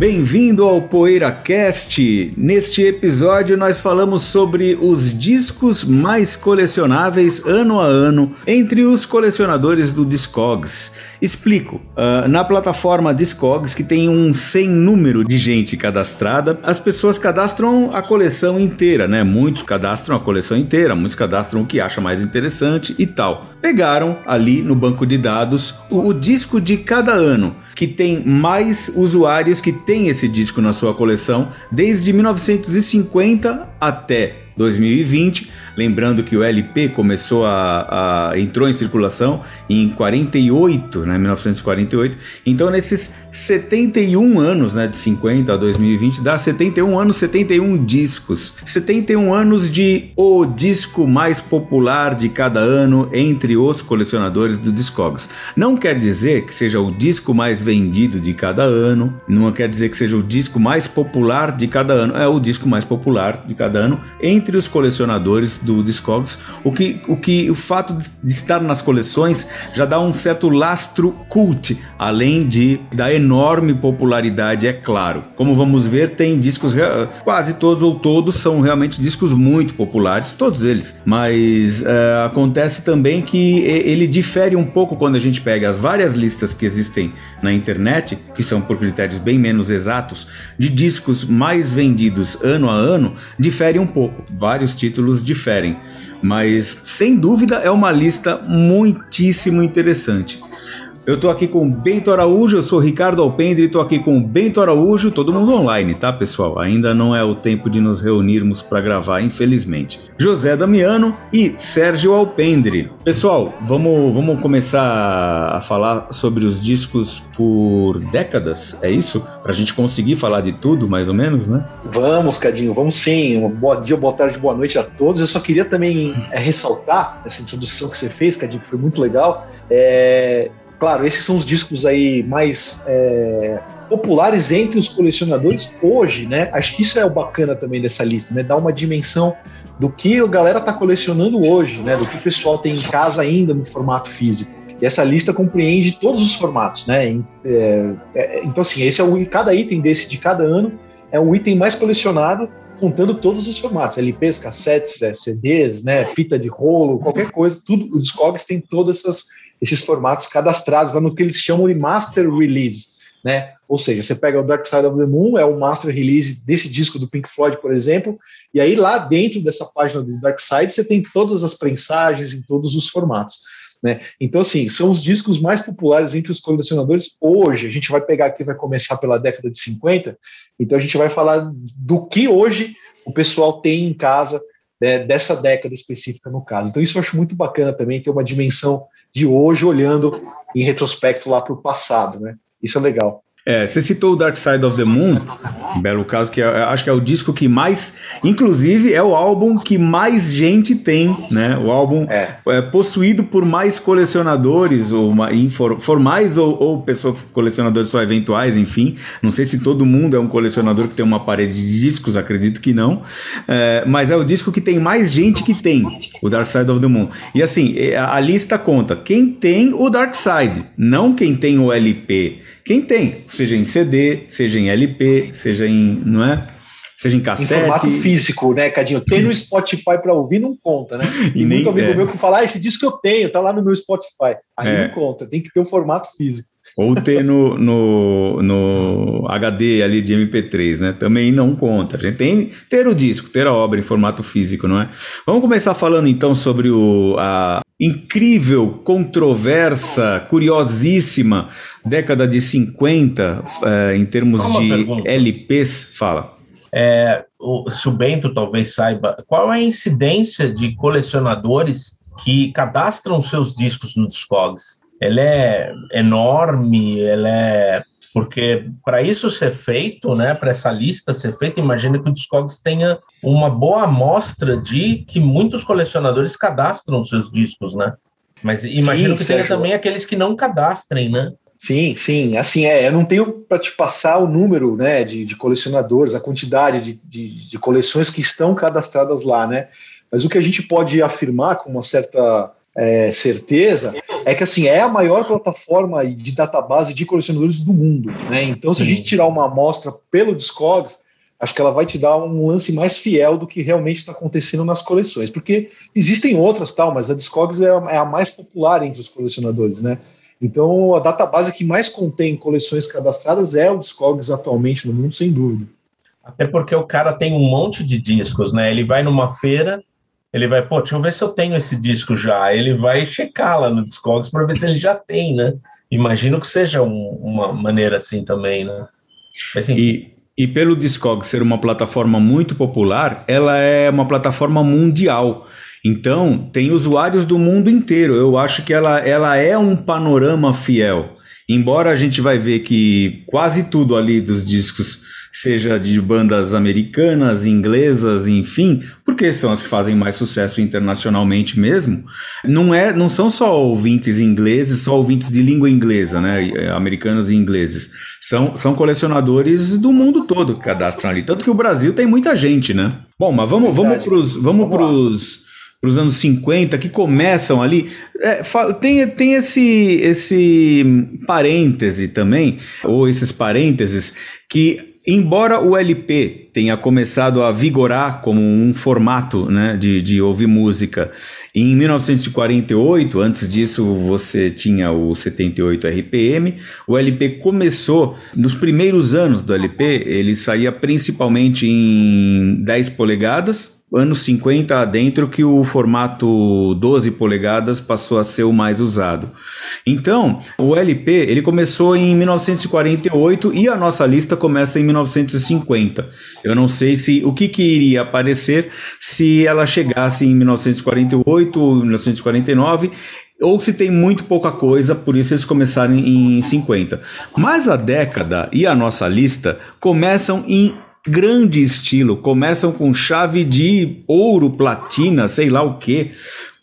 Bem-vindo ao PoeiraCast. Neste episódio nós falamos sobre os discos mais colecionáveis ano a ano entre os colecionadores do Discogs. Explico. Uh, na plataforma Discogs, que tem um sem número de gente cadastrada, as pessoas cadastram a coleção inteira, né? Muitos cadastram a coleção inteira, muitos cadastram o que acha mais interessante e tal. Pegaram ali no banco de dados o, o disco de cada ano que tem mais usuários que têm esse disco na sua coleção desde 1950 até 2020. Lembrando que o LP começou a, a, entrou em circulação em 48, né, 1948. Então nesses 71 anos, né, de 50 a 2020, dá 71 anos, 71 discos. 71 anos de o disco mais popular de cada ano entre os colecionadores do Discogs. Não quer dizer que seja o disco mais vendido de cada ano, não quer dizer que seja o disco mais popular de cada ano, é o disco mais popular de cada ano entre os colecionadores do Discogs, o que, o que o fato de estar nas coleções já dá um certo lastro cult, além de da enorme popularidade, é claro. Como vamos ver, tem discos quase todos ou todos são realmente discos muito populares, todos eles. Mas é, acontece também que ele difere um pouco quando a gente pega as várias listas que existem na internet, que são por critérios bem menos exatos, de discos mais vendidos ano a ano, difere um pouco. Vários títulos diferem quiserem. Mas sem dúvida é uma lista muitíssimo interessante. Eu tô aqui com Bento Araújo, eu sou Ricardo Alpendre, tô aqui com Bento Araújo, todo mundo online, tá, pessoal? Ainda não é o tempo de nos reunirmos para gravar, infelizmente. José Damiano e Sérgio Alpendre. Pessoal, vamos, vamos começar a falar sobre os discos por décadas, é isso? Pra gente conseguir falar de tudo, mais ou menos, né? Vamos, Cadinho, vamos sim. Bom dia, boa tarde, boa noite a todos. Eu só queria também é, ressaltar essa introdução que você fez, Cadinho, que foi muito legal. É, Claro, esses são os discos aí mais é, populares entre os colecionadores hoje, né? Acho que isso é o bacana também dessa lista, né? Dá uma dimensão do que a galera tá colecionando hoje, né? Do que o pessoal tem em casa ainda no formato físico. E essa lista compreende todos os formatos, né? É, é, então, assim, esse é o, cada item desse de cada ano é o item mais colecionado, contando todos os formatos: LPs, cassetes, é, CDs, né? Fita de rolo, qualquer coisa, tudo. O Discogs tem todas essas esses formatos cadastrados lá no que eles chamam de master release, né? Ou seja, você pega o Dark Side of the Moon, é o master release desse disco do Pink Floyd, por exemplo, e aí lá dentro dessa página do Dark Side você tem todas as prensagens em todos os formatos. Né? Então, assim, são os discos mais populares entre os colecionadores hoje. A gente vai pegar aqui, vai começar pela década de 50, então a gente vai falar do que hoje o pessoal tem em casa né, dessa década específica no caso. Então, isso eu acho muito bacana também, ter uma dimensão de hoje olhando em retrospecto lá para o passado, né? Isso é legal. É, você citou o Dark Side of the Moon, um belo caso, que é, acho que é o disco que mais. Inclusive, é o álbum que mais gente tem, né? O álbum é, é possuído por mais colecionadores, ou for, formais ou, ou pessoas colecionadores só eventuais, enfim. Não sei se todo mundo é um colecionador que tem uma parede de discos, acredito que não. É, mas é o disco que tem mais gente que tem, o Dark Side of the Moon. E assim, é, a lista conta quem tem o Dark Side, não quem tem o LP. Quem tem, seja em CD, seja em LP, seja em, não é? Seja em cassete. Em formato físico, né, Cadinho? Tem no Spotify para ouvir, não conta, né? E, e muito amigo é. meu que fala, ah, esse disco eu tenho, tá lá no meu Spotify. Aí é. não conta, tem que ter o um formato físico. Ou ter no, no, no HD ali de MP3, né? Também não conta. A gente tem ter o disco, ter a obra em formato físico, não é? Vamos começar falando então sobre o, a incrível, controversa, curiosíssima década de 50 é, em termos de pergunta. LPs. Fala. É, o, se o Bento talvez saiba, qual é a incidência de colecionadores que cadastram seus discos no Discogs? ela é enorme, ela é porque para isso ser feito, né, para essa lista ser feita, imagina que o Discogs tenha uma boa amostra de que muitos colecionadores cadastram seus discos, né? Mas imagino sim, que tenha também aqueles que não cadastrem, né? Sim, sim. Assim, é, eu não tenho para te passar o número né, de, de colecionadores, a quantidade de, de, de, coleções que estão cadastradas lá, né? Mas o que a gente pode afirmar com uma certa é, certeza é que assim é a maior plataforma de database de colecionadores do mundo. Né? Então, se a gente tirar uma amostra pelo Discogs, acho que ela vai te dar um lance mais fiel do que realmente está acontecendo nas coleções, porque existem outras tal, mas a Discogs é a, é a mais popular entre os colecionadores, né? Então, a database que mais contém coleções cadastradas é o Discogs atualmente no mundo, sem dúvida. Até porque o cara tem um monte de discos, né? Ele vai numa feira, ele vai, pô, deixa eu ver se eu tenho esse disco já. Ele vai checar lá no Discogs para ver se ele já tem, né? Imagino que seja um, uma maneira assim também, né? E, e pelo Discogs ser uma plataforma muito popular, ela é uma plataforma mundial. Então, tem usuários do mundo inteiro. Eu acho que ela, ela é um panorama fiel. Embora a gente vai ver que quase tudo ali dos discos seja de bandas americanas, inglesas, enfim, porque são as que fazem mais sucesso internacionalmente mesmo. Não é, não são só ouvintes ingleses, só ouvintes de língua inglesa, né, americanos e ingleses. São, são colecionadores do mundo todo que cadastram ali. Tanto que o Brasil tem muita gente, né? Bom, mas vamos, vamos pros, vamos, vamos pros para os anos 50, que começam ali. É, tem, tem esse, esse parêntese também, ou esses parênteses, que Embora o LP tenha começado a vigorar como um formato né, de, de ouvir música em 1948, antes disso você tinha o 78 RPM, o LP começou nos primeiros anos do LP, ele saía principalmente em 10 polegadas, anos 50 adentro que o formato 12 polegadas passou a ser o mais usado. Então, o LP ele começou em 1948 e a nossa lista começa em 1950. Eu não sei se o que, que iria aparecer se ela chegasse em 1948 ou 1949 ou se tem muito pouca coisa, por isso eles começaram em 50. Mas a década e a nossa lista começam em grande estilo. Começam com chave de ouro, platina, sei lá o que,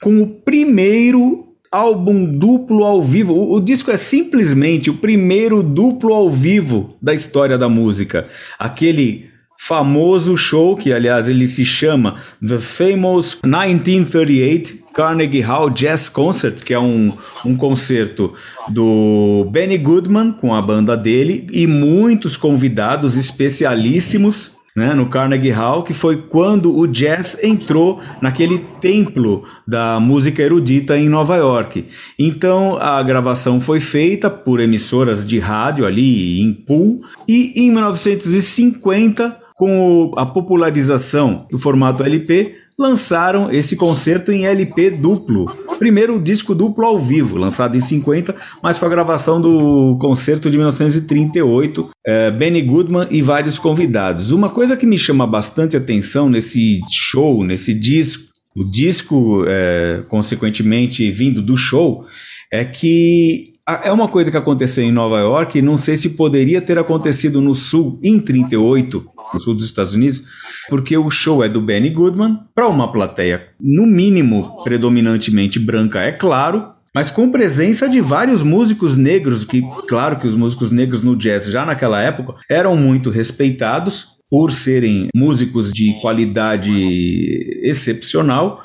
com o primeiro álbum duplo ao vivo. O, o, disco é simplesmente o primeiro duplo ao vivo da história da música. Aquele famoso show que, aliás, ele se chama The Famous 1938 Carnegie Hall Jazz Concert, que é um, um concerto do Benny Goodman com a banda dele e muitos convidados especialíssimos né, no Carnegie Hall, que foi quando o jazz entrou naquele templo da música erudita em Nova York. Então a gravação foi feita por emissoras de rádio ali em Pool e em 1950 com a popularização do formato LP, lançaram esse concerto em LP duplo. Primeiro disco duplo ao vivo, lançado em 50, mas com a gravação do concerto de 1938, é, Benny Goodman e vários convidados. Uma coisa que me chama bastante atenção nesse show, nesse disco, o disco, é, consequentemente, vindo do show, é que é uma coisa que aconteceu em Nova York, não sei se poderia ter acontecido no sul em 38, no sul dos Estados Unidos, porque o show é do Benny Goodman para uma plateia no mínimo predominantemente branca, é claro, mas com presença de vários músicos negros, que claro que os músicos negros no jazz já naquela época eram muito respeitados, por serem músicos de qualidade excepcional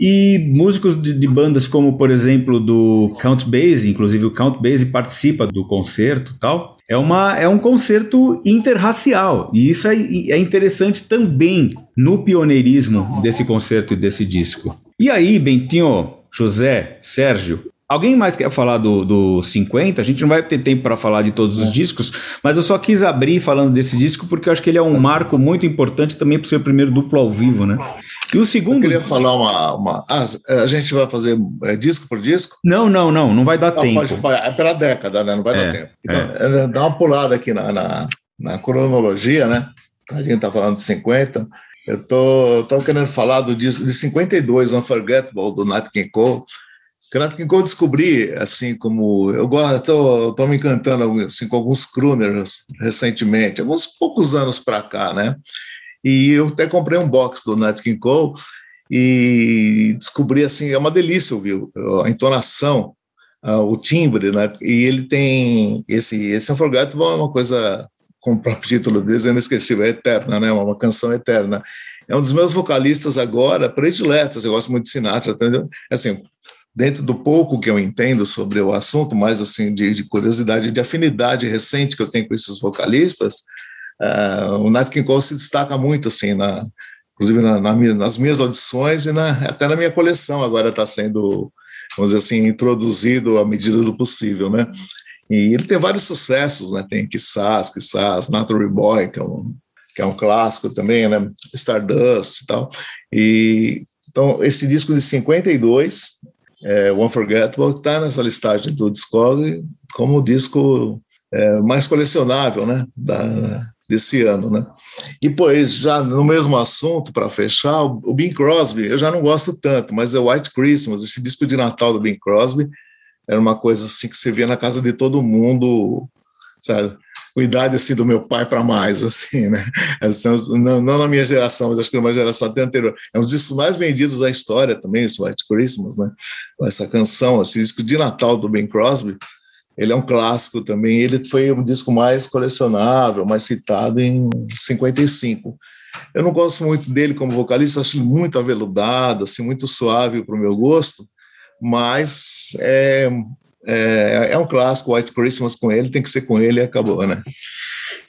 e músicos de, de, bandas como, por exemplo, do Count Basie, inclusive o Count Basie participa do concerto tal. É, uma, é um concerto interracial e isso é, é interessante também no pioneirismo desse concerto e desse disco. E aí, Bentinho, José, Sérgio, Alguém mais quer falar do, do 50? A gente não vai ter tempo para falar de todos os é. discos, mas eu só quis abrir falando desse disco porque eu acho que ele é um marco muito importante também para ser o primeiro duplo ao vivo, né? E o segundo. Eu queria falar uma. uma ah, a gente vai fazer é, disco por disco? Não, não, não, não vai dar não, tempo. Pode, é pela década, né? Não vai é, dar tempo. Então, é. dá uma pulada aqui na, na, na cronologia, né? A gente está falando de 50. Eu tô, tô querendo falar do disco de 52, Unforgettable, do Nat King Cole Renato King Cole descobri, assim, como eu gosto, estou me encantando assim, com alguns crooners recentemente, alguns poucos anos para cá, né? E eu até comprei um box do Nat King Cole e descobri, assim, é uma delícia ouvir a entonação, uh, o timbre, né? E ele tem esse, esse Unforgettable é uma coisa, como o próprio título diz, é inesquecível, é eterna, né? Uma canção eterna. É um dos meus vocalistas agora prediletos, eu gosto muito de Sinatra, entendeu? Assim, dentro do pouco que eu entendo sobre o assunto, mais assim de, de curiosidade, de afinidade recente que eu tenho com esses vocalistas, uh, o Nat King Cole se destaca muito assim na inclusive na, na nas minhas audições e na, até na minha coleção agora está sendo vamos dizer assim introduzido à medida do possível, né? E ele tem vários sucessos, né? Tem Kissas, Kissas, Natural Boy, que é um que é um clássico também, né? Stardust e tal. E então esse disco de 52, é, Forgettable, está nessa listagem do Discog como o disco é, mais colecionável, né? Da, desse ano, né? E pois já no mesmo assunto para fechar, o Bing Crosby, eu já não gosto tanto, mas é White Christmas, esse disco de Natal do Bing Crosby era uma coisa assim que você via na casa de todo mundo, sabe? Idade assim do meu pai para mais, assim, né? Não, não, na minha geração, mas acho que numa geração até anterior. É um dos discos mais vendidos da história também, esse White Christmas, né? Essa canção, esse disco de Natal do Bing Crosby, ele é um clássico também. Ele foi o disco mais colecionável, mais citado em 55. Eu não gosto muito dele como vocalista, acho muito aveludado, assim, muito suave para o meu gosto, mas é, é, é, um clássico, White Christmas com ele, tem que ser com ele e acabou, né?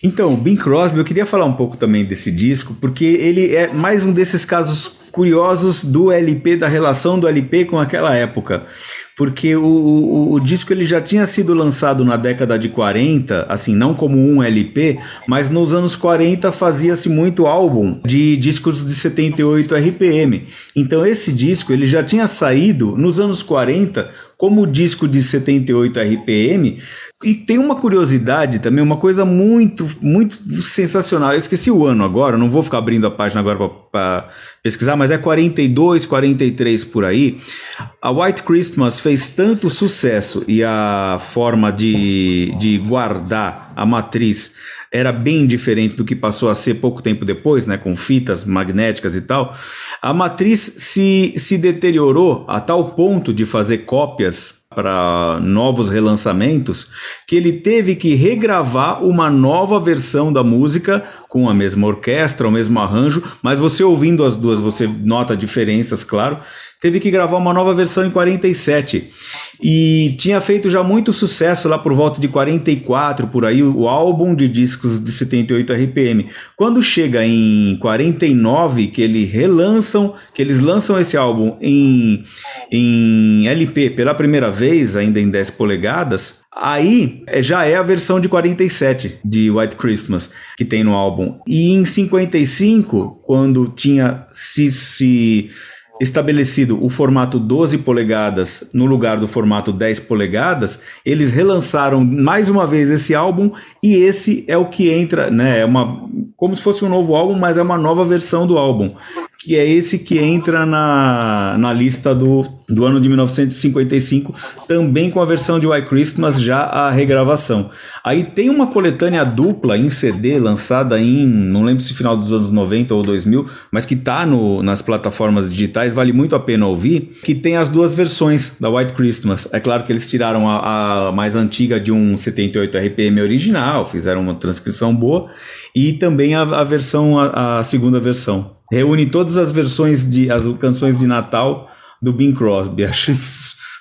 Então, Bing Crosby, eu queria falar um pouco também desse disco, porque ele é mais um desses casos curiosos do LP, da relação do LP com aquela época. Porque o, o, o, disco ele já tinha sido lançado na década de 40, assim, não como um LP, mas nos anos 40 fazia-se muito álbum de discos de 78 RPM. Então esse disco ele já tinha saído nos anos 40 como disco de 78 RPM, e tem uma curiosidade também, uma coisa muito, muito sensacional. Eu esqueci o ano agora, não vou ficar abrindo a página agora para pesquisar, mas é 42, 43 por aí. A White Christmas fez tanto sucesso e a forma de, de guardar a matriz era bem diferente do que passou a ser pouco tempo depois, né, com fitas magnéticas e tal. A matriz se, se deteriorou a tal ponto de fazer cópias para novos relançamentos que ele teve que regravar uma nova versão da música com a mesma orquestra, o mesmo arranjo, mas você ouvindo as duas, você nota diferenças, claro. Teve que gravar uma nova versão em 47 e tinha feito já muito sucesso lá por volta de 44 por aí o álbum de discos de 78 RPM. Quando chega em 49 que eles relançam, que eles lançam esse álbum em, em LP pela primeira vez, ainda em 10 polegadas, Aí é, já é a versão de 47 de White Christmas que tem no álbum. E em 55, quando tinha se, se estabelecido o formato 12 polegadas no lugar do formato 10 polegadas, eles relançaram mais uma vez esse álbum e esse é o que entra, né? É uma como se fosse um novo álbum, mas é uma nova versão do álbum que é esse que entra na, na lista do, do ano de 1955, também com a versão de White Christmas, já a regravação. Aí tem uma coletânea dupla em CD, lançada em, não lembro se final dos anos 90 ou 2000, mas que tá no, nas plataformas digitais, vale muito a pena ouvir, que tem as duas versões da White Christmas. É claro que eles tiraram a, a mais antiga de um 78 RPM original, fizeram uma transcrição boa, e também a, a versão, a, a segunda versão reúne todas as versões de as canções de Natal do Bing Crosby. Acho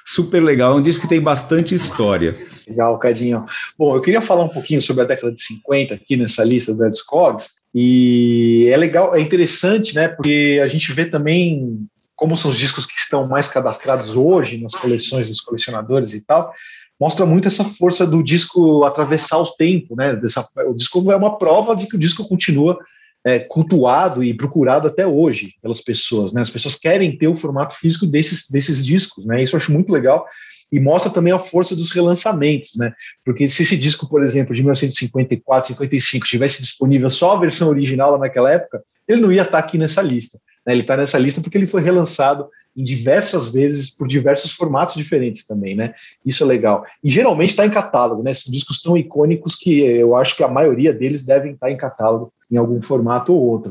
super legal, é um disco que tem bastante história. Legal, Cadinho. Bom, eu queria falar um pouquinho sobre a década de 50 aqui nessa lista das Discogs, e é legal, é interessante, né, porque a gente vê também como são os discos que estão mais cadastrados hoje nas coleções dos colecionadores e tal, mostra muito essa força do disco atravessar o tempo, né? Dessa, o disco é uma prova de que o disco continua é, cultuado e procurado até hoje pelas pessoas. Né? As pessoas querem ter o formato físico desses, desses discos. Né? Isso eu acho muito legal e mostra também a força dos relançamentos, né? Porque se esse disco, por exemplo, de 1954, 55, tivesse disponível só a versão original lá naquela época, ele não ia estar aqui nessa lista. Né? Ele está nessa lista porque ele foi relançado em diversas vezes por diversos formatos diferentes também, né? Isso é legal. E geralmente está em catálogo, né? São discos tão icônicos que eu acho que a maioria deles devem estar em catálogo em algum formato ou outro.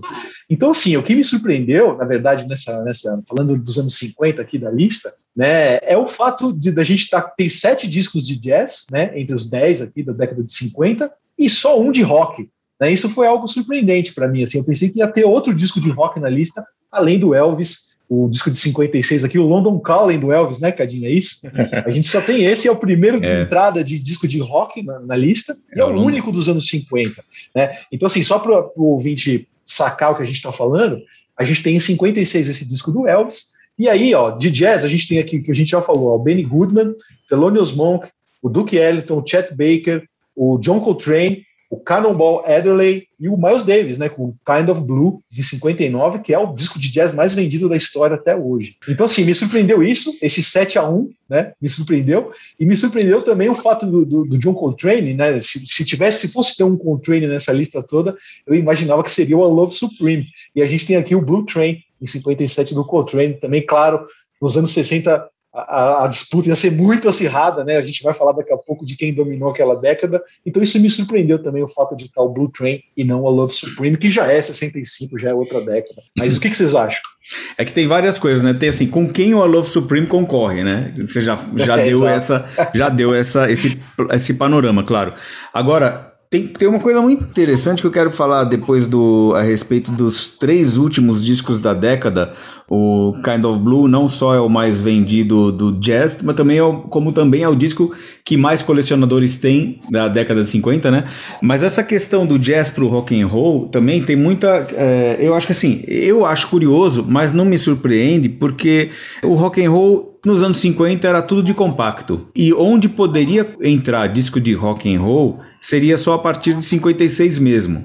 Então, assim, o que me surpreendeu, na verdade, nessa, nessa falando dos anos 50 aqui da lista, né, é o fato de da gente tá, ter sete discos de jazz, né, entre os dez aqui da década de 50, e só um de rock. Né, isso foi algo surpreendente para mim. Assim, eu pensei que ia ter outro disco de rock na lista, além do Elvis o disco de 56 aqui, o London Calling do Elvis, né, Cadinho? É isso? A gente só tem esse, é o primeiro é. entrada de disco de rock na, na lista, e é, é o único dos anos 50. Né? Então, assim, só para o ouvinte sacar o que a gente está falando, a gente tem em 56 esse disco do Elvis, e aí, ó, de jazz, a gente tem aqui, que a gente já falou, o Benny Goodman, Thelonious Monk, o Duke Ellington, o Chet Baker, o John Coltrane, o Cannonball Adderley e o Miles Davis, né, com Kind of Blue de 59, que é o disco de jazz mais vendido da história até hoje. Então, assim, me surpreendeu isso, esse 7 a 1 né, me surpreendeu, e me surpreendeu também o fato do, do, do John Coltrane, né, se, se, tivesse, se fosse ter um Coltrane nessa lista toda, eu imaginava que seria o A Love Supreme, e a gente tem aqui o Blue Train, em 57 do Coltrane, também, claro, nos anos 60 a, a, disputa ia ser muito acirrada, né? A gente vai falar daqui a pouco de quem dominou aquela década. Então isso me surpreendeu também o fato de estar o Blue Train e não a Love Supreme, que já é 65, já é outra década. Mas o que, que vocês acham? É que tem várias coisas, né? Tem assim, com quem o Love Supreme concorre, né? Você já, já é, deu essa, já deu essa, esse, esse panorama, claro. Agora, tem, tem uma coisa muito interessante que eu quero falar depois do a respeito dos três últimos discos da década. O Kind of Blue não só é o mais vendido do jazz, mas também é o, como também é o disco que mais colecionadores têm da década de 50, né? Mas essa questão do jazz pro rock and roll também tem muita. É, eu acho que assim, eu acho curioso, mas não me surpreende porque o rock and roll nos anos 50 era tudo de compacto. E onde poderia entrar disco de rock and roll seria só a partir de 56 mesmo.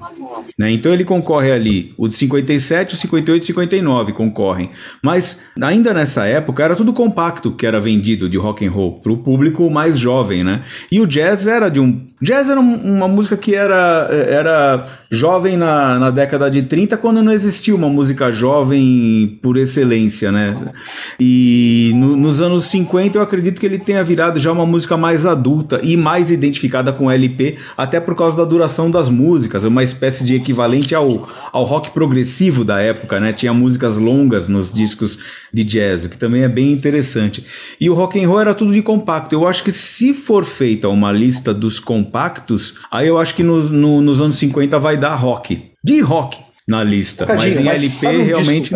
Né? Então ele concorre ali, o de 57, o 58 e 59 concorrem. Mas ainda nessa época era tudo compacto que era vendido de rock and roll para o público mais jovem, né? E o jazz era de um Jazz era uma música que era, era jovem na, na década de 30, quando não existia uma música jovem por excelência, né? E no, nos anos 50 eu acredito que ele tenha virado já uma música mais adulta e mais identificada com LP, até por causa da duração das músicas, uma espécie de equivalente ao, ao rock progressivo da época, né? Tinha músicas longas nos discos de jazz, o que também é bem interessante. E o rock and roll era tudo de compacto. Eu acho que se for feita uma lista dos compactos aí eu acho que no, no, nos anos 50 vai dar rock. De rock na lista. Cadinho, mas em LP realmente.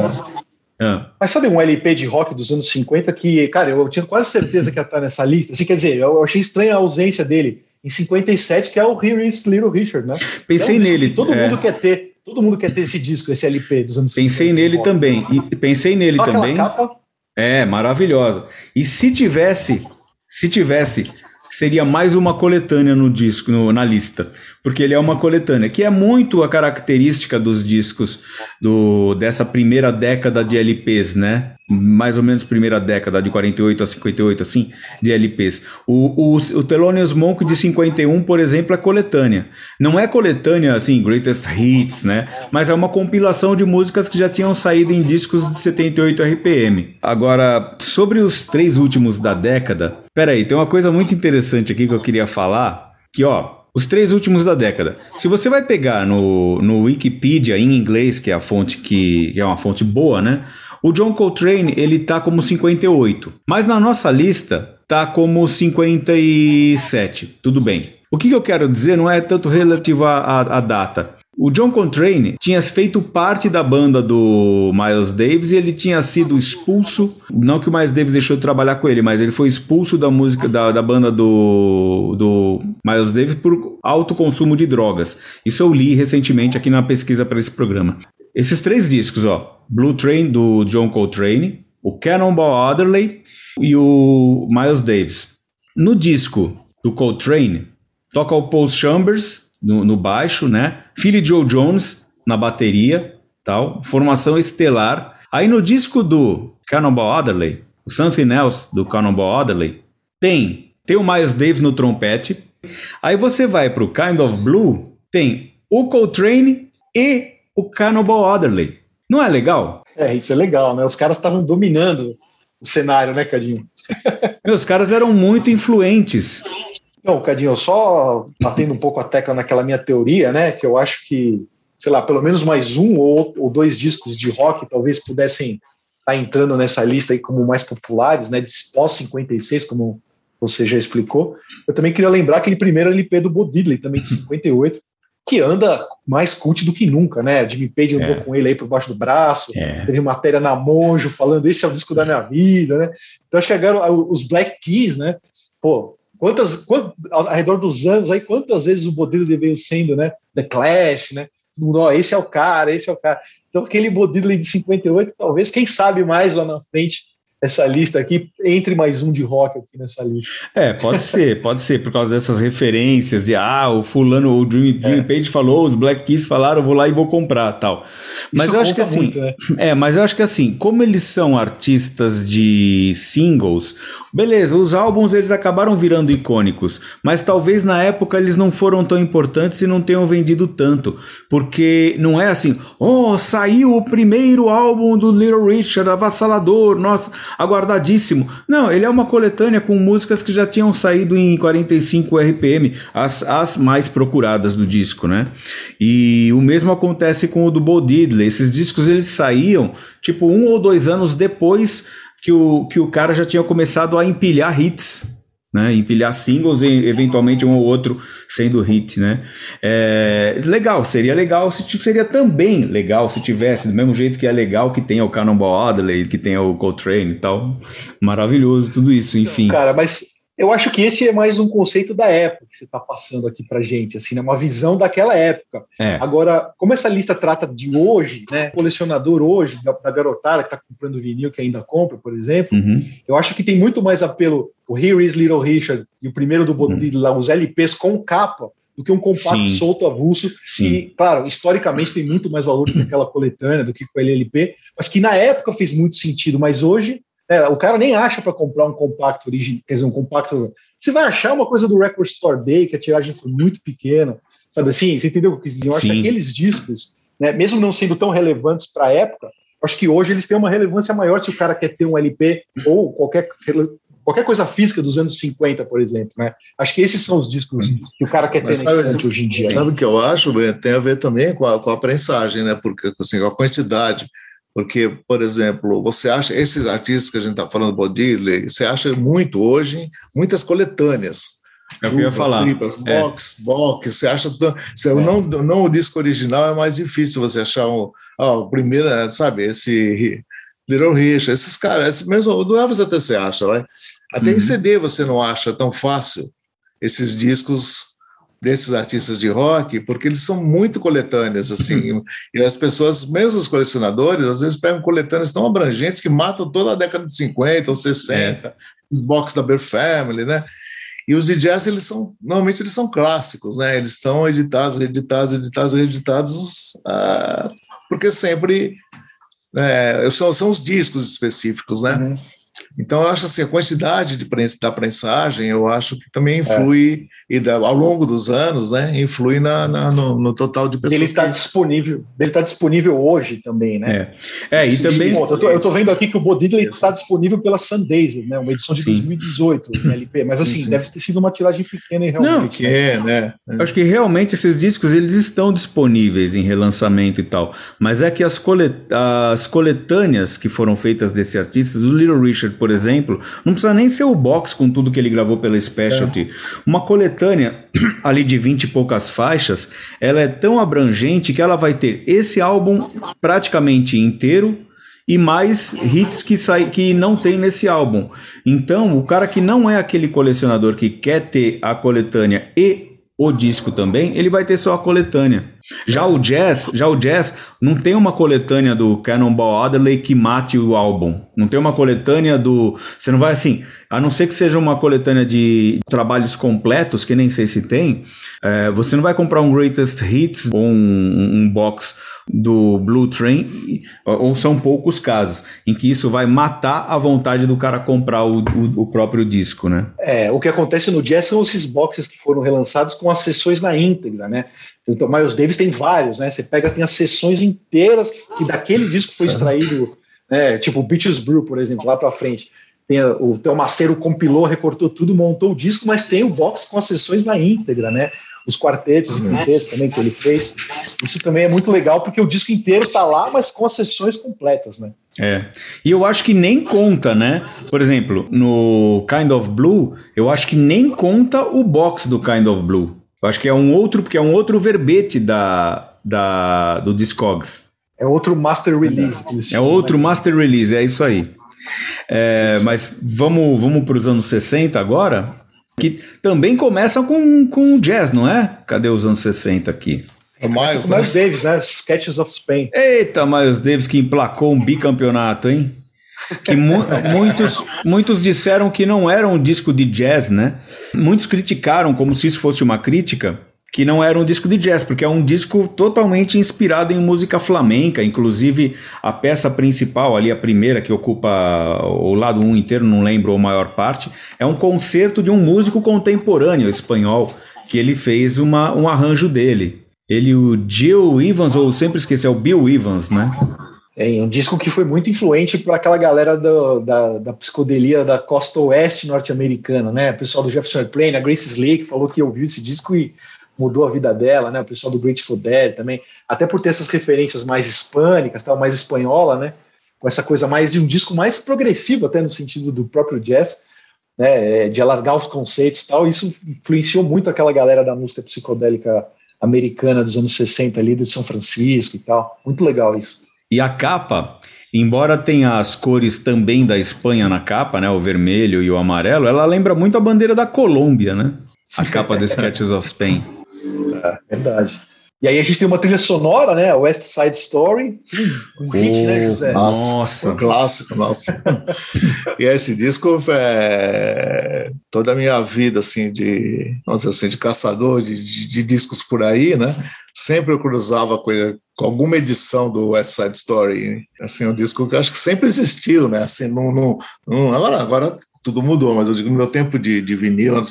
ah. Mas sabe um LP de rock dos anos 50 que, cara, eu tinha quase certeza que ia estar nessa lista. Assim, quer dizer, eu achei estranha a ausência dele em 57, que é o Here is Little Richard, né? Pensei é um nele. todo é. mundo quer ter. Todo mundo quer ter esse disco, esse LP dos anos pensei 50. Pensei nele também. E pensei nele Só também. Capa... É, maravilhosa. E se tivesse, se tivesse seria mais uma coletânea no disco, no, na lista, porque ele é uma coletânea, que é muito a característica dos discos do, dessa primeira década de LPs, né? mais ou menos primeira década, de 48 a 58, assim, de LPs. O, o, o Thelonious Monk de 51, por exemplo, é coletânea. Não é coletânea, assim, Greatest Hits, né? Mas é uma compilação de músicas que já tinham saído em discos de 78 RPM. Agora, sobre os três últimos da década, peraí, tem uma coisa muito interessante aqui que eu queria falar, que, ó, os três últimos da década. Se você vai pegar no, no Wikipedia em inglês, que é a fonte que, que é uma fonte boa, né? O John Coltrane, ele tá como 58, mas na nossa lista tá como 57. Tudo bem. O que, que eu quero dizer não é tanto relativo à, data. O John Coltrane tinha feito parte da banda do Miles Davis e ele tinha sido expulso. Não que o Miles Davis deixou de trabalhar com ele, mas ele foi expulso da música da, da banda do, do Miles Davis por alto consumo de drogas. Isso eu li recentemente aqui na pesquisa para esse programa. Esses três discos, ó. Blue Train do John Coltrane, o Cannonball Adderley e o Miles Davis. No disco do Coltrane, toca o Paul Chambers no, no baixo, né? Philly Joe Jones na bateria, tal, formação estelar. Aí no disco do Cannonball Adderley, o Something Else do Cannonball Adderley, tem tem o Miles Davis no trompete. Aí você vai para o Kind of Blue, tem o Coltrane e o Cannonball Adderley. Não é legal? É, isso é legal, né? Os caras estavam dominando o cenário, né, Cadinho? Meus caras eram muito influentes. Então, Cadinho, só batendo um pouco a tecla naquela minha teoria, né? Que eu acho que, sei lá, pelo menos mais um ou, ou dois discos de rock talvez pudessem estar tá entrando nessa lista aí como mais populares, né? De pós-56, como você já explicou. Eu também queria lembrar aquele primeiro LP do Bo Diddley, também de 58, que anda mais cult do que nunca, né? Jimmy Page andou é. com ele aí por baixo do braço, é. teve matéria na Monjo falando esse é o disco da minha vida, né? Então acho que agora os Black Keys, né? Pô, quantas, quantas ao redor dos anos aí, quantas vezes o modelo veio sendo, né? The Clash, né? Todo mundo, ó, esse é o cara, esse é o cara. Então aquele modelo de 58, talvez, quem sabe mais lá na frente, essa lista aqui, entre mais um de rock aqui nessa lista. É, pode ser, pode ser, por causa dessas referências de ah, o fulano, o Jimmy, é. Page falou, os Black Keys falaram, eu vou lá e vou comprar tal. Mas Isso eu acho que assim. Muito, né? É, mas eu acho que assim, como eles são artistas de singles, beleza, os álbuns eles acabaram virando icônicos, mas talvez na época eles não foram tão importantes e não tenham vendido tanto. Porque não é assim, oh, saiu o primeiro álbum do Little Richard, avassalador, nossa aguardadíssimo. Não, ele é uma coletânea com músicas que já tinham saído em 45 RPM, as, as mais procuradas do disco, né? E o mesmo acontece com o do Bo Diddley. Esses discos eles saíam tipo um ou dois anos depois que o, que o cara já tinha começado a empilhar hits né? Empilhar singles e eventualmente um ou outro sendo hit, né? É, legal, seria legal se seria também legal se tivesse do mesmo jeito que é legal que tenha o Cannonball Adderley, que tenha o Coltrane e tal, maravilhoso tudo isso, enfim. Cara, mas eu acho que esse é mais um conceito da época que você está passando aqui para gente, assim, né? uma visão daquela época. É. Agora, como essa lista trata de hoje, né? Colecionador hoje, da, da garotada que está comprando vinil, que ainda compra, por exemplo, uhum. eu acho que tem muito mais apelo o Here is Little Richard e o primeiro do Bodil, uhum. lá, os LPs com capa, do que um compacto Sim. solto avulso. Sim. E, claro, historicamente tem muito mais valor do que aquela coletânea, do que com o LLP, mas que na época fez muito sentido, mas hoje é, o cara nem acha para comprar um compacto original, quer dizer, um compacto. Você vai achar uma coisa do Record Store Day, que a tiragem foi muito pequena, sabe assim? Você entendeu o que eu quis dizer? Eu acho que aqueles discos, né, mesmo não sendo tão relevantes para a época, acho que hoje eles têm uma relevância maior se o cara quer ter um LP ou qualquer, qualquer coisa física dos anos 50, por exemplo. Né? Acho que esses são os discos que o cara quer ter sabe, na hoje em dia. Sabe o que eu acho? Tem a ver também com a, com a prensagem, né? Porque assim, a quantidade porque, por exemplo, você acha, esses artistas que a gente está falando, Bodile, você acha muito hoje, muitas coletâneas. É o eu ia falar. É. box, box, você acha. Você, é. não, não o disco original é mais difícil você achar um, ah, o primeiro, sabe, esse Little Rich, esses caras, esse mesmo, do Elvis até você acha, né? Até uhum. em CD você não acha tão fácil esses discos desses artistas de rock, porque eles são muito coletâneas, assim, uhum. e as pessoas, mesmo os colecionadores, às vezes pegam coletâneas tão abrangentes que matam toda a década de 50 ou 60, é. os box da Bear Family, né? E os DJs, eles são, normalmente eles são clássicos, né? Eles estão editados, reeditados, editados, reeditados, ah, porque sempre é, são, são os discos específicos, né? Uhum. Então, eu acho assim, a quantidade de prensa, da prensagem, eu acho que também é. influi, é. e da, ao longo dos anos, né, influi na, na no, no, total de pessoas. Ele está que... disponível, ele está disponível hoje também, né? É, é e também... eu estou vendo aqui que o Bodidley está disponível pela Sundays, né, uma edição de sim. 2018, LP, mas assim, sim, sim. deve ter sido uma tiragem pequena e realmente. Não, é, né? É. Acho que realmente esses discos, eles estão disponíveis em relançamento e tal, mas é que as, colet as coletâneas que foram feitas desse artista, o Little Richard, por exemplo, não precisa nem ser o box com tudo que ele gravou pela Specialty. É. Uma coletânea ali de 20 e poucas faixas, ela é tão abrangente que ela vai ter esse álbum praticamente inteiro e mais hits que, sai, que não tem nesse álbum. Então, o cara que não é aquele colecionador que quer ter a coletânea e o disco também, ele vai ter só a coletânea. Já o jazz, já o jazz não tem uma coletânea do Cannonball Adderley que mate o álbum. Não tem uma coletânea do, você não vai assim, a não ser que seja uma coletânea de trabalhos completos, que nem sei se tem, é, você não vai comprar um Greatest Hits ou um, um box do Blue Train, ou são poucos casos, em que isso vai matar a vontade do cara comprar o, o, o, próprio disco, né? É, o que acontece no jazz são esses boxes que foram relançados com as sessões na íntegra, né? Então, Miles Davis tem vários, né? Você pega, tem as sessões inteiras que daquele disco foi extraído, né? Tipo Beaches Brew, por exemplo, lá para frente. Tem o Theo Maceiro compilou, recortou tudo, montou o disco, mas tem o box com as sessões na íntegra, né? Os quartetos e quintetos também que ele fez. Isso também é muito legal, porque o disco inteiro está lá, mas com as sessões completas, né? É. E eu acho que nem conta, né? Por exemplo, no Kind of Blue, eu acho que nem conta o box do Kind of Blue. Eu acho que é um outro, porque é um outro verbete da, da, do Discogs. É outro master release. É outro né? master release, é isso aí. É, mas vamos, vamos para os anos 60 agora, que também começam com, com jazz, não é? Cadê os anos 60 aqui? É Miles, né? Miles Davis, né? Sketches of Spain. Eita, Miles Davis que emplacou um bicampeonato, hein? Que mu muitos, muitos disseram que não era um disco de jazz, né? Muitos criticaram como se isso fosse uma crítica, que não era um disco de jazz, porque é um disco totalmente inspirado em música flamenca, inclusive a peça principal ali, a primeira que ocupa o lado 1 um inteiro, não lembro a maior parte, é um concerto de um músico contemporâneo espanhol, que ele fez uma, um arranjo dele. Ele, o Jill Evans, ou sempre esqueci, é o Bill Evans, né? É um disco que foi muito influente para aquela galera do, da, da psicodelia da costa oeste norte-americana, né? O pessoal do Jefferson Airplane, a Grace Slick falou que ouviu esse disco e mudou a vida dela, né? O pessoal do Grateful Dead também, até por ter essas referências mais hispânicas, tal, mais espanhola, né? Com essa coisa mais de um disco mais progressivo, até no sentido do próprio jazz, né? De alargar os conceitos, tal. Isso influenciou muito aquela galera da música psicodélica americana dos anos 60 ali, de São Francisco e tal. Muito legal isso. E a capa, embora tenha as cores também da Espanha na capa, né, o vermelho e o amarelo, ela lembra muito a bandeira da Colômbia, né? A capa do Sketches of Spain. É, verdade. E aí a gente tem uma trilha sonora, né? West Side Story. Um hit, né, José? Nossa, um clássico, nossa. e esse disco é toda a minha vida, assim, de, nossa, assim, de caçador de, de, de discos por aí, né? Sempre eu cruzava com, com, alguma edição do West Side Story. Assim, um disco que acho que sempre existiu, né? Assim, não, não, não agora, agora tudo mudou, mas eu digo, no meu tempo de, de vinil,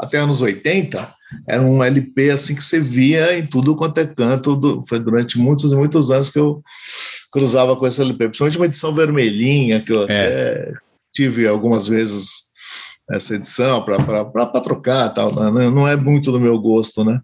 até anos 80, era um LP assim que você via em tudo quanto é canto. Do, foi durante muitos e muitos anos que eu cruzava com esse LP, principalmente uma edição vermelhinha, que eu é. até tive algumas vezes essa edição para trocar tal. Né? Não é muito do meu gosto, né?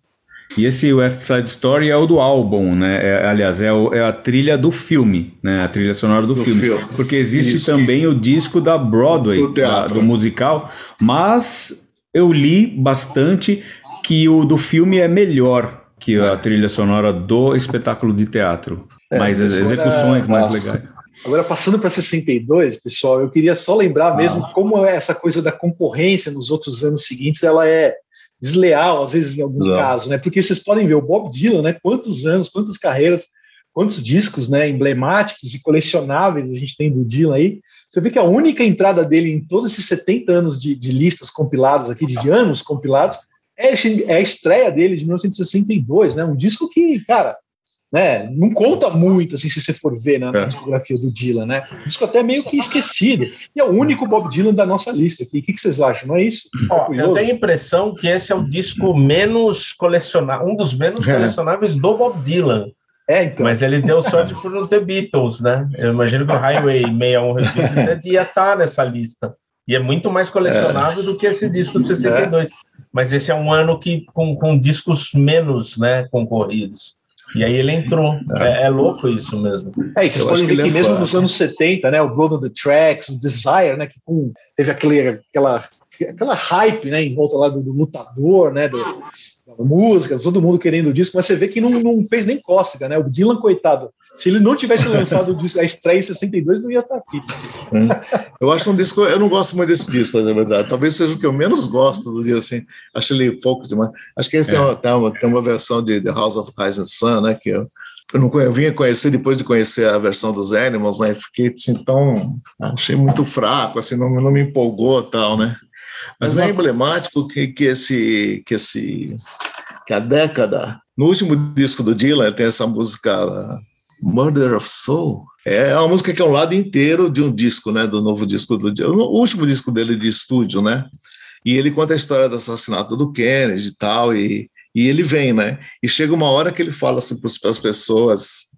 E esse West Side Story é o do álbum, né? É, aliás, é, o, é, a trilha do filme, né? A trilha sonora do, do filme. filme. Porque existe Isso. também o disco da Broadway, do, da, do musical, mas eu li bastante que o do filme é melhor que a trilha sonora do espetáculo de teatro. É, mais execuções é, mais legais. Agora, passando para 62, pessoal, eu queria só lembrar mesmo ah. como é essa coisa da concorrência nos outros anos seguintes, ela é desleal, às vezes, em alguns Exato. casos, né? Porque vocês podem ver o Bob Dylan, né? Quantos anos, quantas carreiras, quantos discos, né? Emblemáticos e colecionáveis a gente tem do Dylan aí. Você vê que a única entrada dele em todos esses 70 anos de, de listas compiladas aqui, de, de anos compilados, é, é, a estreia dele de 1962, né? Um disco que, cara, né, não conta muito, assim, se você for ver né, na é. discografia do Dylan, né? Um disco até meio que esquecido. E é o único Bob Dylan da nossa lista aqui. O que, que vocês acham? Não é isso? Ó, eu tenho a impressão que esse é o disco menos colecionável, um dos menos é. colecionáveis do Bob Dylan. É, então. Mas ele deu sorte por The Beatles, né? Eu imagino que o Highway 61 Requisita ia estar nessa lista. E é muito mais colecionado é. do que esse disco 62. É. Mas esse é um ano que com, com discos menos né, concorridos. E aí ele entrou. É, é louco isso mesmo. É, e vocês podem ver que, que é mesmo nos anos 70, né? O Blood on the Tracks, o Desire, né? Que com, teve aquele, aquela, aquela hype né, em volta lá do, do lutador, né? Do, música, todo mundo querendo o disco, mas você vê que não, não fez nem cócega, né? O Dylan, coitado, se ele não tivesse lançado o disco, a estreia em 62, não ia estar aqui. É. Eu acho um disco, eu não gosto muito desse disco, mas é verdade. Talvez seja o que eu menos gosto do dia assim. Acho ele folk demais. Acho que esse é. tem, uma, tem, uma, tem, uma, versão de The House of Rising Sun, né? Que eu, eu, não, eu vinha conhecer depois de conhecer a versão dos Animals, né? Fiquei assim tão. Achei muito fraco, assim, não, não me empolgou tal, né? Mas é emblemático que, que, esse, que, esse, que a década. No último disco do Dylan tem essa música Murder of Soul. É uma música que é um lado inteiro de um disco, né? Do novo disco do Dylan. O último disco dele de estúdio, né? E ele conta a história do assassinato do Kennedy e tal. E, e ele vem, né? E chega uma hora que ele fala assim para as pessoas.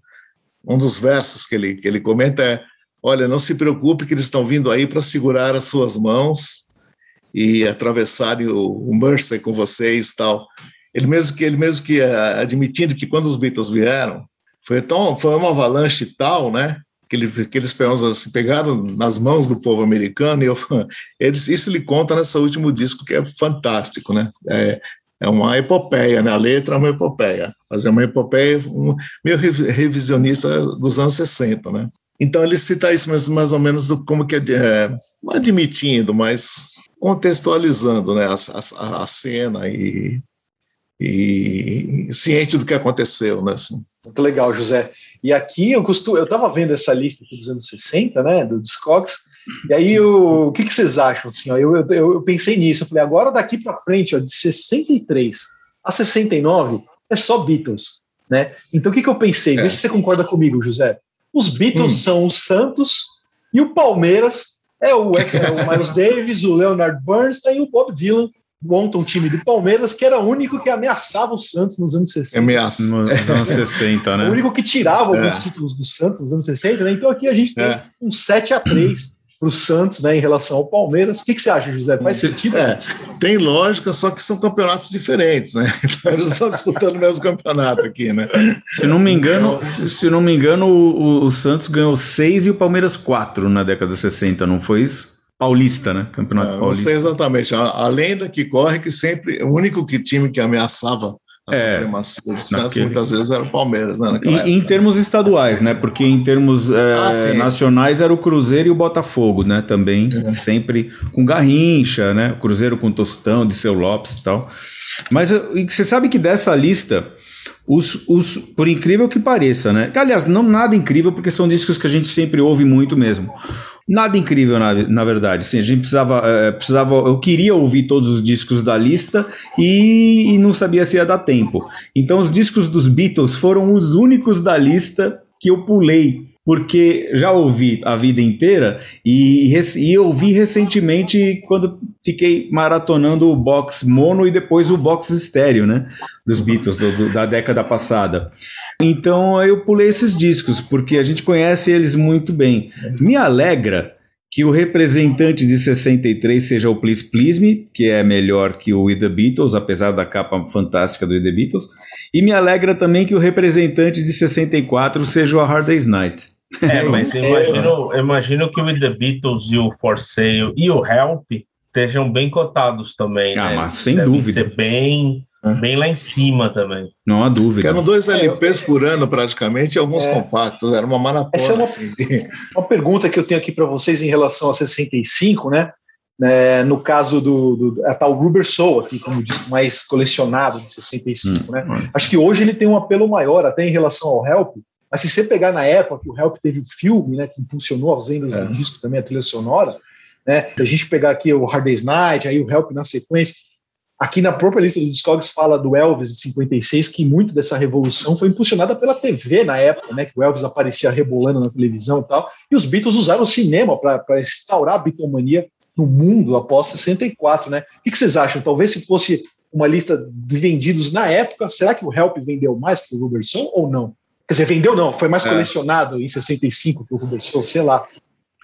Um dos versos que ele, que ele comenta é: Olha, não se preocupe que eles estão vindo aí para segurar as suas mãos e atravessarem o, o com vocês tal. Ele mesmo que ele mesmo que uh, admitindo que quando os Beatles vieram foi tão foi uma avalanche tal, né? Que, ele, que eles se pegaram nas mãos do povo americano e eu, eles, isso ele conta nesse último disco que é fantástico, né? É, é uma epopeia, né? A letra é uma epopeia. Fazer uma epopeia um, meio revisionista dos anos 60, né? Então ele cita isso mais, mais ou menos como que é admitindo, mas contextualizando né, a, a, a cena e, e, ciente do que aconteceu. Né, assim. Muito legal, José. E aqui eu costumo, eu estava vendo essa lista dos anos 60, né, do Discogs, e aí o, o que, que, vocês acham? Assim, ó, eu, eu, eu, pensei nisso, eu falei, agora daqui para frente, ó, de 63 a 69, é só Beatles. Né? Então o que, que eu pensei? É. Vê se você concorda comigo, José. Os Beatles hum. são o Santos e o Palmeiras é o, é o Miles Davis, o Leonard Bernstein e o Bob Dylan montam um time do Palmeiras que era o único que ameaçava o Santos nos anos 60. Ameaça. Nos anos 60, né? O único que tirava é. alguns títulos do Santos nos anos 60, né? Então aqui a gente tem é. um 7 a 3 para o Santos, né, em relação ao Palmeiras. O que, que você acha, José? Faz sentido? É, tem lógica, só que são campeonatos diferentes, né? Então eles estão disputando o mesmo campeonato aqui, né? Se não me engano, se não me engano, o, o Santos ganhou seis e o Palmeiras quatro na década de 60, não foi isso? Paulista, né? Campeonato é, Paulista. Não sei exatamente. A, a lenda que corre é que sempre o único que time que ameaçava a é, supremacia do Santos muitas vezes era o Palmeiras, né? em termos estaduais, né? Porque em termos é, ah, nacionais era o Cruzeiro e o Botafogo, né? Também, é. sempre com Garrincha, né? O Cruzeiro com Tostão, de seu Lopes e tal. Mas você sabe que dessa lista, os, os, por incrível que pareça, né? Aliás, não nada incrível, porque são discos que a gente sempre ouve muito mesmo. Nada incrível, na, na verdade. Sim, a gente precisava, é, precisava. Eu queria ouvir todos os discos da lista e, e não sabia se ia dar tempo. Então, os discos dos Beatles foram os únicos da lista que eu pulei porque já ouvi a vida inteira e, e ouvi recentemente quando fiquei maratonando o box mono e depois o box estéreo, né? Dos Beatles do, do, da década passada. Então eu pulei esses discos porque a gente conhece eles muito bem. Me alegra que o representante de 63 seja o Please Please Me, que é melhor que o We The Beatles, apesar da capa fantástica do We The Beatles. E me alegra também que o representante de 64 seja o A Hard Day's Night. É, mas imagino, imagino que o The Beatles e o For Sale e o Help estejam bem cotados também. Ah, né? mas sem Devem dúvida. Ser bem, bem lá em cima também. Não há dúvida. eram dois LPs por ano, praticamente, e alguns é. compactos. Era uma maratona. Essa é uma, assim. uma pergunta que eu tenho aqui para vocês em relação a 65, né? É, no caso do, do a tal Rubber Soul, aqui, como disse, mais colecionado de 65, hum, né? Hum. Acho que hoje ele tem um apelo maior, até em relação ao Help, mas se você pegar na época que o Help teve o filme, né, que impulsionou as vendas é. do disco também, a trilha sonora, né, se a gente pegar aqui o Hard Day's Night, aí o Help na sequência, aqui na própria lista dos Discogs fala do Elvis de 56, que muito dessa revolução foi impulsionada pela TV na época, né, que o Elvis aparecia rebolando na televisão e tal, e os Beatles usaram o cinema para instaurar a bitomania no mundo após 64, né? O que, que vocês acham? Talvez se fosse uma lista de vendidos na época, será que o Help vendeu mais que o Rubber Soul ou não? Quer dizer, vendeu não, foi mais é. colecionado em 65 que o Rubens Show, sei lá.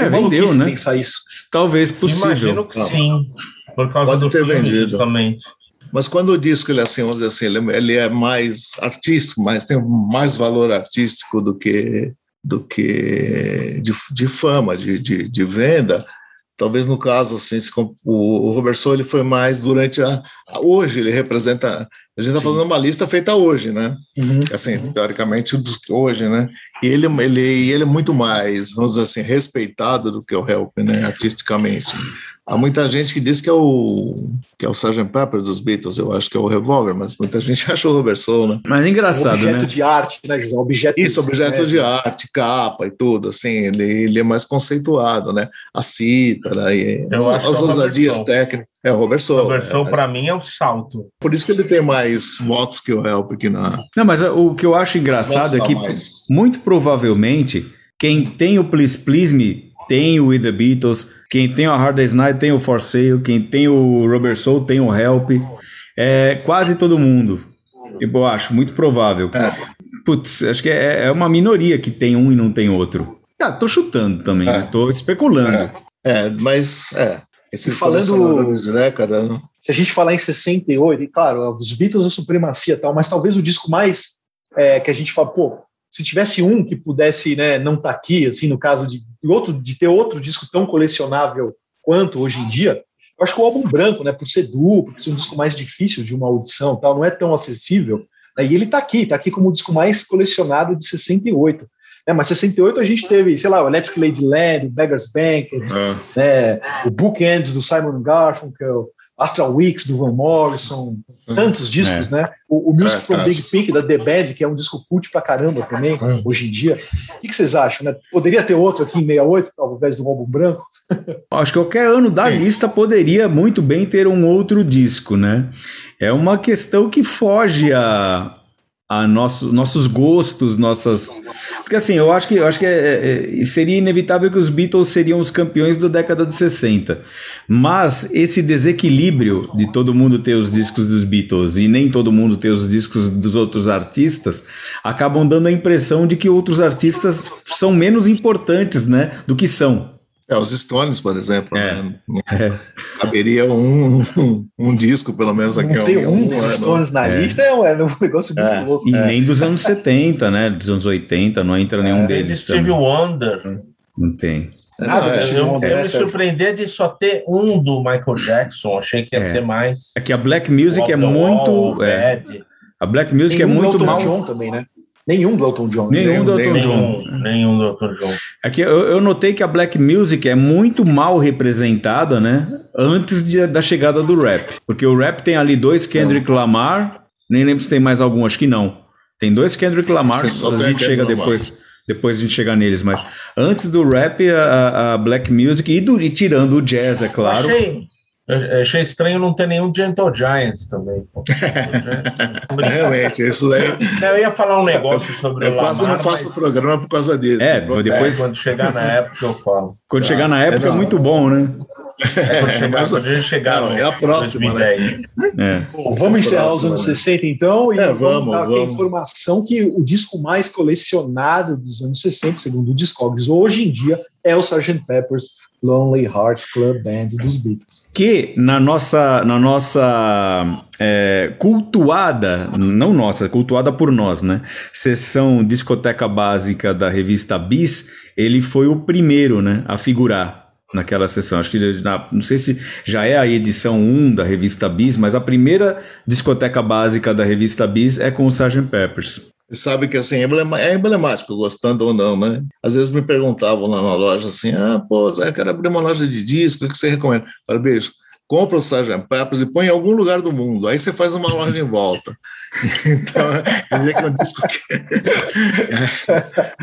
É, vendeu, né? Pensar isso. Talvez possível. Imagino que sim, por causa Pode do ter vendido. também. Mas quando o disco ele é assim, vamos dizer assim, ele, ele é mais artístico, mais tem mais valor artístico do que do que de, de fama, de, de, de venda, Talvez no caso, assim, o, Robertson ele foi mais durante a, a hoje ele representa. A gente está falando uma lista feita hoje, né? Uhum. Assim, teoricamente hoje, né? E ele, ele, ele é muito mais, vamos dizer assim, respeitado do que o Help, né? Artisticamente. Há muita gente que diz que é o que é o Sgt. Pepper dos Beatles, eu acho que é o Revolver, mas muita gente acha o Robert Soul, né? Mas é engraçado, objeto né? Objeto de arte, né, José? Objeto Isso, objeto de, de arte, capa e tudo, assim, ele, ele é mais conceituado, né? A cítara e eu as, as ousadias técnicas. É o Robert Soul. Robert Soul, é, para mim, é o salto. Por isso que ele tem mais votos que o Help aqui na. Não, mas o que eu acho engraçado é que, mais. muito provavelmente, quem tem o Please Please Me tem o With the Beatles, quem tem o Hard Day's Night tem o For Sale, quem tem o Robert Soul tem o Help. É quase todo mundo. Eu acho, muito provável. É. Putz, acho que é, é, uma minoria que tem um e não tem outro. Ah, tô chutando também, é. né? tô especulando. É, é mas é. Esses falando de década, né? Se a gente falar em 68, e claro, os Beatles a supremacia tal, mas talvez o disco mais é, que a gente fala, pô, se tivesse um que pudesse né, não estar tá aqui, assim, no caso de outro de ter outro disco tão colecionável quanto hoje em dia, Eu acho que o álbum branco, né, por ser duplo, por ser um disco mais difícil de uma audição, tal, não é tão acessível. Né, e ele está aqui, está aqui como o disco mais colecionado de 68. É, mas 68 a gente teve, sei lá, o Electric Ladyland, o Beggar's Banquet, é. né, o Bookends do Simon Garfunkel, Astral Weeks do Van Morrison, tantos discos, é. né? O, o Music é, from Big Pink da The Band, que é um disco cult pra caramba também, hum. hoje em dia. O que, que, vocês acham, né? Poderia ter outro aqui em 68, ao invés do álbum branco? Acho que qualquer ano da lista poderia muito bem ter um outro disco, né? É uma questão que foge a, a nosso, nossos gostos, nossas. Porque assim, eu acho que, eu acho que é, é, seria inevitável que os Beatles seriam os campeões da década de 60. Mas esse desequilíbrio de todo mundo ter os discos dos Beatles e nem todo mundo ter os discos dos outros artistas acabam dando a impressão de que outros artistas são menos importantes né, do que são. É, os Stones, por exemplo, é. Né? É. caberia um, um, um, disco, pelo menos aqui. Não tem um, um dos Stones na é. lista, é um, é um negócio muito é. louco. E nem dos anos 70, né? Dos anos 80, não entra nenhum deles. Steve Wonder. Não tem. Nada ah, eu, eu me surpreender de só ter um do Michael Jackson, achei que ia ter mais. É que a Black Music é muito. Wall, a Black Music é muito mal. Também, né? Nenhum do Elton John. Nenhum, do Elton John. Nenhum do Elton John. É que eu, eu, notei que a black music é muito mal representada, né? Antes de, da chegada do rap. Porque o rap tem ali dois Kendrick Lamar, nem lembro se tem mais algum, acho que não. Tem dois Kendrick Lamar, a gente chega depois. Depois a gente chegar neles, mas antes do rap, a, a black music e, do, e tirando o jazz, é claro. Achei, eu achei estranho não ter nenhum Gentle Giants também. Realmente, isso aí. Eu ia falar um negócio sobre eu o Lamar. Eu quase não faço mas... programa por causa disso. É, depois. É, quando chegar na época eu falo. Quando tá. chegar na época é, é, muito bom, né? É, quando, chegar, mas, quando a gente chegar. Não, é a próxima. Né? É. Bom, vamos encerrar os anos né? 60 então. E é, vamos, dar vamos. a informação que o disco mais colecionado dos anos 60, segundo o Discogs, hoje em dia é o Sgt. Pepper's Lonely Hearts Club Band dos Beatles. Que na nossa, na nossa é, cultuada, não nossa, cultuada por nós, né? Sessão discoteca básica da revista Bis, ele foi o primeiro, né, a figurar naquela sessão. Acho que não sei se já é a edição 1 da revista Bis, mas a primeira discoteca básica da revista Bis é com o Sgt. Peppers sabe que assim, é emblemático, gostando ou não, né? Às vezes me perguntavam lá na loja assim, ah, pô, Zé, quero abrir uma loja de disco, o que você recomenda? Falei, beijo, compra o Sgt. Peppers e põe em algum lugar do mundo, aí você faz uma loja em volta. então, é que eu disco que...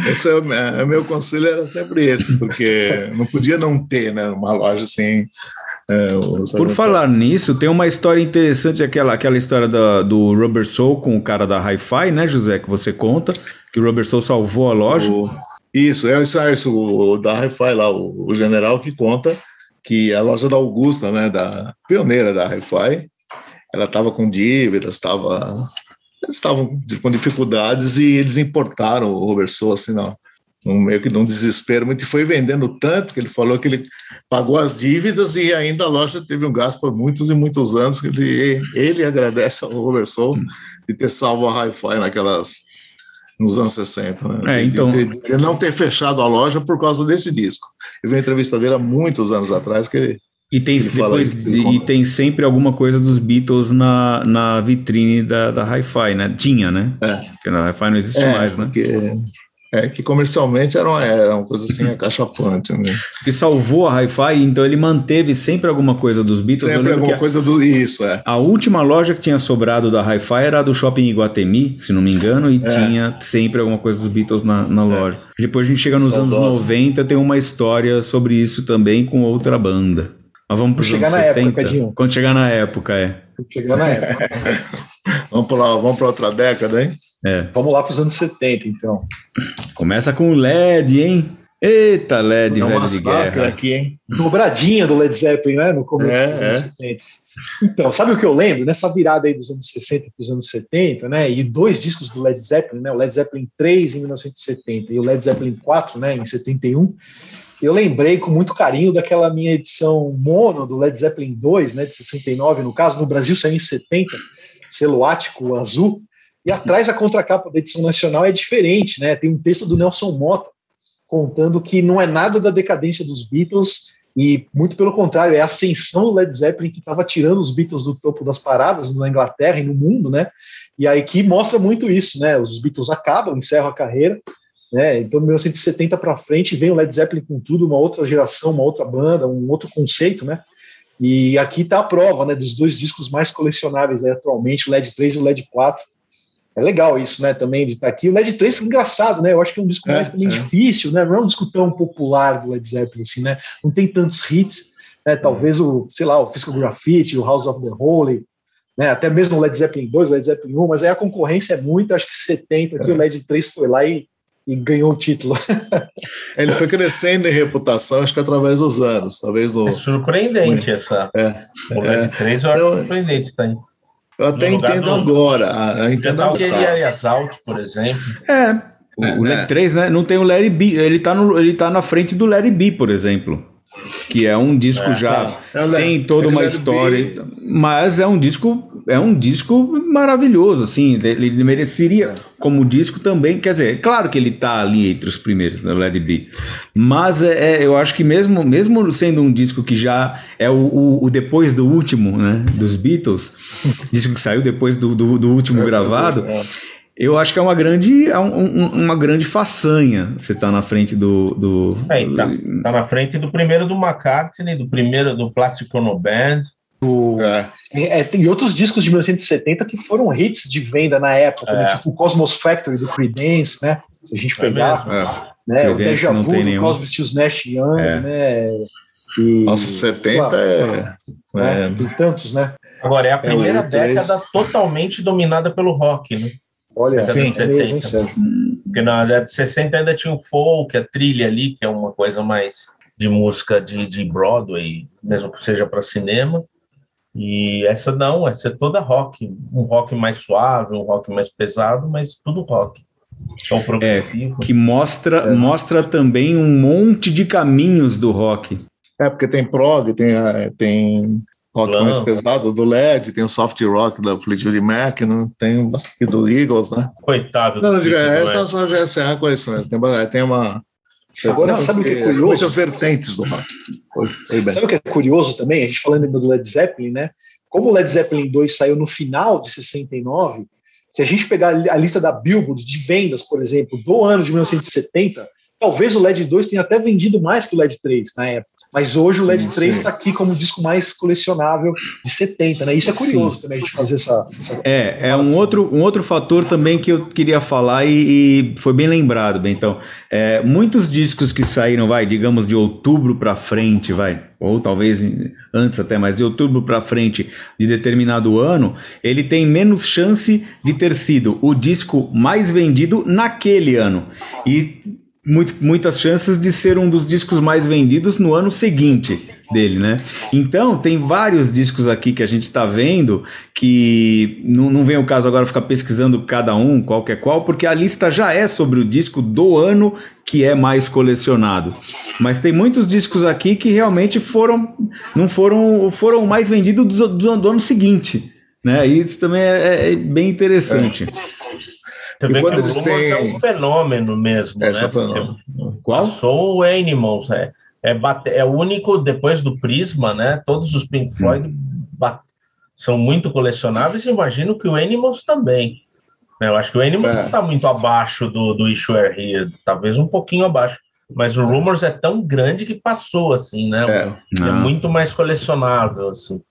esse é o, é, meu conselho era sempre esse, porque não podia não ter, né, uma loja assim é, Por falar nisso, tem uma história interessante, aquela, aquela história da, do Rubber Soul com o cara da Hi-Fi, né, José, que você conta, que o Rubber Soul salvou a loja. O, isso, é isso, é isso o, da Hi-Fi lá, o, o, general que conta que a loja da Augusta, né, da pioneira da Hi-Fi, ela estava com dívidas, estava eles estavam com dificuldades e eles importaram o Rubber Soul assim, não um, meio que num desespero muito, e foi vendendo tanto que ele falou que ele pagou as dívidas e ainda a loja teve um gasto por muitos e muitos anos, que ele, ele agradece ao Robert Soul de ter salvo a Hi-Fi naquelas nos anos 60, né? É, então... de, de, de, não ter fechado a loja por causa desse disco. Eu vi uma entrevista dele há muitos anos atrás que ele e tem, depois, e tem sempre alguma coisa dos Beatles na, na vitrine da, da Hi-Fi, né? Tinha, né? É. Porque na Hi-Fi não existe é, mais, né? Porque é, que comercialmente era uma, era uma coisa assim acachapante. Né? E salvou a Hi-Fi, então ele manteve sempre alguma coisa dos Beatles. Sempre alguma coisa do isso, é. A última loja que tinha sobrado da Hi-Fi era a do Shopping Iguatemi, se não me engano, e é. tinha sempre alguma coisa dos Beatles na, na é. loja. Depois a gente chega nos Saudosa. anos 90, tem uma história sobre isso também com outra banda. Mas vamos para os anos 70. Época, Quando chegar na época, é. Quando chegar na época. vamos para vamos outra década, hein? É. Vamos lá para os anos 70, então. Começa com o LED, hein? Eita, LED, Não velho de guerra. aqui, hein? Dobradinha do Led Zeppelin, né? No começo é, dos anos é. 70. Então, sabe o que eu lembro? Nessa virada aí dos anos 60 para os anos 70, né? E dois discos do Led Zeppelin, né? O Led Zeppelin 3 em 1970 e o Led Zeppelin 4, né? Em 71. Eu lembrei com muito carinho daquela minha edição mono do Led Zeppelin 2, né? De 69, no caso, no Brasil saiu em 70, selo azul. E atrás a contracapa da edição nacional é diferente, né? Tem um texto do Nelson Mota contando que não é nada da decadência dos Beatles E muito pelo contrário, é a ascensão do Led Zeppelin que estava tirando os Beatles do topo das paradas na Inglaterra e no mundo, né? E aí que mostra muito isso, né? Os Beatles acabam, encerram a carreira, né? Então, 1970 para frente vem o Led Zeppelin com tudo, uma outra geração, uma outra banda, um outro conceito, né? E aqui está a prova, né? Dos dois discos mais colecionáveis aí, atualmente, o Led 3 e o Led 4 é legal isso, né? Também de estar tá aqui. O Led 3 é engraçado, né? Eu acho que é um disco é, mais também é. difícil, né? Não é um disco tão popular do Led Zeppelin, assim, né? Não tem tantos hits, né? Talvez o, sei lá, o Physical Graffiti, o House of the Holy, né? Até mesmo o Led Zeppelin 2, o Led Zeppelin 1, mas aí a concorrência é muito, acho que 70 aqui, é. o Led 3 foi lá e, e ganhou o título. Ele foi crescendo em reputação, acho que através dos anos, talvez no... É surpreendente essa. É. O Led 3 eu acho então, surpreendente, tá? Eu até entendo do, agora. Eu entendo agora. Queria Assault, por exemplo. É. O, é, o LED é. 3, né? Não tem o Larry B. Ele tá, no, ele tá na frente do Larry B, por exemplo. Que é um disco é, já. É, tem toda uma história. Mas é um disco é um disco maravilhoso, assim, ele mereceria como disco também, quer dizer, claro que ele tá ali entre os primeiros, né, Let It Be, mas é, é, eu acho que mesmo, mesmo sendo um disco que já é o, o, o depois do último, né, dos Beatles, disco que saiu depois do, do, do último gravado, eu acho que é uma grande, é um, uma grande façanha você tá na frente do. do é, tá, tá, na frente do primeiro do McCartney, do primeiro do Plastic Ono Band, do, é. É, tem outros discos de 1970 que foram hits de venda na época, né? é. tipo o Cosmos Factory do Creedence, né? Se a gente é pegar, é. né? o Deja Vu do nenhum. Cosmos Stills Nash Young, é. né? E, Nossa, 70 é, né? Tem tantos, né? Agora, é a primeira década totalmente dominada pelo rock, né? Olha, sim, é mesmo, Porque na década de 60 ainda tinha o folk, a trilha ali, que é uma coisa mais de música de, de Broadway, mesmo que seja para cinema. E essa não, essa é toda rock, um rock mais suave, um rock mais pesado, mas tudo rock. Então, progressivo. É, que mostra, é, mostra também um monte de caminhos do rock. É, porque tem prog, tem, é, tem rock Plan. mais pesado do LED, tem o soft rock da Fleetwood Mac, não tem bastante do Eagles, né? Coitado. Não, não diga, essa só já é uma coisa. Tem, tem uma. Agora, sabe o que é curioso? Muitas vertentes do rock. Sabe o que é curioso também? A gente falando do Led Zeppelin, né? Como o Led Zeppelin 2 saiu no final de 69, se a gente pegar a lista da Billboard de vendas, por exemplo, do ano de 1970, talvez o LED 2 tenha até vendido mais que o LED 3 na época. Mas hoje o LED 3 está aqui como o disco mais colecionável de 70, né? Isso é curioso sim. também a gente fazer essa. essa é, é um outro, um outro fator também que eu queria falar e, e foi bem lembrado, bem. Então, é, muitos discos que saíram, vai, digamos, de outubro para frente, vai, ou talvez antes até mais, de outubro para frente de determinado ano, ele tem menos chance de ter sido o disco mais vendido naquele ano. E muito, muitas chances de ser um dos discos mais vendidos no ano seguinte dele, né? Então, tem vários discos aqui que a gente está vendo que não, não vem o caso agora ficar pesquisando cada um, qual que é qual, porque a lista já é sobre o disco do ano que é mais colecionado. Mas tem muitos discos aqui que realmente foram não foram foram mais vendidos do, do, do ano seguinte, né? E isso também é, é bem interessante. É. Também que o Rumors têm... é um fenômeno mesmo, é, né? Fenômeno. Qual? Passou o Animals, é. É, bate, é o único, depois do Prisma, né? Todos os Pink Floyd são muito colecionáveis, imagino que o Animals também. Eu acho que o Animals é. está muito abaixo do, do Issue Here, talvez um pouquinho abaixo. Mas o Rumors é tão grande que passou, assim, né? É, é muito mais colecionável, assim.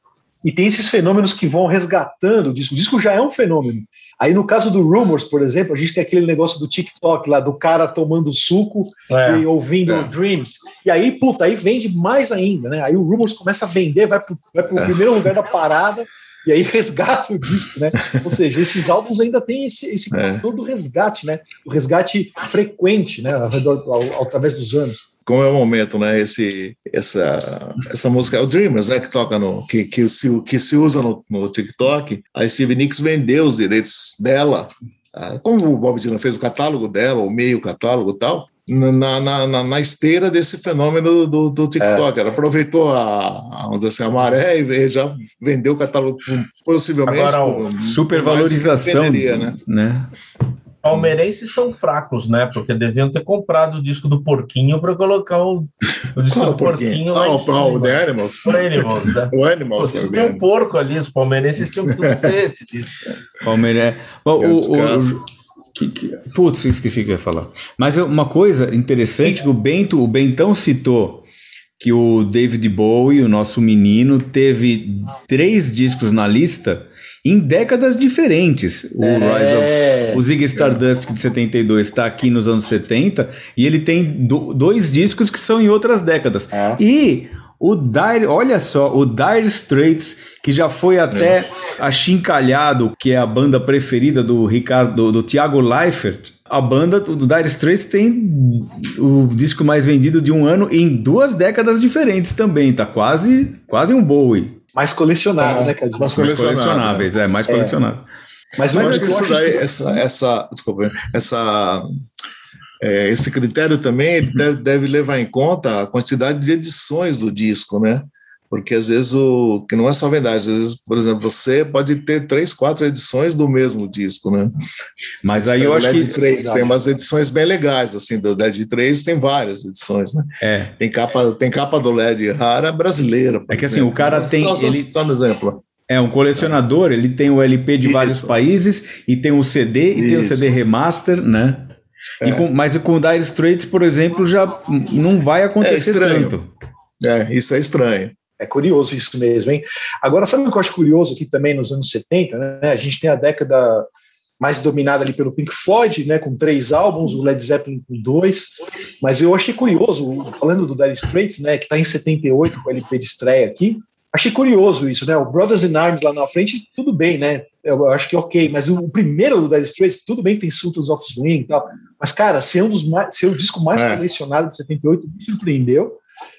E tem esses fenômenos que vão resgatando o disco. O disco já é um fenômeno. Aí no caso do Rumors, por exemplo, a gente tem aquele negócio do TikTok lá, do cara tomando suco é. e ouvindo é. Dreams. E aí, puta, aí vende mais ainda, né? Aí o Rumors começa a vender, vai pro, vai pro é. primeiro lugar da parada e aí resgata o disco, né? Ou seja, esses álbuns ainda têm esse, esse é. fator do resgate, né? O resgate frequente, né? Ao redor, ao, ao, através dos anos como é o momento, né? Esse, essa, essa música, é o Dreamers, né? Que toca no, que, que, se, que se usa no, no TikTok. A Steve Nicks vendeu os direitos dela, ah, como o Bob Dylan fez o catálogo dela, o meio catálogo e tal, na, na, na, esteira desse fenômeno do, do TikTok. É. Ela aproveitou a, vamos dizer assim, a maré e já vendeu o catálogo possivelmente. Agora, por, supervalorização, né? né? palmeirenses são fracos, né? Porque deviam ter comprado o disco do Porquinho para colocar o, o disco Qual do Porquinho lá Ah, em o, cima. o The Animals. O Animals, né? O Pô, Animals. The tem um Animals. porco ali, os palmeirenses tinham que ter esse disco. Palmeiras. Bom, o, o- que, que, putz, eu esqueci o que eu ia falar. Mas uma coisa interessante que o Bento, o Bentão citou que o David Bowie, o nosso menino, teve três discos na lista em décadas diferentes. O Rise of É, o Zig Stardust de 72 está aqui nos anos 70 e ele tem do- dois discos que são em outras décadas. É. E o Dire, olha só, o Dire Straits, que já foi até achincalhado, que é a banda preferida do Ricardo, do, do Thiago Leifert. A banda do Dire Straits tem o disco mais vendido de um ano em duas décadas diferentes também, tá quase, quase um Bowie. mais colecionados, Tá, né, Cadinho? mas Mais colecionáveis, é, mais colecionável. Mas, eu Mas acho acho que eu isso daí, essa, essa, desculpa, essa, é, esse critério também ele deve, deve levar em conta a quantidade de edições do disco, né? Porque às vezes o que não é só verdade, às vezes, por exemplo, você pode ter três, quatro edições do mesmo disco, né? Mas aí eu o acho LED que 3 tem umas edições bem legais, assim, do LED 3 tem várias edições, né? é, Tem capa, tem capa do LED rara brasileira. por É que assim, exemplo. o cara Só- tem- Só, só ele- citando exemplo. É, um colecionador, ele tem o LP de vários Isso. países e tem o CD e tem o Isso. CD remaster, né? E É. com- mas com o Dire Straits, por exemplo, já não vai acontecer estranho. tanto. É, isso é estranho. É curioso isso mesmo, hein? Agora, sabe o que eu acho curioso aqui também nos anos 70, né? A gente tem a década mais dominada ali pelo Pink Floyd, né, com três álbuns, o Led Zeppelin com dois, mas eu achei curioso, falando do Dire Straits, né, que está em 78 com o LP de estreia aqui, achei curioso isso, né, o Brothers in Arms lá na frente, tudo bem, né, eu acho que ok, mas o, o primeiro do Dire Straits, tudo bem que tem Sultans of Swing e tal, mas cara, ser, um dos mais, ser o disco mais É. colecionado de 78 me surpreendeu,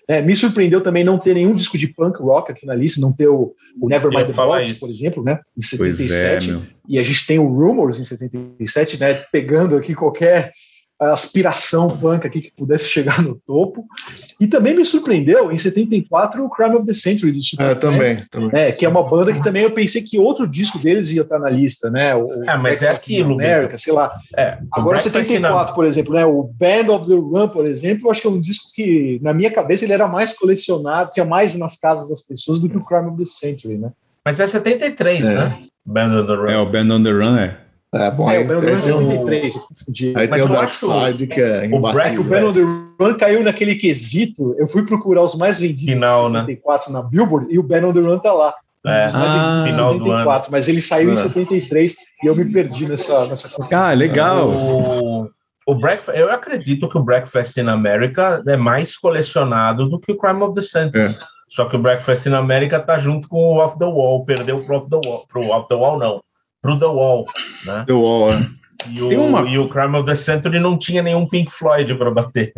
é, me surpreendeu também não ter nenhum disco de punk rock aqui na lista, não ter o, o ia the Box, por exemplo, né? Em Pois é, 77. meu. e a gente tem o Rumors em 77, né? Pegando aqui qualquer aspiração punk aqui que pudesse chegar no topo. E também me surpreendeu em 74 o Crime of the Century do É, também, também. É, que é uma banda que também eu pensei que outro disco deles ia estar na lista, né? O, É, mas é aquilo, America, sei lá. É, Agora, Breakfast in 74, por exemplo, né? O Band of the Run, por exemplo, eu acho que é um disco que, na minha cabeça, ele era mais colecionado, tinha mais nas casas das pessoas do que o Crime of the Century, né? Mas é 73, É. né? Band on the Run. É, o Band on the Run é. É, bom, É, aí, o Band on the Run aí é tem o, 73, eu confundi. aí Mas tem o eu Dark Side, que é o Black O imbatível. Ben on the Run caiu naquele quesito. Eu fui procurar os mais vendidos Final, em né? 74 na Billboard e o Ben on the Run tá lá. É. Ah, final do 74, mas ele saiu em É. 73 e eu me perdi nessa nessa Ah, legal. O, o Breakfast, eu acredito que o Breakfast in America é mais colecionado do que o Crime of the Century. É. Só que o Breakfast in America tá junto com o Off the Wall, perdeu pro Off the Wall, pro Off the Wall não, pro The Wall, né? The Wall, é. E o, Tem uma- e o Crime of the Century não tinha nenhum Pink Floyd para bater.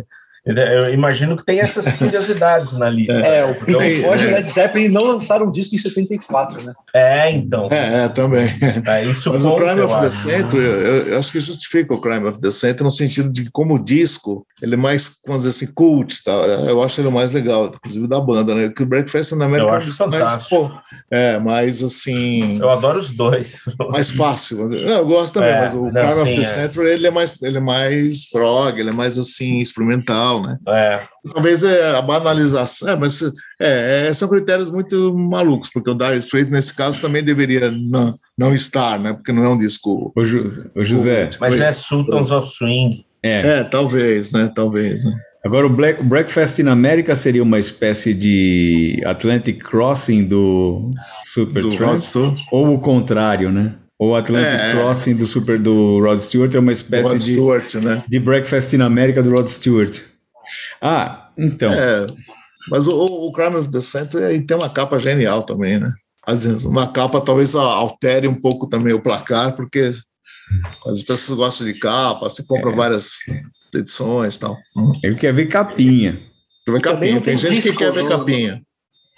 Eu imagino que tem essas curiosidades na lista. É, o Porque Pink Tem- Floyd e o Led Zeppelin não lançaram um disco em 74, né? É, então. É, é, também. É, isso Mas o conta, Crime eu of the acho. Century, eu, eu acho que justifica o Crime of the Century no sentido de que, como disco, ele é mais, vamos dizer assim, cult, tá? eu acho ele o mais legal, inclusive da banda, né? Que o Breakfast na América Eu é acho mais, pô, é, mais assim, Eu adoro os dois. mais fácil. Não, eu gosto também, É, mas o não, Crime of sim, the é. Century, ele é mais, ele é mais prog, ele é mais assim, experimental, né? É, Talvez é a banalização, é, mas é, é, são critérios muito malucos, porque o Dire Straits, nesse caso, também deveria não, não estar, né? Porque não é um disco. Ju- ô, José, mas Pois. é Sultans of Swing. é. É, talvez, né? Talvez. Né? Agora, o Black, o Breakfast in America seria uma espécie de Atlantic Crossing do Super Do Tramp? Rod Stewart. Ou o contrário, né? Ou Atlantic É. Crossing do Super do Rod Stewart é uma espécie Rod de, Stewart, né? de Breakfast in America do Rod Stewart. Ah, então. É, mas o, o Crime of the Century tem uma capa genial também, né? Às vezes, uma capa talvez altere um pouco também o placar, porque as pessoas gostam de capa, se compra várias edições e tal. Ele quer ver capinha. Quer ver Também capinha, tem tem gente que quer ver não- capinha.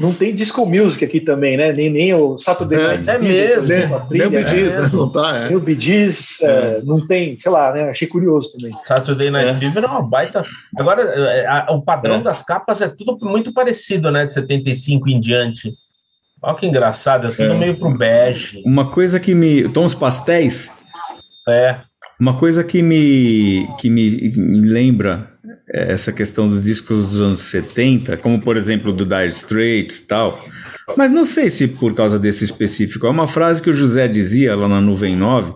Não tem disco music aqui também, né? Nem, nem o Saturday É, Night é Fever, mesmo. a Nem, trilha, nem o Bee Gees, é né? Não tá, é. Nem o Bee Gees, é, não tem, sei lá, né? Achei curioso também. Saturday Night É. Fever é uma baita. Agora, é, a- o padrão É. das capas é tudo muito parecido, né? De 75 em diante. Olha que engraçado, é tudo É. meio pro bege. Uma coisa que me. Tons pastéis? É. Uma coisa que me, que me, me lembra é, essa questão dos discos dos anos 70, como por exemplo do Dire Straits e tal, mas não sei se por causa desse específico. É uma frase que o José dizia lá na Nuvem 9: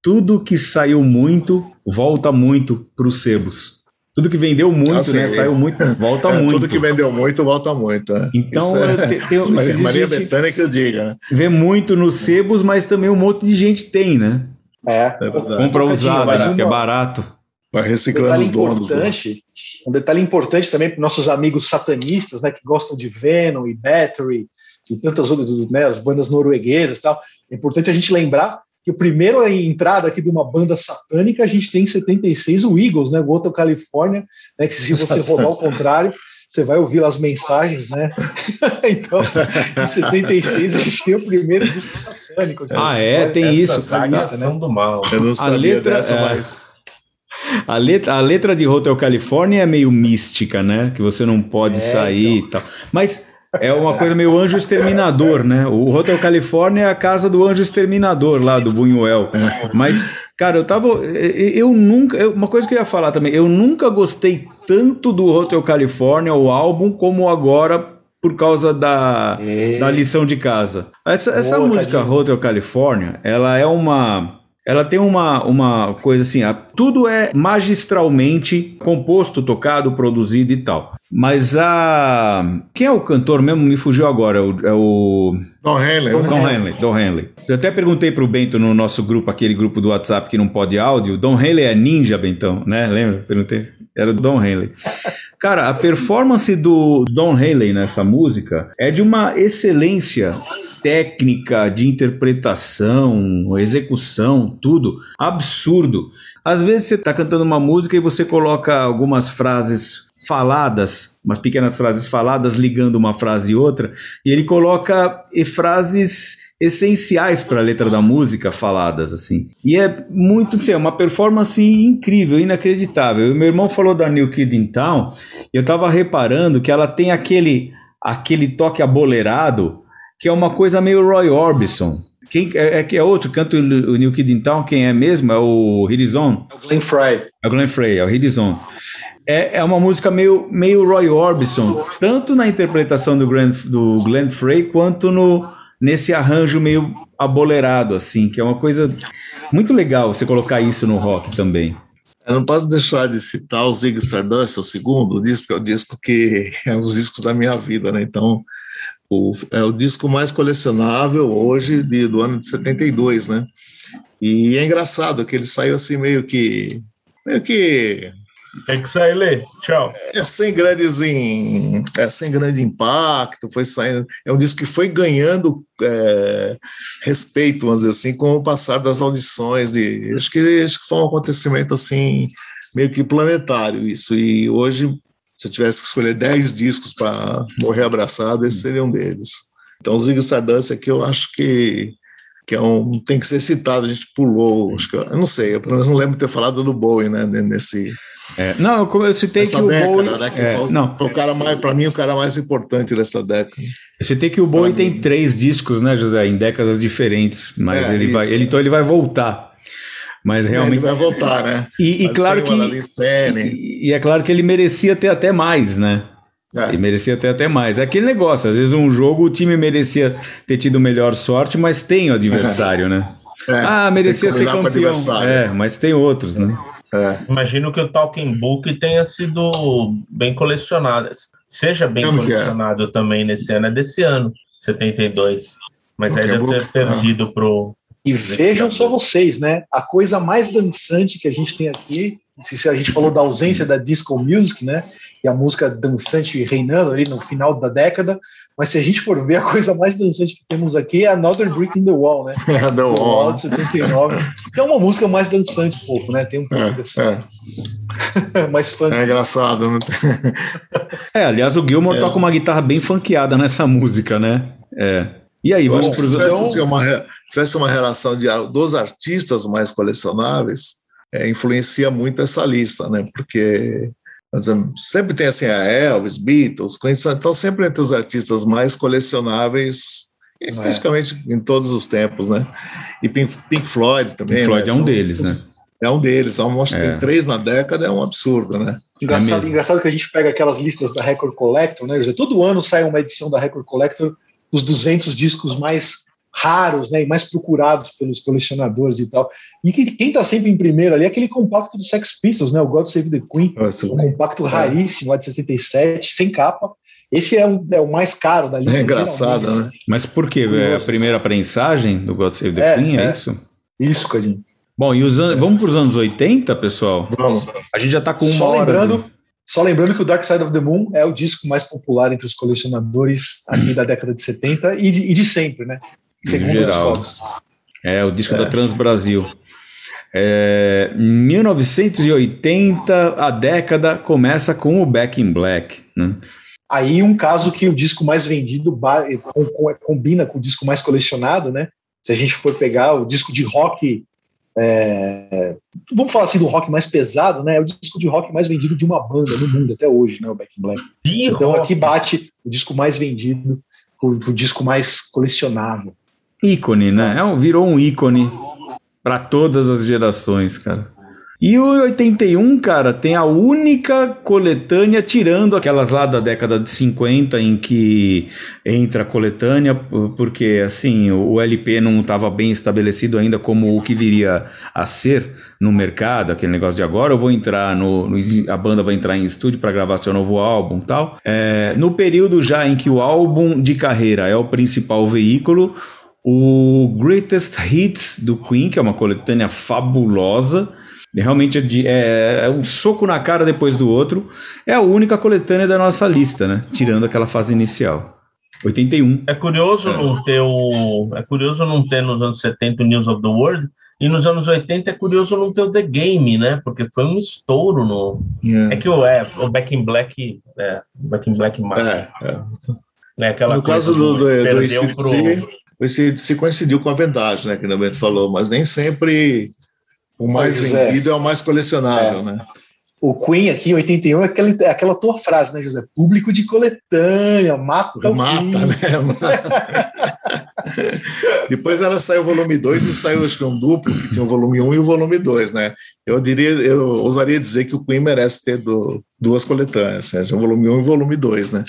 tudo que saiu muito volta muito para os sebos. Tudo que vendeu muito, né? Saiu muito, volta é, muito. Tudo que vendeu muito, volta muito. É. Então, é, te, te, Maria, Maria Bethânia que eu diga, né? Vê muito nos sebos, mas também um monte de gente tem, né? É, é Compra usado, né? que é barato. Vai reciclando um os donos. Né? Importante, um detalhe importante também para nossos amigos satanistas, né? Que gostam de Venom e Battery e tantas outras, né? As bandas norueguesas e tal. É importante a gente lembrar que o primeiro a entrada aqui de uma banda satânica, a gente tem em 76 o Eagles, né? O Hotel California, né? Que se você rodar ao contrário, você vai ouvir as mensagens, né? então, em 76 a gente tem o primeiro disco satânico. Ah, é? Tem isso. Lista, né? do mal. Eu não sabia a letra, dessa, é... mas... A letra, a letra de Hotel California é meio mística, né? Que você não pode é, sair então. e tal. Mas é uma coisa meio anjo exterminador, né? O Hotel Califórnia é a casa do anjo exterminador lá do Buñuel. Mas, cara, eu tava. Eu nunca. Uma coisa que eu ia falar também, eu nunca gostei tanto do Hotel California, o álbum, como agora por causa da, da lição de casa. Essa, essa Boa, música tadinho. Hotel California, ela é uma ela tem uma, uma coisa assim, a, tudo é magistralmente composto, tocado, produzido e tal. Mas a. Quem é o cantor mesmo? Me fugiu agora. É o. Don Henley. Don Henley. Don Henley. Eu até perguntei pro Bento no nosso grupo, aquele grupo do WhatsApp que não pode áudio. Don Henley é ninja, Bentão, né? Lembra? Perguntei. Era o Don Henley. Cara, a performance do Don Henley nessa música é de uma excelência técnica de interpretação, execução, tudo absurdo. Às vezes você está cantando uma música e você coloca algumas frases faladas, umas pequenas frases faladas ligando uma frase e outra, e ele coloca frases essenciais para a letra da música faladas assim. E é muito, assim, é uma performance incrível, inacreditável. O meu irmão falou da New Kid in Town, e eu estava reparando que ela tem aquele aquele toque abolerado que é uma coisa meio Roy Orbison. Quem é, é, é outro, canta o, o New Kid in Town, quem é mesmo? É o Hirizon. É o Glenn Frey. É o Glenn Frey, é o Hirizon. É, é uma música meio, meio Roy Orbison, tanto na interpretação do, Glenn, do Glenn Frey, quanto no, nesse arranjo meio abolerado, assim, que é uma coisa muito legal você colocar isso no rock também. Eu não posso deixar de citar o Zig Stardust, o segundo disco, que é o disco que é um dos discos da minha vida, né? Então, o, é o disco mais colecionável hoje de, do ano de 72, né? E é engraçado que ele saiu assim meio que meio que tem que sair, Lê. Tchau. É sem grandes em, é sem grande impacto, foi saindo. É um disco que foi ganhando é, respeito, vamos dizer assim, com o passar das audições. De, acho, que, acho que foi um acontecimento assim, meio que planetário isso. E hoje se eu tivesse que escolher 10 discos para morrer abraçado, esse seria um deles. Então, o Zig Stardust aqui eu acho que, que é um, tem que ser citado, a gente pulou, acho que, eu não sei, eu pelo menos não lembro de ter falado do Bowie, né, nesse... É, não, eu citei que o década, Bowie... Né, que é, foi, não, foi o cara mais, para mim, o cara mais importante dessa década. Eu citei que o Bowie tem três discos, né, José, em décadas diferentes, mas é, ele, vai, ele, então ele vai voltar. Mas realmente. Ele vai voltar, né? E, e claro que. E, e, é claro que ele merecia ter até mais, né? É. Ele merecia ter até mais. É aquele negócio, às vezes um jogo o time merecia ter tido melhor sorte, mas tem o adversário, né? É, ah, merecia ser campeão. É, mas tem outros, né? É. Imagino que o Talking Book tenha sido bem colecionado. Seja bem Como é? colecionado também nesse ano. É desse ano, 72. Mas aí deve ter perdido pro, e vejam só vocês, né? A coisa mais dançante que a gente tem aqui, se a gente falou da ausência da disco music, né? E a música dançante reinando ali no final da década, mas se a gente for ver a coisa mais dançante que temos aqui é Another Brick in the Wall, né? É, the Wall. de 79, que é uma música mais dançante um pouco, né? Tem um pouco é, desse é. mais funk. É engraçado, né? é, aliás, o Gilmore é. toca uma guitarra bem funkeada nessa música, né? É. E aí, vamos para os outros. Se tivesse uma, tivesse uma relação de, dos artistas mais colecionáveis, é, influencia muito essa lista, né? Porque exemplo, sempre tem assim a Elvis, Beatles, Queen, então sempre entre os artistas mais colecionáveis, é. praticamente em todos os tempos, né? E Pink, Pink Floyd também. Pink Floyd né? é um deles, os, né? é um deles. Acho que é. tem três na década, é um absurdo, né? Engraçado, é engraçado que a gente pega aquelas listas da Record Collector, né? Todo ano sai uma edição da Record Collector dos 200 discos mais raros né, e mais procurados pelos colecionadores e tal. E quem está sempre em primeiro ali é aquele compacto do Sex Pistols, né, o God Save the Queen, Nossa, um compacto é. raríssimo lá de 77, sem capa. Esse é, um, é o mais caro da lista. É engraçado, né? Mas por quê? É a primeira prensagem do God Save the é, Queen, é, é isso? Isso, Cadinho. Bom, e os an... vamos para os anos 80, pessoal? Vamos. A gente já está com uma Só hora. Lembrando, de... Só lembrando que o Dark Side of the Moon é o disco mais popular entre os colecionadores aqui da década de 70 e de, e de sempre, né? Segundo geral. É, o disco é. da Trans Brasil. É, 1980, a década começa com o Back in Black. Né? Aí um caso que o disco mais vendido combina com o disco mais colecionado, né? Se a gente for pegar o disco de rock, é, vamos falar assim do rock mais pesado, né? É o disco de rock mais vendido de uma banda no mundo até hoje, né? O Back in Black. então aqui bate o disco mais vendido com o disco mais colecionável. Ícone, né? É virou um ícone para todas as gerações, cara. E o 81, cara, tem a única coletânea, tirando aquelas lá da década de 50, em que entra a coletânea, porque assim, o LP não estava bem estabelecido ainda como o que viria a ser no mercado, aquele negócio de agora eu vou entrar no. no a banda vai entrar em estúdio para gravar seu novo álbum tal. É, no período já em que o álbum de carreira é o principal veículo, o Greatest Hits do Queen, que é uma coletânea fabulosa. Realmente é, de, é, é, um soco na cara depois do outro. É a única coletânea da nossa lista, né? Tirando aquela fase inicial. 81. É curioso é. não ter o. É curioso não ter nos anos 70 o News of the World. E nos anos 80 é curioso não ter o The Game, né? Porque foi um estouro no. É, é que o, é, o Back in Black. É, Back in Black É, é. é aquela no caso do, do, do, pro esse se coincidiu com a verdade, né, que o Bento falou, mas nem sempre o mais pois é. vendido é. é. o mais colecionável, é. né? O Queen aqui, em 81, é aquela, é aquela tua frase, né, José? Público de coletânea, mata o Mata, Queen. né? Depois ela saiu o volume 2 e saiu, acho que um duplo, que tinha o volume 1 um e o volume 2, né? Eu diria, eu ousaria dizer que o Queen merece ter do, duas coletâneas, né? o volume 1 um e o volume 2, né?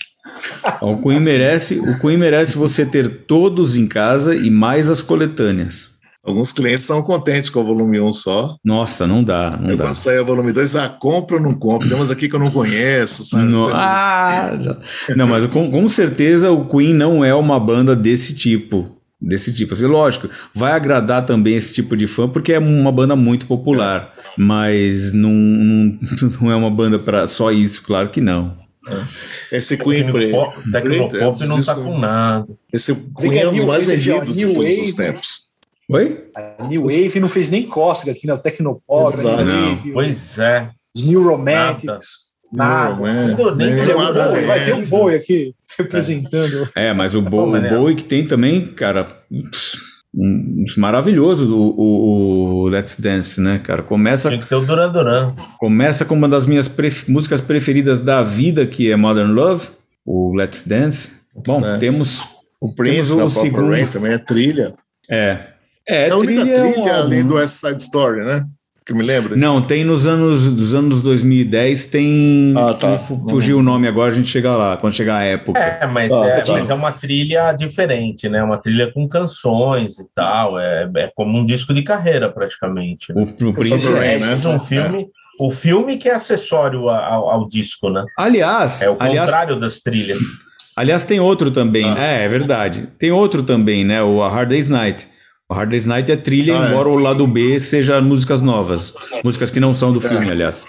O Queen, merece, o Queen merece você ter todos em casa e mais as coletâneas. Alguns clientes são contentes com o volume 1 só. Nossa, não dá, não eu dá. Quando sair o volume 2, ah, compro ou não compro? Temos aqui que eu não conheço, sabe? No, ah, não. não, mas com, com certeza o Queen não é uma banda desse tipo desse tipo. Assim, lógico, vai agradar também esse tipo de fã porque é uma banda muito popular, mas não, não, não, é uma banda para só isso, claro que não. É. Esse Queen Tecnopop, Tecnopop não está com nada. Esse Queen é um dos mais vendidos de todos os tempos. Oi? A New Wave não fez nem cócega aqui, né? O Tecnopop, é Wave, Pois é. Os New Romantics. Nada. Nada. Nem nem nada boi, vai ter um boi aqui representando. É, mas o, bo, o boi que tem também, cara, um, maravilhoso o, o, o, Let's Dance, né, cara? Começa. Tem que ter o Duran Duran. Começa com uma das minhas pref, músicas preferidas da vida, que é Modern Love, o Let's Dance. Bom, Dance. temos. O Prince, temos o segundo... Rain, também é trilha. É. É, é a única trilha, trilha é além do West Side Story, né? que me lembra? Não, tem nos anos dos anos 2010, tem. Ah, tá. Fugiu o nome agora, a gente chega lá, quando chegar a época. É, mas, ah, é, tá. mas é uma trilha diferente, né? Uma trilha com canções e tal. É, é como um disco de carreira, praticamente. Né? O, o Prince é, né? um filme. É. O filme que é acessório ao, ao, disco, né? Aliás. É o aliás, contrário das trilhas. Aliás, tem outro também. Ah. É, é verdade. Tem outro também, né? O A Hard Day's Night o Hard Day's Night é trilha, ah, é. embora é. o lado B seja músicas novas. Músicas que não são do filme, aliás.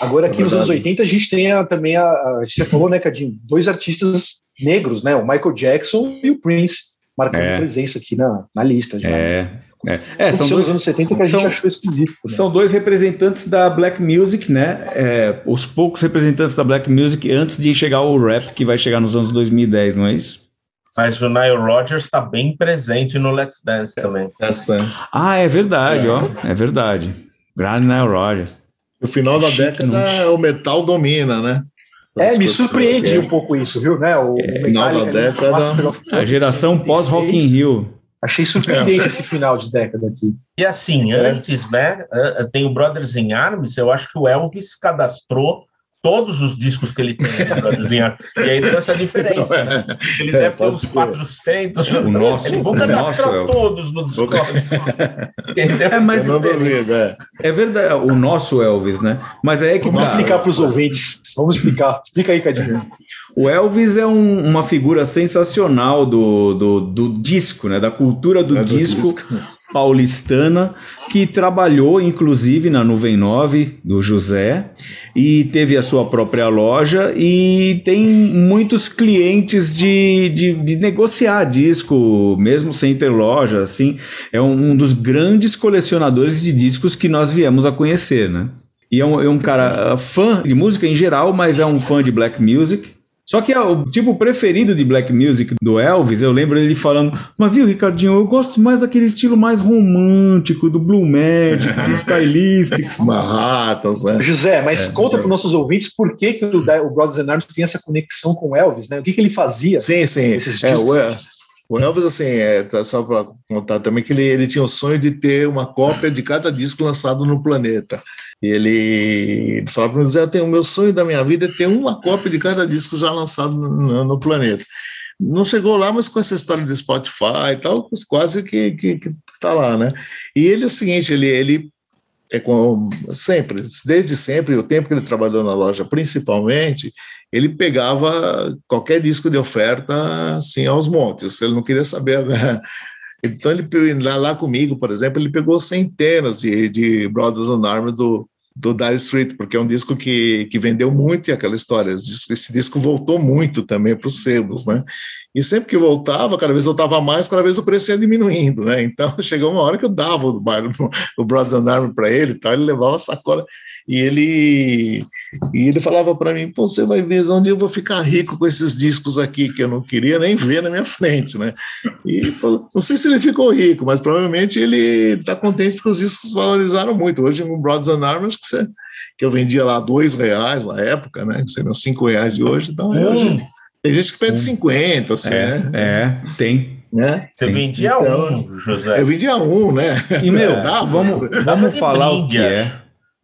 Agora, aqui é nos anos 80, a gente tem a, também a, a. Você falou, né, Cadinho? Dois artistas negros, né? O Michael Jackson e o Prince, marcando é. presença aqui na, na lista. Já. É. É, é são dois anos 70 que a são, gente achou esquisito. Né? São dois representantes da Black Music, né? É, os poucos representantes da Black Music antes de chegar o rap que vai chegar nos anos 2010, não é isso? Mas o Nile Rodgers está bem presente no Let's Dance também. Ah, é verdade, é. ó. É verdade. Grande Nile Rodgers. No final da década, o metal domina, né? É, me surpreende um pouco isso, viu? Né? O é, final da década. A geração pós Rock in Rio. Achei surpreendente esse final de década aqui. E assim, é. antes, né, tem o Brothers in Arms, eu acho que o Elvis cadastrou todos os discos que ele tem para desenhar. E aí tem essa diferença, né? Ele é, deve ter uns ser. 400. O nosso, ele vou cadastrar todos nos discos. é, mas é, é, verdade, o nosso Elvis, né? Mas é que Vamos tá. explicar para os ouvintes. Vamos explicar. Explica aí, Cadinho. O Elvis é um, uma figura sensacional do, do, do, disco, né? Da cultura do, é disco, do disco paulistana, que trabalhou inclusive na Nuvem 9 do José e teve a sua própria loja e tem muitos clientes de, de, de negociar disco, mesmo sem ter loja, assim, é um, um, dos grandes colecionadores de discos que nós viemos a conhecer, né? E é um, é um cara fã de música em geral, mas é um fã de black music só que é o tipo preferido de black music do Elvis, eu lembro ele falando, mas viu, Ricardinho, eu gosto mais daquele estilo mais romântico, do Blue Magic, de Stylistics. Manhattans, né? José, mas é, conta é. para os nossos ouvintes por que, que o, o Brothers and Arms tem essa conexão com o Elvis, né? O que, que ele fazia? Sim, sim. É, o, o Elvis, assim, é, tá só para contar também que ele, ele tinha o sonho de ter uma cópia de cada disco lançado no planeta. E ele, falava para mim, Zé, o meu sonho da minha vida é ter uma cópia de cada disco já lançado no, no, planeta. Não chegou lá, mas com essa história do Spotify e tal, quase que, que, que tá lá, né? E ele é o seguinte, ele, ele é com, sempre, desde sempre, o tempo que ele trabalhou na loja, principalmente, ele pegava qualquer disco de oferta assim aos montes. Ele não queria saber. Então ele lá, comigo, por exemplo, ele pegou centenas de, de Brothers in Arms do do Dire Street, porque é um disco que, que vendeu muito e aquela história. Esse disco voltou muito também para os sebos, né? E sempre que voltava, cada vez voltava mais, cada vez o preço ia diminuindo, né? Então chegou uma hora que eu dava o, o Brothers and Arms para ele, tal, ele levava a sacola e ele e ele falava para mim, Pô, você vai ver onde eu vou ficar rico com esses discos aqui que eu não queria nem ver na minha frente, né? E pô, não sei se ele ficou rico, mas provavelmente ele está contente porque os discos valorizaram muito. Hoje um Brothers and Arms que, você, que eu vendia lá dois reais na época, né? Que seriam cinco reais de hoje, então hum. hoje tem gente que pede 50, assim, é, né? É, tem. Né? Você vendia então, um, José. Eu vendia um, né? E, meu, dava, vamos, vamos falar o que é.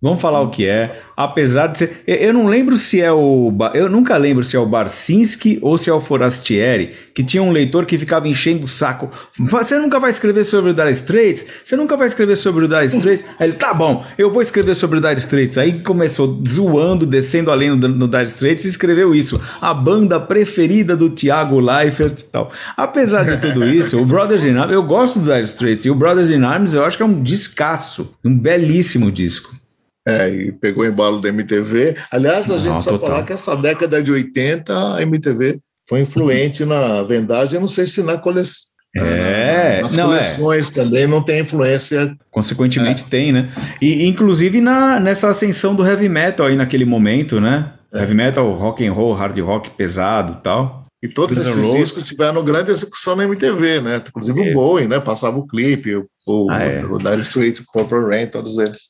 Vamos falar o que é. Apesar de ser. Eu não lembro se é o. Eu nunca lembro se é o Barcinski ou se é o Forastieri, que tinha um leitor que ficava enchendo o saco. Você nunca vai escrever sobre o Dire Straits? Você nunca vai escrever sobre o Dire Straits? Aí ele, tá bom, eu vou escrever sobre o Dire Straits. Aí começou zoando, descendo além no, no Dire Straits e escreveu isso. A banda preferida do Thiago Leifert e tal. Apesar de tudo isso, o Brothers in Arms, eu gosto do Dire Straits e o Brothers in Arms eu acho que é um descasso, um belíssimo disco. É, e pegou o embalo da MTV. Aliás, a Não, gente precisa falar que essa década de 80 a MTV foi influente na vendagem, não sei se na coleção. É, nas não, é. coleções é. também não tem influência. Consequentemente é. tem, né? E inclusive na, nessa ascensão do heavy metal aí naquele momento, né? É. Heavy metal, rock and roll, hard rock pesado e tal. E todos esses Rose. discos tiveram grande execução na MTV, né? Inclusive o Bowie, né? Passava o clipe, o, o, ah, é. o Dire Straits, o Purple Rain, todos eles.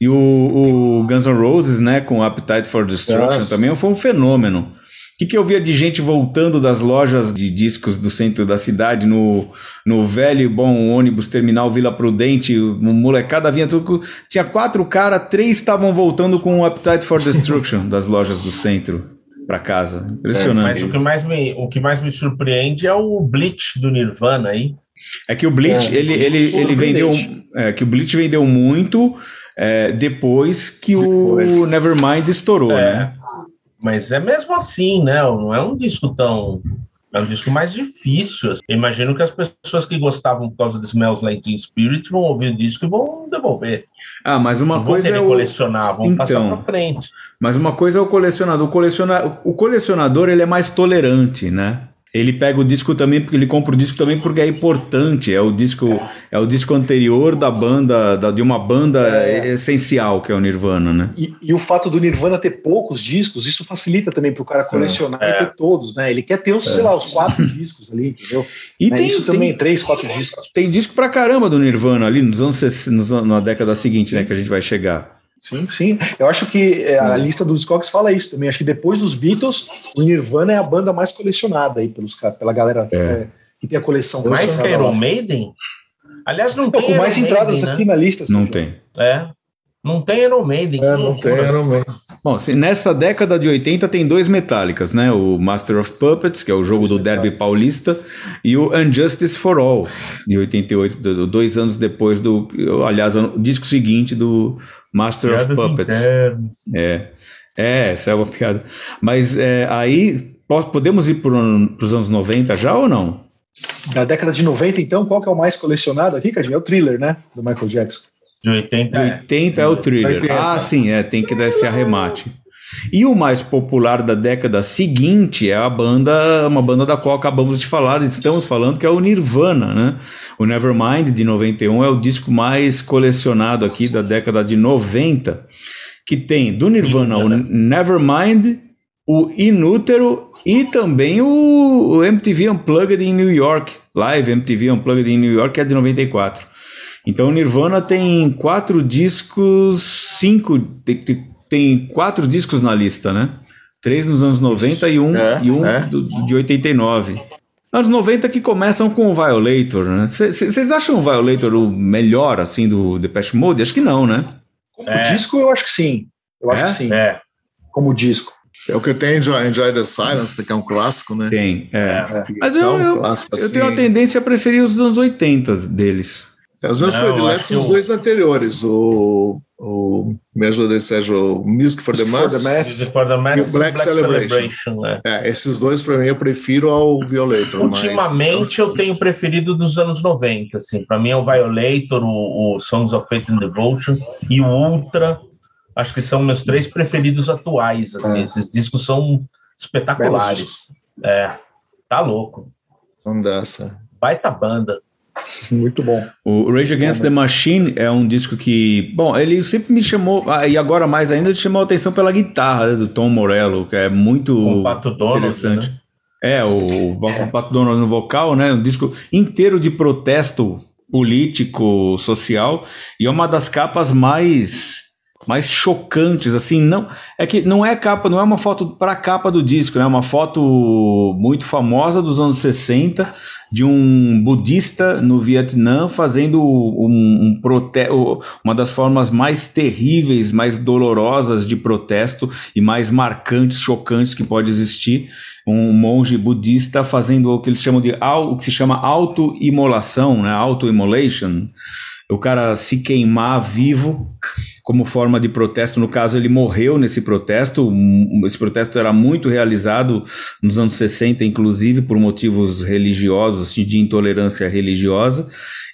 E o, o Guns N' Roses, né? Com Appetite for Destruction Nossa. também foi um fenômeno. O que, que eu via de gente voltando das lojas de discos do centro da cidade no, no velho e bom ônibus terminal Vila Prudente, molecada vinha tudo. Tinha quatro caras, três estavam voltando com o Appetite for Destruction das lojas do centro para casa. Impressionante. É, mas o que, mais me, o que mais me surpreende é o Bleach do Nirvana aí. É que o Bleach, é, ele, ele, ele vendeu. É, que o Bleach vendeu muito é, depois que depois. o Nevermind estourou, é, né? Mas é mesmo assim, né? Não é um disco tão é um disco mais difícil. imagino que as pessoas que gostavam por causa de Smells Like Teen Spirit vão ouvir o disco e vão devolver. Ah, mas uma não coisa é o colecionar, vão então, passar para frente. Mas uma coisa é o colecionador. O, coleciona... o colecionador ele é mais tolerante, né? Ele pega o disco também porque ele compra o disco também porque é importante. É o disco é o disco anterior da banda da, de uma banda é. essencial que é o Nirvana, né? E, e, o fato do Nirvana ter poucos discos isso facilita também para o cara colecionar é. e ter todos, né? Ele quer ter os, sei lá, os quatro discos ali, entendeu? E né? tem, isso também tem, três, quatro discos. Tem disco pra caramba do Nirvana ali nos anos nos, na década seguinte, né? Que a gente vai chegar. Sim, sim. Eu acho que é, a lista dos Discogs fala isso também. Acho que depois dos Beatles, o Nirvana é a banda mais colecionada aí pelos, pela galera é. É, que tem a coleção. Mais que Iron Maiden? Aliás, não, não tem. Com mais Iron entradas Maiden, aqui né? na lista. Não tem. É. Não tem Iron Maiden. É, não tem Iron Maiden. Bom, se nessa década de 80 tem dois metálicas, né? O Master of Puppets, que é o jogo do Derby Paulista, e o Unjustice for All, de 88, dois anos depois do. Aliás, o disco seguinte do Master Piadas of Puppets. Internas. É. É, essa é uma piada. Mas é, aí, podemos ir para os anos 90 já ou não? Da década de 90, então, qual que é o mais colecionado aqui, Cadinho? É o thriller, né? Do Michael Jackson. De 80, de 80 é, é o thriller. 80. Ah, sim, é, tem que dar esse arremate. E o mais popular da década seguinte é a banda, uma banda da qual acabamos de falar, estamos falando, que é o Nirvana, né? O Nevermind de 91 é o disco mais colecionado aqui da década de 90, que tem do Nirvana o Nevermind, o Inútero e também o, MTV Unplugged em New York, Live MTV Unplugged em New York, que é de 94. Então o Nirvana tem quatro discos, cinco, tem, tem, quatro discos na lista, né? Três nos anos 90 e um, é, e um é. do, de 89. Anos 90 que começam com o Violator, né? Vocês acham o Violator o melhor, assim, do Depeche Mode? Acho que não, né? Como é. disco, eu acho que sim. Eu acho é? que sim. É. Como disco. É o que tem Enjoy, Enjoy the Silence, que é um clássico, né? Tem, é. é. Mas eu, eu, eu, assim. eu tenho a tendência a preferir os anos 80 deles. É, os meus prediletos são os dois anteriores, o, o me ajuda aí, Sérgio, o Music for the Mass, Music for the Mass e o Black, Black Celebration. Celebration é. é. esses dois para mim eu prefiro ao Violator. Ultimamente mas... eu tenho preferido dos anos 90, assim, para mim é o Violator, o, o, Songs of Faith and Devotion e o Ultra, acho que são meus três preferidos atuais, assim, é. esses discos são espetaculares. É, tá louco. Não dessa. Baita banda. Muito bom. O Rage Against the Machine é um disco que, bom, ele sempre me chamou, ah, e agora mais ainda, ele chamou a atenção pela guitarra né, do Tom Morello, que é muito Donald, interessante. Né? É, o, o é. Pato Donald no vocal, né? Um disco inteiro de protesto político, social, e é uma das capas mais mais chocantes, assim, não é que não é capa, não é uma foto para capa do disco, né? é uma foto muito famosa dos anos 60 de um budista no Vietnã fazendo um, um protesto, uma das formas mais terríveis, mais dolorosas de protesto e mais marcantes, chocantes que pode existir, um monge budista fazendo o que eles chamam de o que se chama auto-imolação, né? Auto-immolation o cara se queimar vivo como forma de protesto. No caso, ele morreu nesse protesto. Esse protesto era muito realizado nos anos 60, inclusive por motivos religiosos, de intolerância religiosa.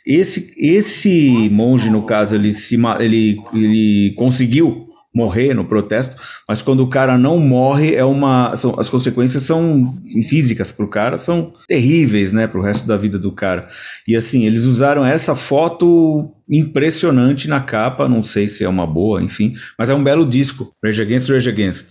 Esse, esse monge, no caso, ele, se, ele, ele conseguiu morrer no protesto, mas quando o cara não morre, é uma, são, as consequências são físicas para o cara, são terríveis, né, para o resto da vida do cara. E assim, eles usaram essa foto impressionante na capa, não sei se é uma boa, enfim, mas é um belo disco, Rage Against, Rage Against.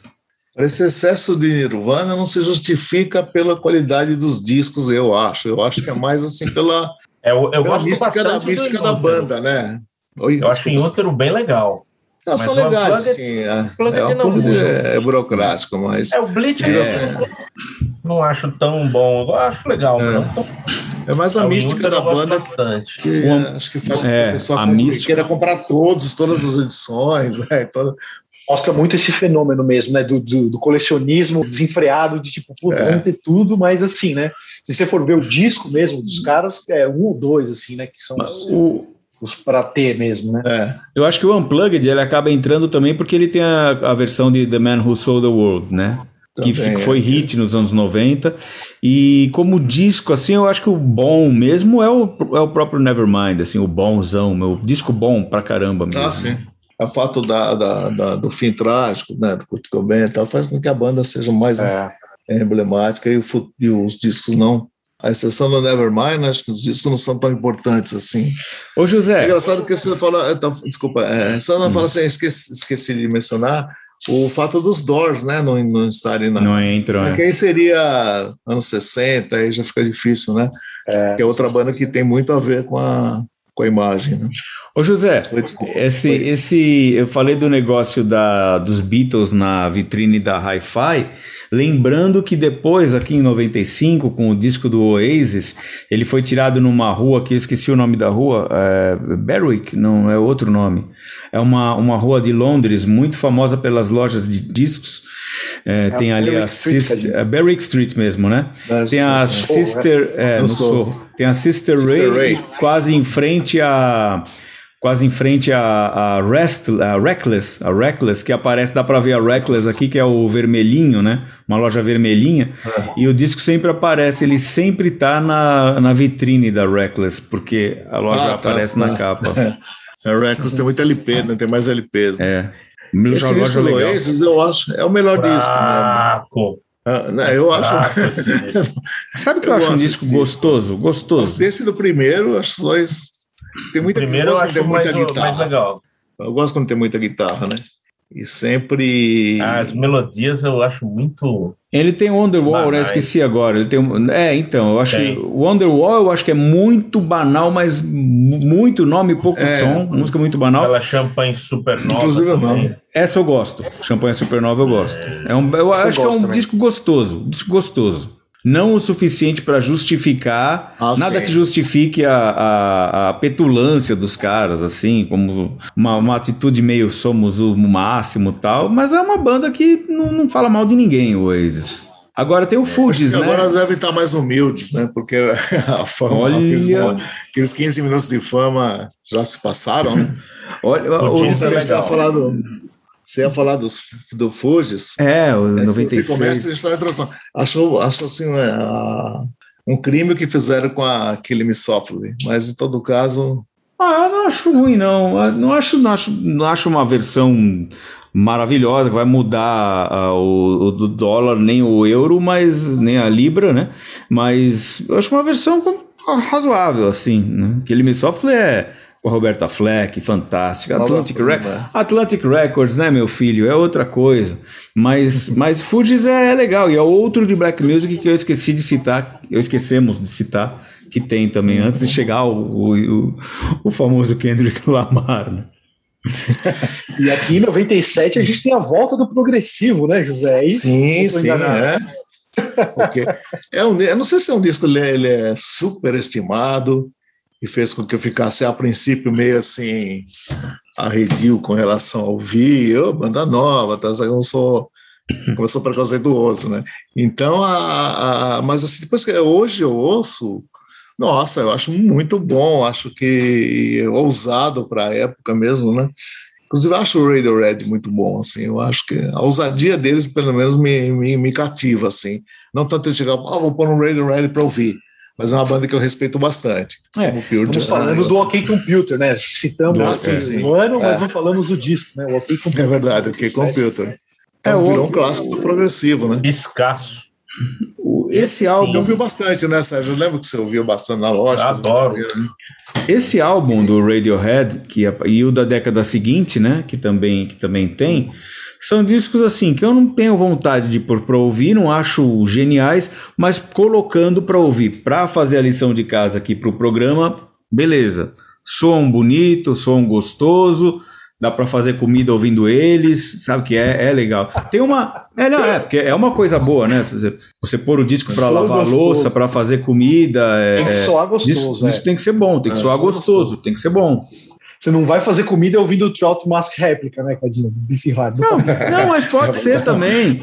Esse excesso de Nirvana não se justifica pela qualidade dos discos, eu acho. Eu acho que é mais assim pela, é, eu, eu pela mística, da, mística da banda, né? Oi, eu acho o Útero bem legal. Não, são legais, sim. É, é, um pouco de, é, burocrático, mas. É, o Blitz é, assim, não acho tão bom. Eu acho legal. É, é mais a é, mística da banda bastante. que acho que faz com que a pessoa a mística... queira comprar todos, todas as edições. Né, toda... Mostra muito esse fenômeno mesmo, né? Do, do, do colecionismo desenfreado, de tipo, pô, é. vamos ter tudo, mas assim, né? Se você for ver o disco mesmo dos caras, é um ou dois, assim, né? Que são. Os... O os para ter mesmo, né? É. Eu acho que o Unplugged ele acaba entrando também porque ele tem a, a versão de The Man Who Sold the World, né? Também, que foi é. hit nos anos 90. E como disco, assim, eu acho que o bom mesmo é o, é o próprio Nevermind, assim, o bonzão, meu disco bom pra caramba mesmo. Ah, sim. O fato da, da, da, do fim trágico, né, do Kurt Cobain e tal, faz com que a banda seja mais é. emblemática e, o, e os discos não a exceção do Nevermind, acho que os discos não são tão importantes assim. Ô, José. É engraçado que você fala. Então, desculpa, é, só não hum. fala assim, esqueci, esqueci, de mencionar o fato dos Doors, né? Não, não estarem na. Não entram. É. Que aí seria anos 60, aí já fica difícil, né? É. Que é outra banda que tem muito a ver com a, com a imagem, né? Ô José, esse, esse, eu falei do negócio da, dos Beatles na vitrine da Hi-Fi, lembrando que depois, aqui em 95, com o disco do Oasis, ele foi tirado numa rua que eu esqueci o nome da rua, é, Berwick, não é outro nome. É uma, uma rua de Londres muito famosa pelas lojas de discos. É, é tem ali Berwick a Sister, é Berwick Street mesmo, né? tem a Sister, é, no. Tem a Sister, Sister Ray, Ray, quase em frente a quase em frente a, a, Rest, a Reckless, a Reckless, que aparece, dá para ver a Reckless aqui, que é o vermelhinho, né? Uma loja vermelhinha. É. E o disco sempre aparece, ele sempre tá na, na vitrine da Reckless, porque a loja ah, tá, aparece tá, na tá. capa. A Reckless tem muito LP, não tem mais LPs. Né? É. Esse loja disco legal. Oasis, eu acho, é o melhor Fraco. disco. Né? Ah, não, eu acho. Sabe que eu, eu acho um disco gostoso? Gostoso. Desse do primeiro, acho dois tem muita, Primeiro eu, acho tem muita mais, guitarra. mais legal. Eu gosto quando tem muita guitarra, né? E sempre. As melodias eu acho muito. Ele tem Wonderwall, né? Esqueci agora. Ele tem. É, então, eu acho. Tem. Wonderwall eu acho que é muito banal, mas muito nome e pouco é, som. Música muito banal. Aquela champanhe supernova. Inclusive também. Essa eu gosto. Champanhe supernova eu gosto. É, é um, eu acho que é um também. disco gostoso. Disco gostoso não o suficiente para justificar ah, nada sim. que justifique a, a, a, petulância dos caras, assim, como uma, uma, atitude meio somos o máximo tal, mas é uma banda que não, não fala mal de ninguém, o Oasis. Agora tem o Fugees, né? Agora devem estar mais humildes, né? Porque a fama, Olha... aqueles, aqueles 15 minutos de fama já se passaram, né? Olha, o, o, o, o, você ia falar dos, do Fugis. É, o é, 96. Você começa a história introdução. Achou, achou assim, né, um crime que fizeram com a Killing Softly, mas em todo caso... Ah, eu não acho ruim, não. Não acho, não acho, não acho uma versão maravilhosa que vai mudar uh, o, o dólar, nem o euro, mas nem a libra, né? Mas eu acho uma versão razoável, assim. Né? Killing Me Softly é com a Roberta Fleck, fantástica. Atlantic, Re Atlantic Records, né, meu filho? É outra coisa. Mas, mas Fugees é, é, legal. E é outro de Black Music que eu esqueci de citar, eu esquecemos de citar, que tem também, antes de chegar o, o, o famoso Kendrick Lamar, né? e aqui em 97 a gente tem a volta do progressivo, né, José? É? Sim, sim, é. Porque é um, eu não sei se é um disco ele é, ele é super estimado, e fez com que eu ficasse a princípio meio assim arredio com relação ao ouvir, eu, banda nova, tá? eu não sou sou preconceituoso, né? Então, a, a, mas assim, depois que hoje eu ouço, nossa, eu acho muito bom, acho que ousado para a época mesmo, né? Inclusive, eu acho o Radiohead muito bom, assim, eu acho que a ousadia deles, pelo menos, me, me, me cativa, assim. Não tanto eu chegar, ah, vou pôr um Radiohead para ouvir mas é uma banda que eu respeito bastante. É, estamos falando do OK Computer, né? Citamos assim, o ano, mas é. não falamos o disco, né? O OK Computer. É verdade, o OK Computer. Então, é, virou um clássico do progressivo, né? Escasso. Esse álbum. Eu ouvi bastante, né, Sérgio? Eu lembro que você ouviu bastante na loja. Adoro. Esse álbum do Radiohead, que, é, e o da década seguinte, né? Que também, que também tem. São discos assim que eu não tenho vontade de pôr para ouvir, não acho geniais, mas colocando para ouvir, para fazer a lição de casa aqui para o programa, beleza. Som bonito, som gostoso, dá para fazer comida ouvindo eles, sabe que é, é legal. Tem uma, é não é porque é uma coisa boa, né? Você, você pôr o disco para lavar gostoso. louça, para fazer comida, é, tem que soar gostoso. Isso, é. isso tem que ser bom, tem que é, soar gostoso, gostoso, tem que ser bom. Você não vai fazer comida ouvindo o Trout Mask réplica, né, Cadinho? Bife Hard. Não, não, mas pode ser também.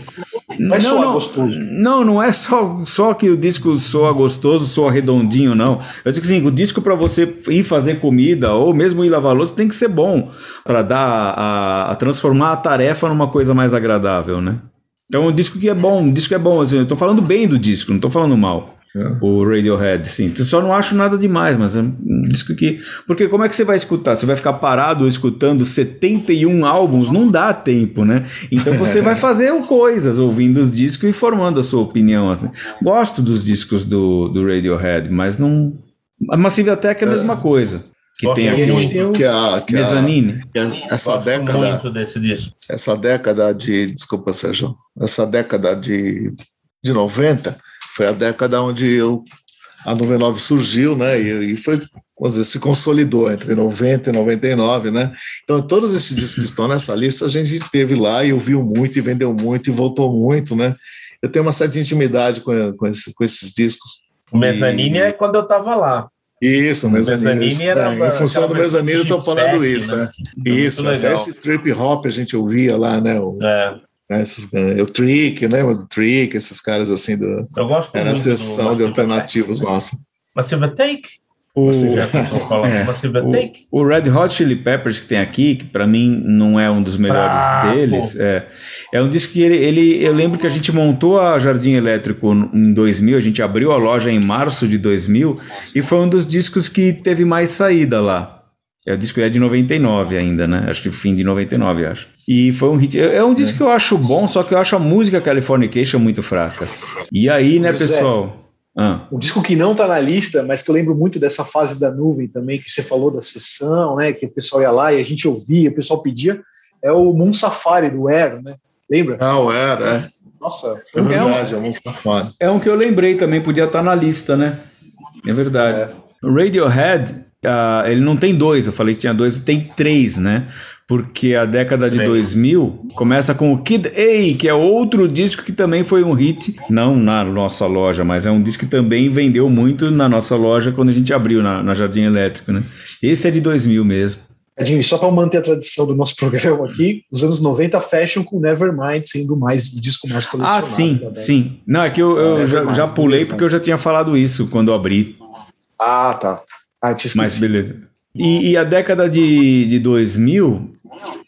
Não, soar não, gostoso. Não, não é só, só que o disco soa gostoso, soa redondinho, não. Eu digo assim, o disco para você ir fazer comida ou mesmo ir lavar louça tem que ser bom para dar a, a transformar a tarefa numa coisa mais agradável, né? Então, um disco que é bom, um disco que é bom. Assim, eu tô falando bem do disco, não tô falando mal. É. O Radiohead, sim. Eu só não acho nada demais, mas é um disco que. Porque como é que você vai escutar? Você vai ficar parado escutando 71 álbuns? Não dá tempo, né? Então você vai fazer coisas ouvindo os discos e formando a sua opinião. Assim. Gosto dos discos do, do Radiohead, mas não. A Massive Attack é a mesma coisa. Que tem aqui um, que a, que Mezzanine. A, essa Gosto década. Muito desse disco. Essa década de. Desculpa, Sérgio. Essa década de, de 90 foi a década onde eu, a 99 surgiu, né? E, e foi vamos dizer, se consolidou entre 90 e 99, né? Então, todos esses discos que estão nessa lista, a gente teve lá e ouviu muito, e vendeu muito, e voltou muito, né? Eu tenho uma certa intimidade com, com, esse, com esses discos. O Mezzanine e... é quando eu estava lá. Isso, era é, em função do mezzanine, eu estou falando isso. Né? né? Isso, até esse trip hop a gente ouvia lá, né? O, é. Né, esses, é, o Trick, né? O Trick, esses caras assim do. Eu gosto Era a sessão de alternativos nossa. Massive Take? O, é, o, o, Red Hot Chili Peppers que tem aqui, que para mim não é um dos melhores deles, é, é um disco que ele, ele, eu lembro que a gente montou a Jardim Elétrico em 2000, a gente abriu a loja em março de 2000 e foi um dos discos que teve mais saída lá. É, o disco é de 99 ainda, né? Acho que fim de 99, acho. E foi um hit. É, é um disco é. que eu acho bom, só que eu acho a música Californication muito fraca. E aí, né, pessoal? Ah. Um disco que não está na lista, mas que eu lembro muito dessa fase da nuvem também, que você falou da sessão, né? Que o pessoal ia lá e a gente ouvia, o pessoal pedia, é o Moon Safari do Air, né? Lembra? Ah, o Air, é. Nossa, é verdade, é um, é Moon Safari. É um que eu lembrei também, podia estar tá na lista, né? É verdade. É. Radiohead, uh, ele não tem dois, eu falei que tinha dois, tem três, né? porque a década de 2000 começa com o Kid A, que é outro disco que também foi um hit, não na nossa loja, mas é um disco que também vendeu muito na nossa loja quando a gente abriu na, na Jardim Elétrico, né? Esse é de 2000 mesmo. Edinho, só para manter a tradição do nosso programa aqui, os anos 90 fecham com Nevermind sendo mais o disco mais colecionado. Ah, sim, sim. Não, é que eu, eu já, já, pulei porque eu já tinha falado isso quando eu abri. Ah, tá. Ah, te esqueci. Mas beleza. E, e, a década de, de 2000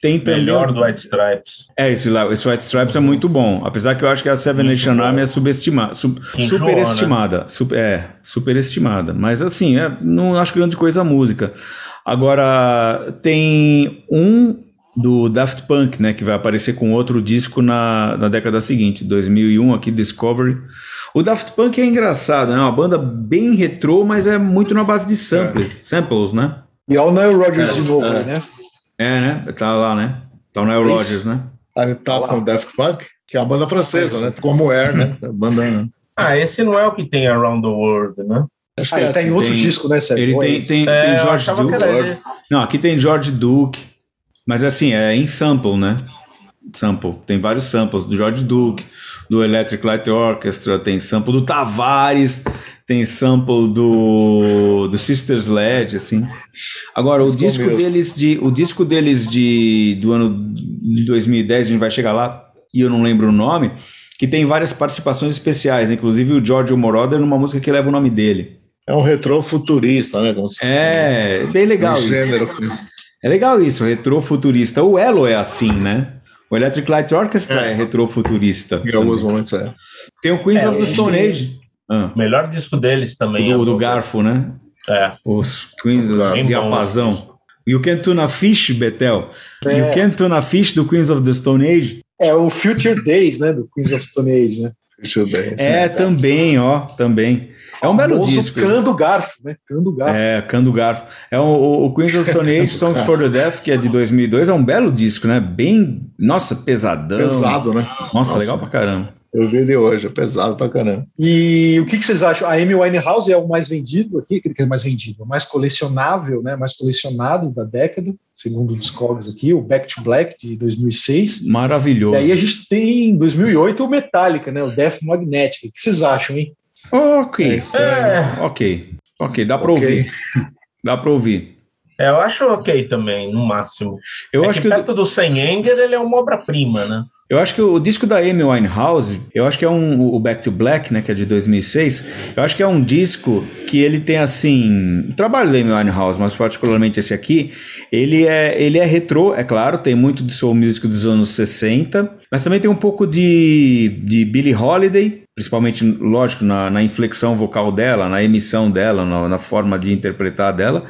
tem também. Melhor do White Stripes. É, esse, lá, esse White Stripes é muito bom. Apesar que eu acho que a Seven Nation Army é subestimada. Sub, superestimada. Né? Super, é, superestimada. Mas assim, é, não acho grande coisa a música. Agora, tem um do Daft Punk, né, que vai aparecer com outro disco na, na década seguinte, 2001, aqui Discovery. O Daft Punk é engraçado, né? É uma banda bem retrô, mas é muito na base de samples, samples, né? E olha o Nile Rodgers de novo, é. né? É, né? Tá lá, né? Tá o Nile Rodgers, né? Aí tá com o Daft Punk, que é a banda francesa, né? Como Air, né? A banda... Ah, esse não é o que tem Around the World, né? Acho ah, que é tá assim. em outro tem, disco, né, Sérgio? Ele tem, tem, é, tem George Duke. Não, aqui tem George Duke. Mas assim, é em sample, né? Sample. Tem vários samples do George Duke, do Electric Light Orchestra, tem sample do Tavares, tem sample do, do Sisters Led, assim. Agora, o disco deles de o disco deles de do ano de 2010, a gente vai chegar lá e eu não lembro o nome, que tem várias participações especiais, inclusive o George Moroder numa música que leva o nome dele. É um retrô futurista, né? é, bem legal um isso. Gênero. É legal isso, retrô futurista. O Elo é assim, né? O Electric Light Orchestra é, é retrofuturista. Em alguns momentos é. Tem o Queens é, of the Stone Age. Ah. Melhor disco deles também. Do, é do Garfo, né? É. Os Queens of Diapasão. You Can Tuna Fish, Betel. É. You Can Tuna Fish do Queens of the Stone Age. É o Future Days, né? Do Queens of Stone Age, né? É, né? também, ó, também. É um belo disco. Cando Garfo, né? Cando Garfo. É, Cando Garfo. É o, o Queens of Stone Age, Songs for the Deaf, que é de 2002, é um belo disco, né? Bem, nossa, pesadão. Pesado, né? Nossa, nossa. legal pra caramba. Eu vi ele hoje, é pesado pra caramba. E o que, que, vocês acham? A Amy Winehouse é o mais vendido aqui, aquele que é mais vendido, o mais colecionável, né? Mais colecionado da década, segundo os Discogs aqui, o Back to Black de 2006. Maravilhoso. E aí a gente tem em 2008 o Metallica, né? O Death Magnetic. O que vocês acham, hein? Ok. É, é. Ok. Ok, dá pra okay. ouvir. dá pra ouvir. É, eu acho ok também, no máximo. Eu é acho que, que perto do Sem Anger ele é uma obra-prima, né? Eu acho que o disco da Amy Winehouse, eu acho que é um o Back to Black, né, que é de 2006. Eu acho que é um disco que ele tem assim, o trabalho da Amy Winehouse, mas particularmente esse aqui, ele é ele é retrô, é claro, tem muito de soul music dos anos 60, mas também tem um pouco de de Billie Holiday, principalmente, lógico, na, na inflexão vocal dela, na emissão dela, na, na forma de interpretar dela.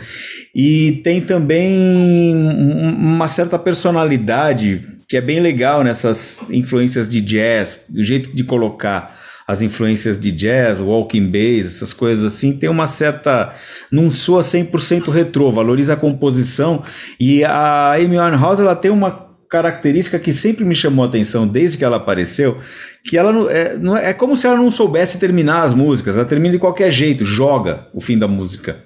E tem também uma certa personalidade que é bem legal nessas influências de jazz, o jeito de colocar as influências de jazz, walking bass, essas coisas assim, tem uma certa. não soa 100% retrô, valoriza a composição. E a Amy Winehouse ela tem uma característica que sempre me chamou a atenção desde que ela apareceu, que ela não é, não é, é como se ela não soubesse terminar as músicas, ela termina de qualquer jeito, joga o fim da música.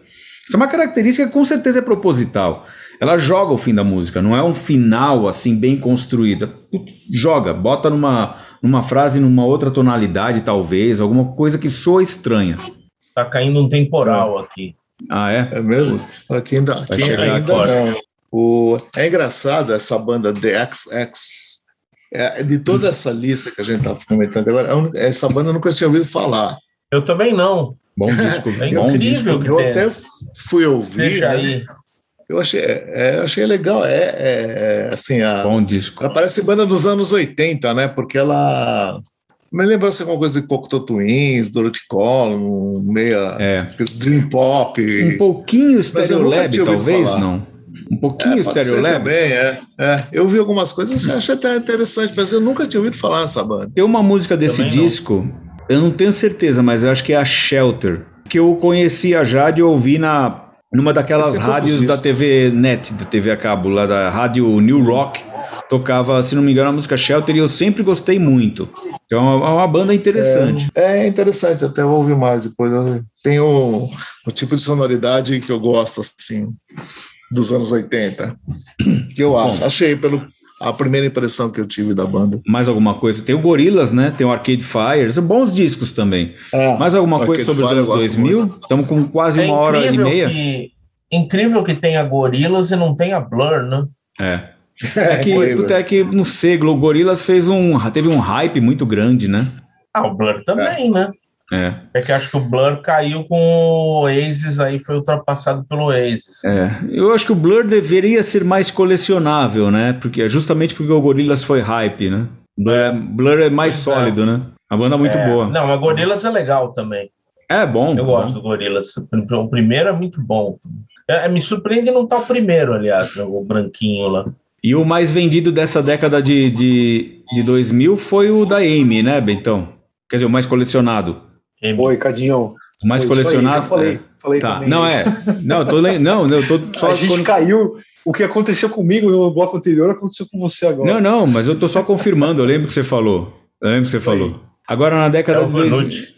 Isso é uma característica que com certeza é proposital. Ela joga o fim da música, não é um final assim bem construído. Joga, bota numa, numa frase, numa outra tonalidade, talvez, alguma coisa que soa estranha. Tá caindo um temporal aqui. Ah, é? É mesmo? Aqui ainda, aqui ainda não. O, é engraçado essa banda The XX. É, de toda essa lista que a gente estava comentando agora, essa banda eu nunca tinha ouvido falar. Eu também não. Bom disco, É bom incrível disco. que Eu tem. até fui ouvir. Deixa né? aí. Eu achei, é, eu achei legal. É, é, é, assim, a, Bom disco. ela parece banda dos anos 80, né? Porque ela me lembra assim, alguma coisa de Cocteau Twins, Dorothy Collin, meia É. Dream Pop. Um pouquinho eu Stereo nunca Lab, tinha ouvido talvez, falar. não? Um pouquinho Pode Stereo ser Lab? também, é, é. Eu vi algumas coisas e achei até interessante, mas eu nunca tinha ouvido falar nessa banda. Tem uma música desse Também não. disco, eu não tenho certeza, mas eu acho que é a Shelter, que eu conhecia já de ouvir na numa daquelas é rádios da. TV Net, da TV a cabo, lá da rádio New Rock, tocava, se não me engano, a música Shelter e eu sempre gostei muito. Então é uma, é uma banda interessante. É interessante, até vou ouvir mais depois. Eu tenho o, o tipo de sonoridade que eu gosto, assim, dos anos 80. Que eu acho. Achei pelo a primeira impressão que eu tive da banda. Mais alguma coisa? Tem o Gorillaz, né? Tem o Arcade Fire, são bons discos também. É, Mais alguma Arcade coisa sobre os Fire anos gosto 2000? Estamos com quase É uma hora e incrível meia. Que, incrível que tenha Gorilas e não tenha Blur, né? É. É que, incrível. puta, é que no Seglo, o Gorillaz fez um, teve um hype muito grande, né? Ah, o Blur também, né? É, É que acho que o Blur caiu com o Oasis, aí foi ultrapassado pelo Oasis. é. Eu acho que o Blur deveria ser mais colecionável, né? Porque justamente porque o Gorillaz foi hype, né? Blur é, Blur é mais é. sólido, né? A banda é muito É, boa. Não, mas Gorilas é legal também. É bom. Eu bom. gosto do Gorilas. O primeiro é muito bom. É, me surpreende não estar o primeiro, aliás, o branquinho lá. E o mais vendido dessa década de, de, de 2000 foi o da Amy, né, Bentão? Quer dizer, o mais colecionado. Oi, Cadinho. O mais Foi aí, colecionado. já falei, é. falei Tá, também. não é. Não, eu tô le... não, eu tô só a gente quando- caiu. O que aconteceu comigo no bloco anterior aconteceu com você agora. Não, não, mas eu tô só confirmando, eu lembro que você falou. Eu lembro que você falou. Agora na década É de 2000. Vanucci.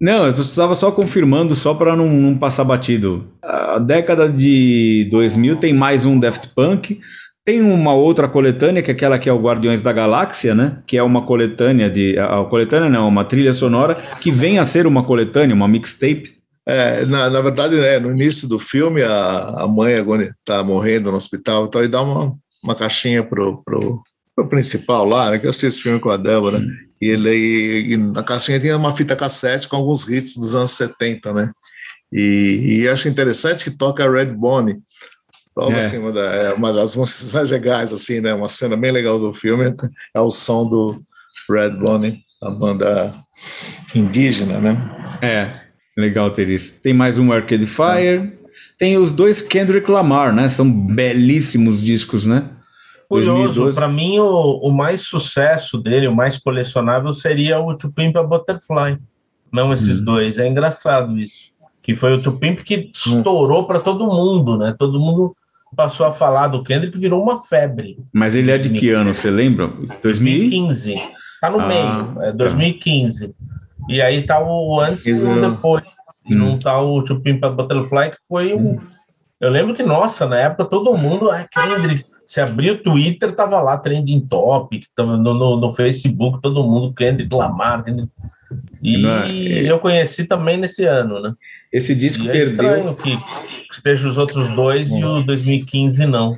Não, eu estava só confirmando, só para não, não passar batido. A década de 2000 tem mais um Daft Punk. Tem uma outra coletânea, que é aquela que é o Guardiões da Galáxia, né? Que é uma coletânea de. A, a coletânea não, uma trilha sonora que vem a ser uma coletânea, uma mixtape. É, na, na verdade, é, no início do filme, a, a mãe agora está morrendo no hospital e tal, e dá uma, uma caixinha pro, pro, pro principal lá, né, que eu assisti esse filme com a Débora, e ele e, e na caixinha tinha uma fita cassete com alguns hits dos anos 70, né? E, e acho interessante que toca Red Bonnie. É. assim, uma, da- é uma das músicas mais legais, assim, né? Uma cena bem legal do filme é o som do Red Bonnie, a banda indígena, né? É, legal ter isso. Tem mais um Arcade Fire. Tem os dois Kendrick Lamar, né? São belíssimos discos, né? Curioso, 2012. para mim, o, o mais sucesso dele, o mais colecionável, seria o To Pimp a Butterfly. Não esses Hum. dois. É engraçado isso. Que foi o To Pimp que estourou para todo mundo, né? Todo mundo passou a falar do Kendrick, virou uma febre. Mas ele é de que ano, você lembra? 2000? 2015. Tá no Ah, meio, é tá. 2015. E aí tá o antes e o depois. Hum. não tá o To Pimp a Butterfly, que foi o... Eu lembro que, nossa, na época todo mundo, ah, Kendrick, se abria o Twitter, tava lá, trending topic, tava no, no, no Facebook, todo mundo, Kendrick Lamar, Kendrick... E é- eu conheci também nesse ano, né? Esse disco E é perdeu. que esteja os outros dois e o 2015 não.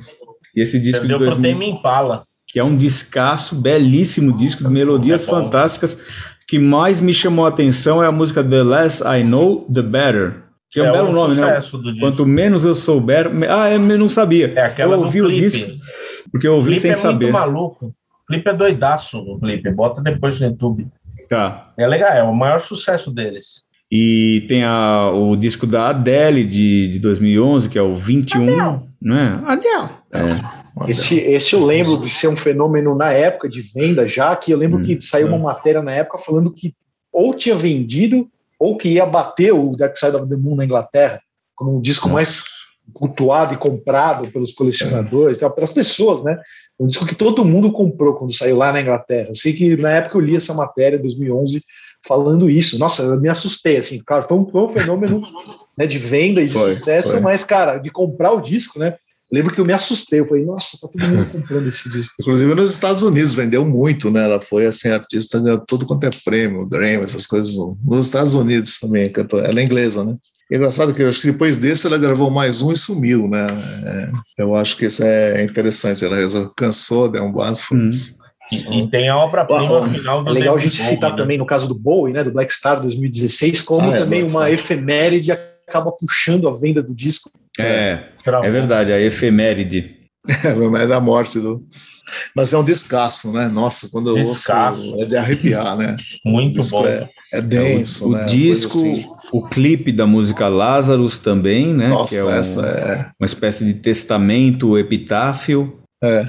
E esse disco de Perdeu pro 2000, Tame Impala. que é um discaço, belíssimo disco de melodias é fantásticas. O que mais me chamou a atenção é a música The Less I Know, The Better. Que é um belo o nome, né? Quanto menos eu souber. Ah, eu não sabia. É aquela eu ouvi o clipe. disco porque eu ouvi sem é saber. muito maluco. O clipe é doidaço, o clipe. Bota depois no YouTube. Tá. É legal, é o maior sucesso deles. E tem a, o disco da Adele de, de 2011, que é o 21. Né? Adele. É. Esse, esse eu lembro de ser um fenômeno na época de venda já, que eu lembro Hum, que saiu uma matéria na época falando que ou tinha vendido ou que ia bater o Dark Side of the Moon na Inglaterra como um disco mais cultuado e comprado pelos colecionadores, tal, pelas pessoas, né? Um disco que todo mundo comprou quando saiu lá na Inglaterra. Eu sei que na época eu li essa matéria, em 2011, falando isso. Nossa, eu me assustei, assim, cara, foi um, foi um fenômeno né, de venda e de foi, sucesso, foi. mas, cara, de comprar o disco, né? lembro que eu me assustei, eu falei, nossa, tá todo mundo comprando esse disco. Inclusive nos Estados Unidos vendeu muito, né? Ela foi assim, artista, ganhou tudo quanto é prêmio, Grammy, essas coisas. Nos Estados Unidos também, cantou. Ela é inglesa, né? É engraçado que eu acho que depois desse ela gravou mais um e sumiu, né? É, eu acho que isso é interessante. Ela cansou, deu um base, foi hum. isso. E, e, tem a obra-prima final do É legal a gente Bowie, citar né? também, no caso do Bowie, né, do Black Star 2016, como ah, é, também uma efeméride acaba puxando a venda do disco. É, é verdade, a efeméride. É, da morte do. Mas é um descasso, né? Nossa, quando eu descasso. ouço, é de arrepiar, né? Muito bom. É, é denso, o, né? O disco, assim. o clipe da música Lazarus também, né? Nossa, que é, um, essa é uma espécie de testamento, epitáfio. É,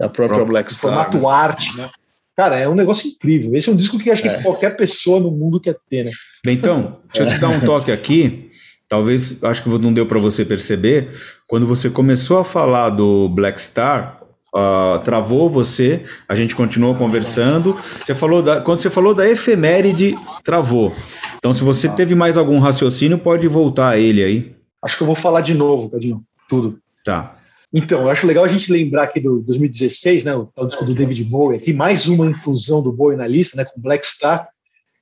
é a própria Black Star. Formato né? arte, né? Cara, é um negócio incrível. Esse é um disco que acho que é. qualquer pessoa no mundo quer ter, né? Bem, então, deixa eu te dar um toque aqui. Talvez, acho que não deu para você perceber, quando você começou a falar do Black Star, uh, travou você, a gente continuou conversando. Você falou da, quando você falou da efeméride, travou. Então, se você teve mais algum raciocínio, pode voltar a ele aí. Acho que eu vou falar de novo, Cadinho, tudo. Tá. Então, eu acho legal a gente lembrar aqui do 2016, né, o, o disco do David Bowie, aqui mais uma inclusão do Bowie na lista, né, com Black Star.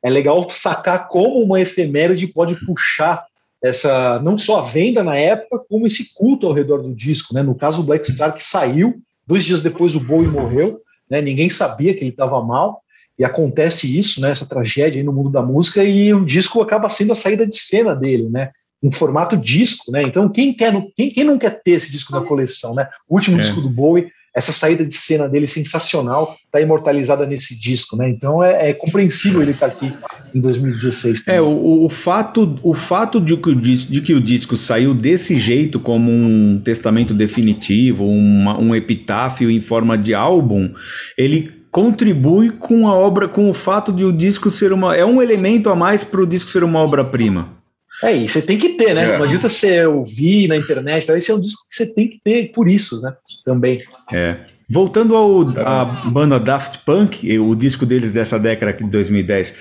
É legal sacar como uma efeméride pode puxar essa não só a venda na época, como esse culto ao redor do disco. Né? No caso, o Black Star, que saiu, dois dias depois o Bowie morreu, né? ninguém sabia que ele estava mal, e acontece isso, né? essa tragédia no mundo da música, e o disco acaba sendo a saída de cena dele, né? em formato disco. Né? Então, quem, quer, quem, quem não quer ter esse disco na coleção? Né? O último é. disco do Bowie essa saída de cena dele sensacional está imortalizada nesse disco, né? Então é, é compreensível ele estar tá aqui em 2016. Também. É o, o, fato, o fato de que o, disco, de que o disco saiu desse jeito, como um testamento definitivo, uma, um epitáfio em forma de álbum, ele contribui com a obra, com o fato de o disco ser uma é um elemento a mais para o disco ser uma obra prima. É, e você tem que ter, né? É. Não adianta você ouvir na internet, esse é um disco que você tem que ter por isso, né? Também. É. Voltando ao a banda Daft Punk, o disco deles dessa década aqui de 2010,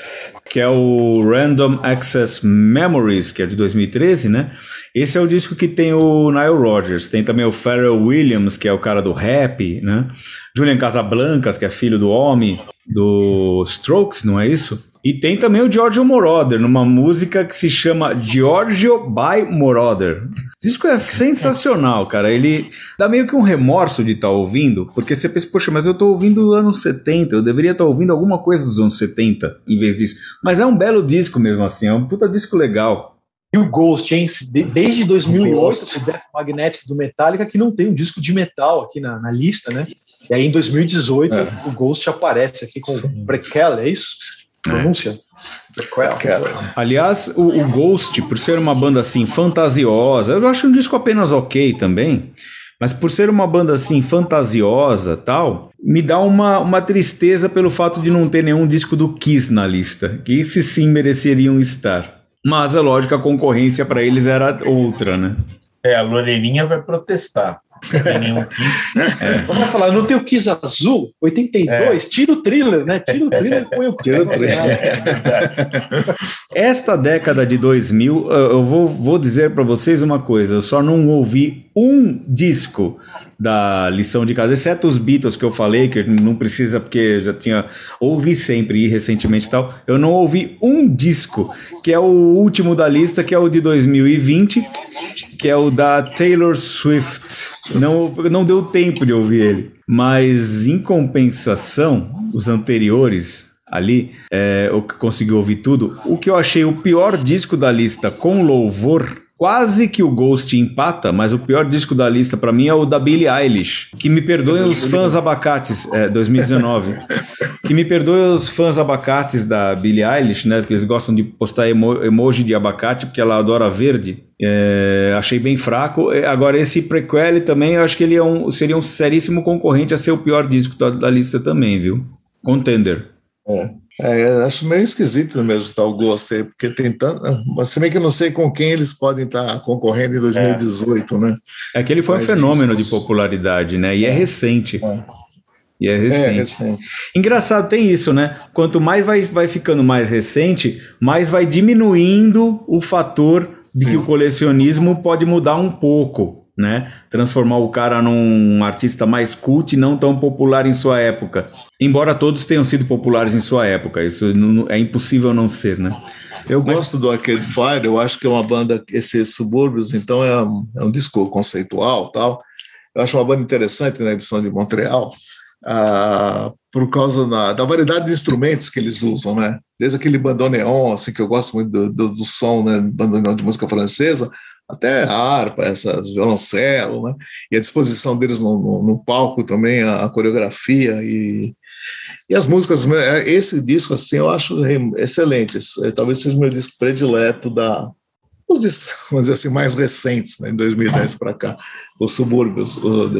que é o Random Access Memories, que é de 2013, né? Esse é o disco que tem o Nile Rodgers, tem também o Pharrell Williams, que é o cara do rap, né? Julian Casablancas, que é filho do homem do Strokes, não é isso? E tem também o Giorgio Moroder, numa música que se chama Giorgio by Moroder. Esse disco é sensacional, cara. Ele dá meio que um remorso de estar tá ouvindo, porque você pensa, poxa, mas eu estou ouvindo anos 70, eu deveria estar tá ouvindo alguma coisa dos anos 70 em vez disso. Mas é um belo disco mesmo assim, é um puta disco legal. E o Ghost, hein? Desde 2008, o Death Magnetic do Metallica, que não tem um disco de metal aqui na, na lista, né? E aí em 2018 é. o Ghost aparece aqui com o Prequel, é isso? Pronúncia? É. Aliás, o, o, Ghost, por ser uma banda assim fantasiosa, eu acho um disco apenas ok também. Mas por ser uma banda assim fantasiosa tal, me dá uma, uma tristeza pelo fato de não ter nenhum disco do Kiss na lista. Que esses sim mereceriam estar. Mas é lógico, a concorrência para eles era outra, né? É, a Loreirinha vai protestar. É. Vamos falar, não tem o Kiss Azul, 82, é. tira o thriller, né? Tira o thriller e põe o Tira o thriller. Esta década de 2000, eu vou, vou dizer para vocês uma coisa, eu só não ouvi um disco da lição de casa, exceto os Beatles que eu falei, que não precisa porque já tinha ouvi sempre e recentemente tal. Eu não ouvi um disco, que é o último da lista, que é o de 2020, que é o da Taylor Swift. Não, não deu tempo de ouvir ele. Mas em compensação, os anteriores ali, é, o que conseguiu ouvir tudo, o que eu achei o pior disco da lista com louvor Quase que o Ghost empata, mas o pior disco da lista para mim é o da Billie Eilish. Que me perdoem os fãs abacates, é, 2019. que me perdoem os fãs abacates da Billie Eilish, né? Porque eles gostam de postar emo emoji de abacate, porque ela adora verde. É, achei bem fraco. É, agora, esse prequel também, eu acho que ele é um, seria um seríssimo concorrente a ser o pior disco da, da lista também, viu? Contender. É. É, acho meio esquisito mesmo estar o Ghost aí, porque tem tanto. Mas se bem que eu não sei com quem eles podem estar concorrendo em 2018, é. né? É que ele foi Mas um fenômeno de popularidade, né? E é, é recente. E é recente. É, recente. Engraçado, tem isso, né? Quanto mais vai, vai ficando mais recente, mais vai diminuindo o fator de que o colecionismo pode mudar um pouco né? Transformar o cara num artista mais cult e não tão popular em sua época. Embora todos tenham sido populares em sua época, isso não, é impossível não ser, né? Eu Mas... gosto do Arcade Fire, eu acho que é uma banda, esses subúrbios, então é um, é um disco conceitual tal. Eu acho uma banda interessante na edição de Montreal, ah, por causa da, da, variedade de instrumentos que eles usam, né? Desde aquele bandoneon, assim, que eu gosto muito do, do, do som, né? Bandoneon de música francesa, até harpa, essas violoncelo, né? e a disposição deles no, no, no palco também, a, a, coreografia e, e as músicas. Né? Esse disco, assim, eu acho excelente. Esse, talvez seja o meu disco predileto da os discos, vamos dizer assim, mais recentes, né, em 2010 para cá, os Subúrbios, o The.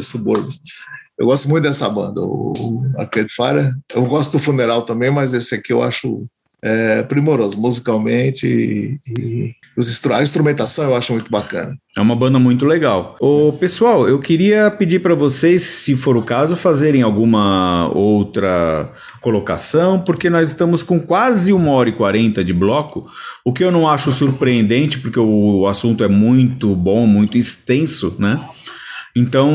Eu gosto muito dessa banda, o Arcade Fire. Eu gosto do Funeral também, mas esse aqui eu acho é, primoroso musicalmente e, e os, a instrumentação eu acho muito bacana. É uma banda muito legal. Ô, pessoal, eu queria pedir para vocês, se for o caso, fazerem alguma outra colocação, porque nós estamos com quase uma hora e quarenta de bloco, o que eu não acho surpreendente, porque o assunto é muito bom, muito extenso, né? Então,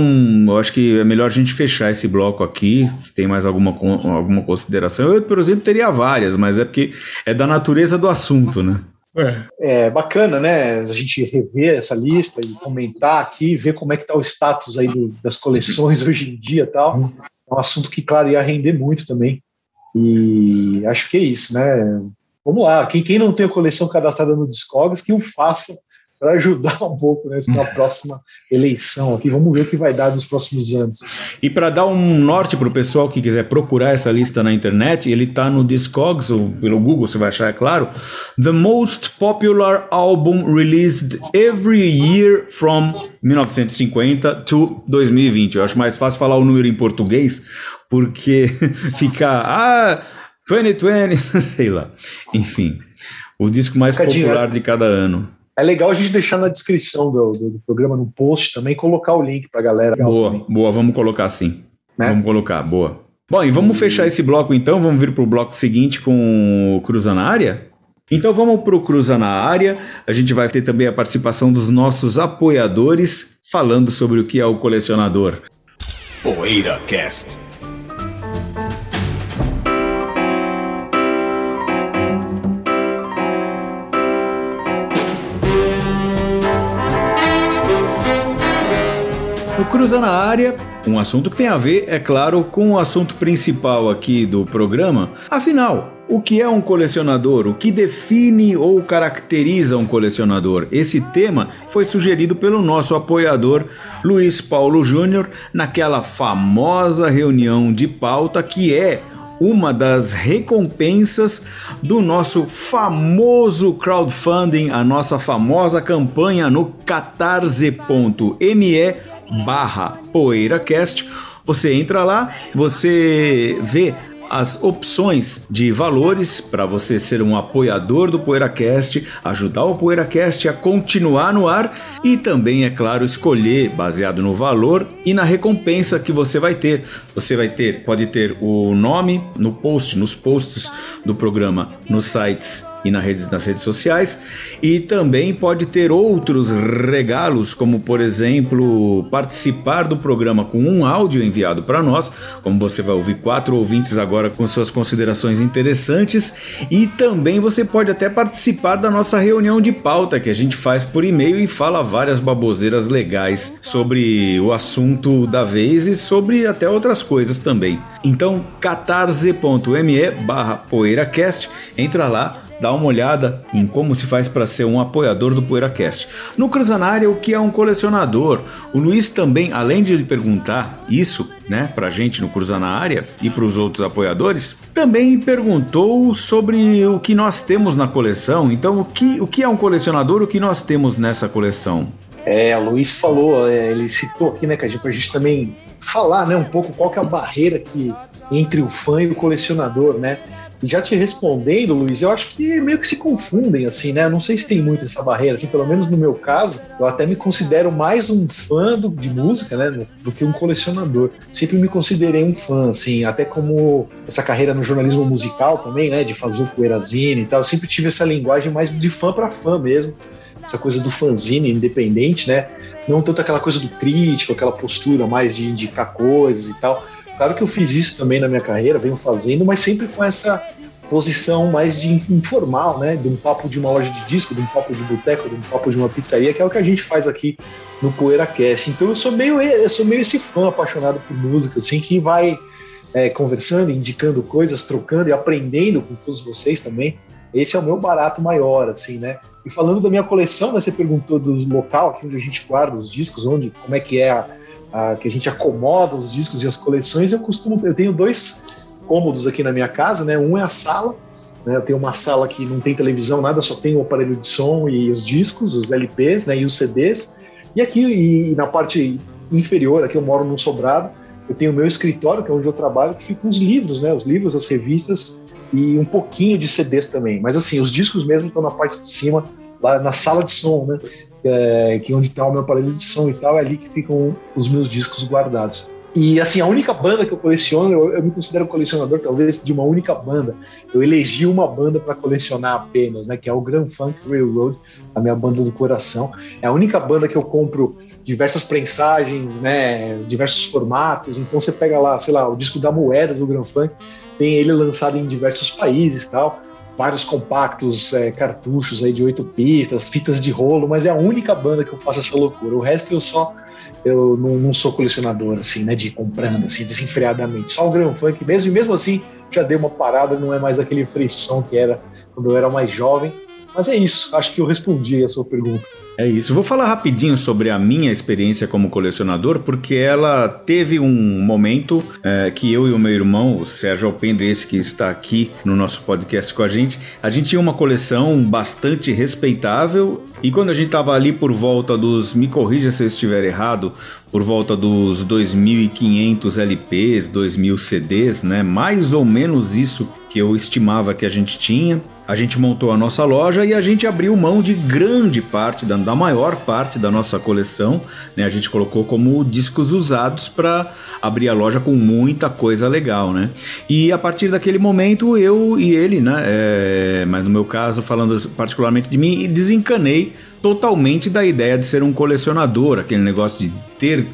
eu acho que é melhor a gente fechar esse bloco aqui. Se tem mais alguma, alguma consideração. Eu, por exemplo, teria várias, mas é porque é da natureza do assunto, né? É. é bacana, né? A gente rever essa lista e comentar aqui, ver como é que tá o status aí do, das coleções hoje em dia tal. É um assunto que, claro, ia render muito também. E acho que é isso, né? Vamos lá. Quem, quem não tem a coleção cadastrada no Discogs, que o faça para ajudar um pouco né, na próxima eleição aqui. Vamos ver o que vai dar nos próximos anos. E para dar um norte para o pessoal que quiser procurar essa lista na internet, ele está no Discogs, ou pelo Google você vai achar, é claro. The most popular album released every year from 1950 to 2020. Eu acho mais fácil falar o número em português, porque fica. Ah, 2020, sei lá. Enfim, o disco mais popular de cada ano. É legal a gente deixar na descrição do, do, do programa, no post também, colocar o link para a galera. Boa, boa, vamos colocar sim. Né? Vamos colocar, boa. Bom, e vamos fechar esse bloco então, vamos vir para o bloco seguinte com o Cruza na Área? Então vamos para o Cruza na Área, a gente vai ter também a participação dos nossos apoiadores falando sobre o que é o colecionador. Poeira Cast. Cruza na Área, um assunto que tem a ver, é claro, com o assunto principal aqui do programa. Afinal, o que é um colecionador? O que define ou caracteriza um colecionador? Esse tema foi sugerido pelo nosso apoiador Luiz Paulo Júnior naquela famosa reunião de pauta que é uma das recompensas do nosso famoso crowdfunding, a nossa famosa campanha no catarse.me barra PoeiraCast. Você entra lá, você vê as opções de valores para você ser um apoiador do PoeiraCast, ajudar o PoeiraCast a continuar no ar e também, é claro, escolher baseado no valor e na recompensa que você vai ter. Você vai ter, pode ter o nome no post, nos posts do programa, nos sites e nas redes, nas redes sociais. E também pode ter outros regalos, como por exemplo, participar do programa com um áudio enviado para nós, como você vai ouvir quatro ouvintes agora com suas considerações interessantes. E também você pode até participar da nossa reunião de pauta que a gente faz por e-mail e fala várias baboseiras legais sobre o assunto da vez e sobre até outras coisas também. Então, catarse.me barra poeiracast, entra lá dá uma olhada em como se faz para ser um apoiador do PoeiraCast. No Cruzanária, o que é um colecionador? O Luiz também, além de perguntar isso, né, a gente no Cruza na Área e para os outros apoiadores, também perguntou sobre o que nós temos na coleção. Então, o que, o que é um colecionador, o que nós temos nessa coleção? É, o Luiz falou, é, ele citou aqui, né, que a gente, a gente também falar, né, um pouco qual que é a barreira que entre o fã e o colecionador, né? Já te respondendo, Luiz, eu acho que meio que se confundem, assim, né? Não sei se tem muito essa barreira, assim, pelo menos no meu caso, eu até me considero mais um fã do, de música, né? Do que um colecionador. Sempre me considerei um fã, assim, até como essa carreira no jornalismo musical também, né? De fazer o Poeirazine e tal. Eu sempre tive essa linguagem mais de fã para fã mesmo. Essa coisa do fanzine independente, né? Não tanto aquela coisa do crítico, aquela postura mais de indicar coisas e tal Claro que eu fiz isso também na minha carreira, venho fazendo, mas sempre com essa posição mais de informal, né? De um papo de uma loja de disco, de um papo de boteco, de um papo de uma pizzaria, que é o que a gente faz aqui no PoeiraCast. Então eu sou meio, eu sou meio esse fã apaixonado por música, assim, que vai é, conversando, indicando coisas, trocando e aprendendo com todos vocês também. Esse é o meu barato maior, assim, né? E falando da minha coleção, né, você perguntou dos local aqui onde a gente guarda os discos, onde, como é que é a, que a gente acomoda os discos e as coleções, eu costumo, eu tenho dois cômodos aqui na minha casa, né? Um é a sala, né? Eu tenho uma sala que não tem televisão, nada, só tem o aparelho de som e os discos, os LPs, né? E os CDs. E aqui e na parte inferior, aqui eu moro num sobrado, eu tenho o meu escritório, que é onde eu trabalho, que fica os livros, né? Os livros, as revistas e um pouquinho de CDs também. Mas assim, os discos mesmo estão na parte de cima, lá na sala de som, né? É, que onde está o meu aparelho de som e tal, é ali que ficam os meus discos guardados. E assim, a única banda que eu coleciono, eu, eu me considero colecionador talvez de uma única banda. Eu elegi uma banda para colecionar apenas, né, que é o Grand Funk Railroad, a minha banda do coração. É a única banda que eu compro diversas prensagens, né, diversos formatos. Então você pega lá, sei lá, o disco da moeda do Grand Funk, tem ele lançado em diversos países, tal vários compactos, é, cartuchos aí de oito pistas, fitas de rolo, mas é a única banda que eu faço essa loucura. O resto eu só eu não, não sou colecionador assim, né, de comprando assim desenfreadamente. Só o Grand Funk mesmo e mesmo assim já dei uma parada, não é mais aquele frisson que era quando eu era mais jovem. Mas é isso, acho que eu respondi a sua pergunta. É isso. Vou falar rapidinho sobre a minha experiência como colecionador, porque ela teve um momento é, que eu e o meu irmão, o Sérgio Alpendre, esse que está aqui no nosso podcast com a gente, a gente tinha uma coleção bastante respeitável e quando a gente estava ali por volta dos, me corrija se eu estiver errado, por volta dos 2.500 LPs, 2.000 CDs, né? Mais ou menos isso que eu estimava que a gente tinha. A gente montou a nossa loja e a gente abriu mão de grande parte, da, da maior parte da nossa coleção. Né? A gente colocou como discos usados para abrir a loja com muita coisa legal, né? E a partir daquele momento eu e ele, né? É, mas no meu caso, falando particularmente de mim, desencanei totalmente da ideia de ser um colecionador, aquele negócio de ter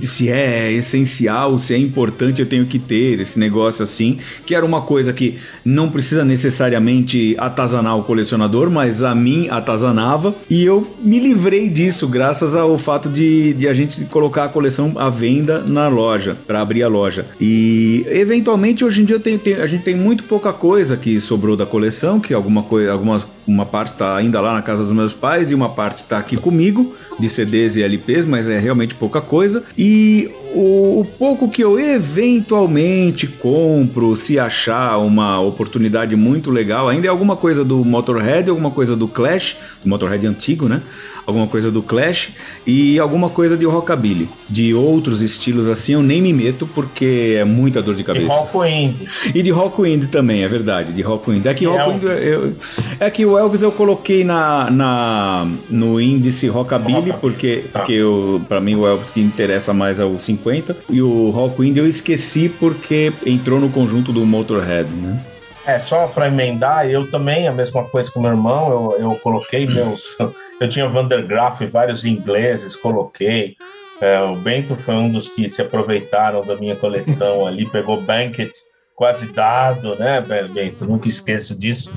se é essencial, se é importante, eu tenho que ter esse negócio assim, que era uma coisa que não precisa necessariamente atazanar o colecionador, mas a mim atazanava, e eu me livrei disso graças ao fato de, de a gente colocar a coleção à venda na loja, para abrir a loja. E eventualmente hoje em dia tenho, tenho, a gente tem muito pouca coisa que sobrou da coleção, que alguma coisa, algumas uma parte está ainda lá na casa dos meus pais e uma parte está aqui comigo, de CDs e LPs, mas é realmente pouca coisa. E o, o, pouco que eu eventualmente compro, se achar uma oportunidade muito legal, ainda é alguma coisa do Motorhead, alguma coisa do Clash, do Motorhead antigo, né? Alguma coisa do Clash e alguma coisa de rockabilly. De outros estilos assim eu nem me meto porque é muita dor de cabeça. E rock indie. E de rock indie também, é verdade, de rock indie. É que, rock indie, eu, é que o Elvis eu coloquei na, na no índice rockabilly rock porque, tá. porque para mim o Elvis que interessa mais é o 50 50. E o Rockwind eu esqueci porque entrou no conjunto do Motorhead, né? É, só para emendar, eu também, a mesma coisa com meu irmão, eu, eu coloquei meus. Eu tinha Vandergraaf, vários ingleses, coloquei. É, o Bento foi um dos que se aproveitaram da minha coleção ali, pegou Banquet quase dado, né, Bento? Nunca esqueço disso.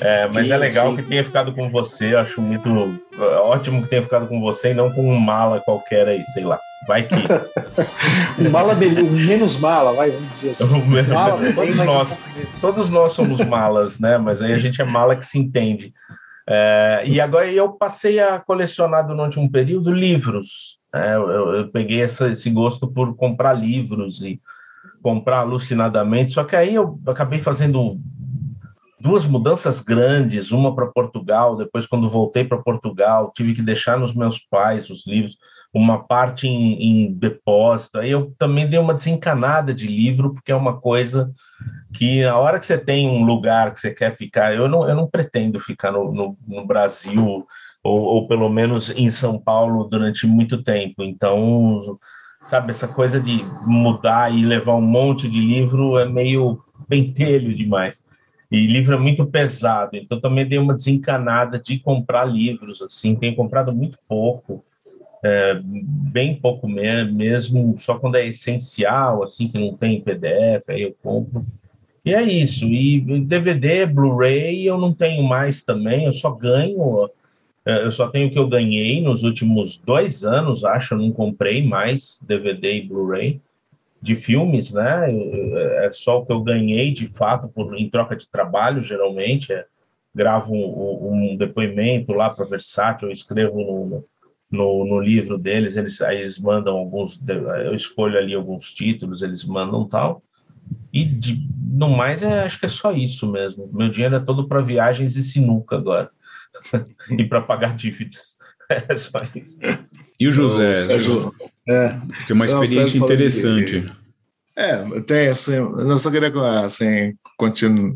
É, mas sim, é legal sim. que tenha ficado com você, acho muito é, ótimo que tenha ficado com você e não com um mala qualquer aí, sei lá. Vai que. um mala menos mala, vai, vamos dizer assim. mala todos, nós, todos nós somos malas, né? Mas aí a gente é mala que se entende. É, e agora eu passei a colecionar durante um período livros. Né? Eu, eu, peguei essa, esse gosto por comprar livros e comprar alucinadamente. Só que aí eu acabei fazendo duas mudanças grandes, uma para Portugal, depois quando voltei para Portugal, tive que deixar nos meus pais os livros, uma parte em, em, depósito, aí eu também dei uma desencanada de livro, porque é uma coisa que a hora que você tem um lugar que você quer ficar, eu não, eu não pretendo ficar no, no, no Brasil, ou, ou pelo menos em São Paulo durante muito tempo, então sabe, essa coisa de mudar e levar um monte de livro é meio pentelho demais. E livro é muito pesado, então também dei uma desencanada de comprar livros, assim, tenho comprado muito pouco, é, bem pouco mesmo, só quando é essencial, assim, que não tem PDF, aí eu compro. E é isso, e DVD, Blu-ray eu não tenho mais também, eu só ganho é, eu só tenho o que eu ganhei nos últimos dois anos, acho, eu não comprei mais DVD e Blu-ray de filmes, né? É só o que eu ganhei de fato por, em troca de trabalho, geralmente. É, gravo um, um depoimento lá para Versátil, eu escrevo no, no, no, livro deles, eles, aí eles mandam alguns, eu escolho ali alguns títulos, eles mandam tal. E de, no mais, é, acho que é só isso mesmo. Meu dinheiro é todo para viagens e sinuca agora. e para pagar dívidas. É só isso. E o José? Sérgio, é, tem uma experiência não, interessante. é, tem assim, eu só queria assim, continuar,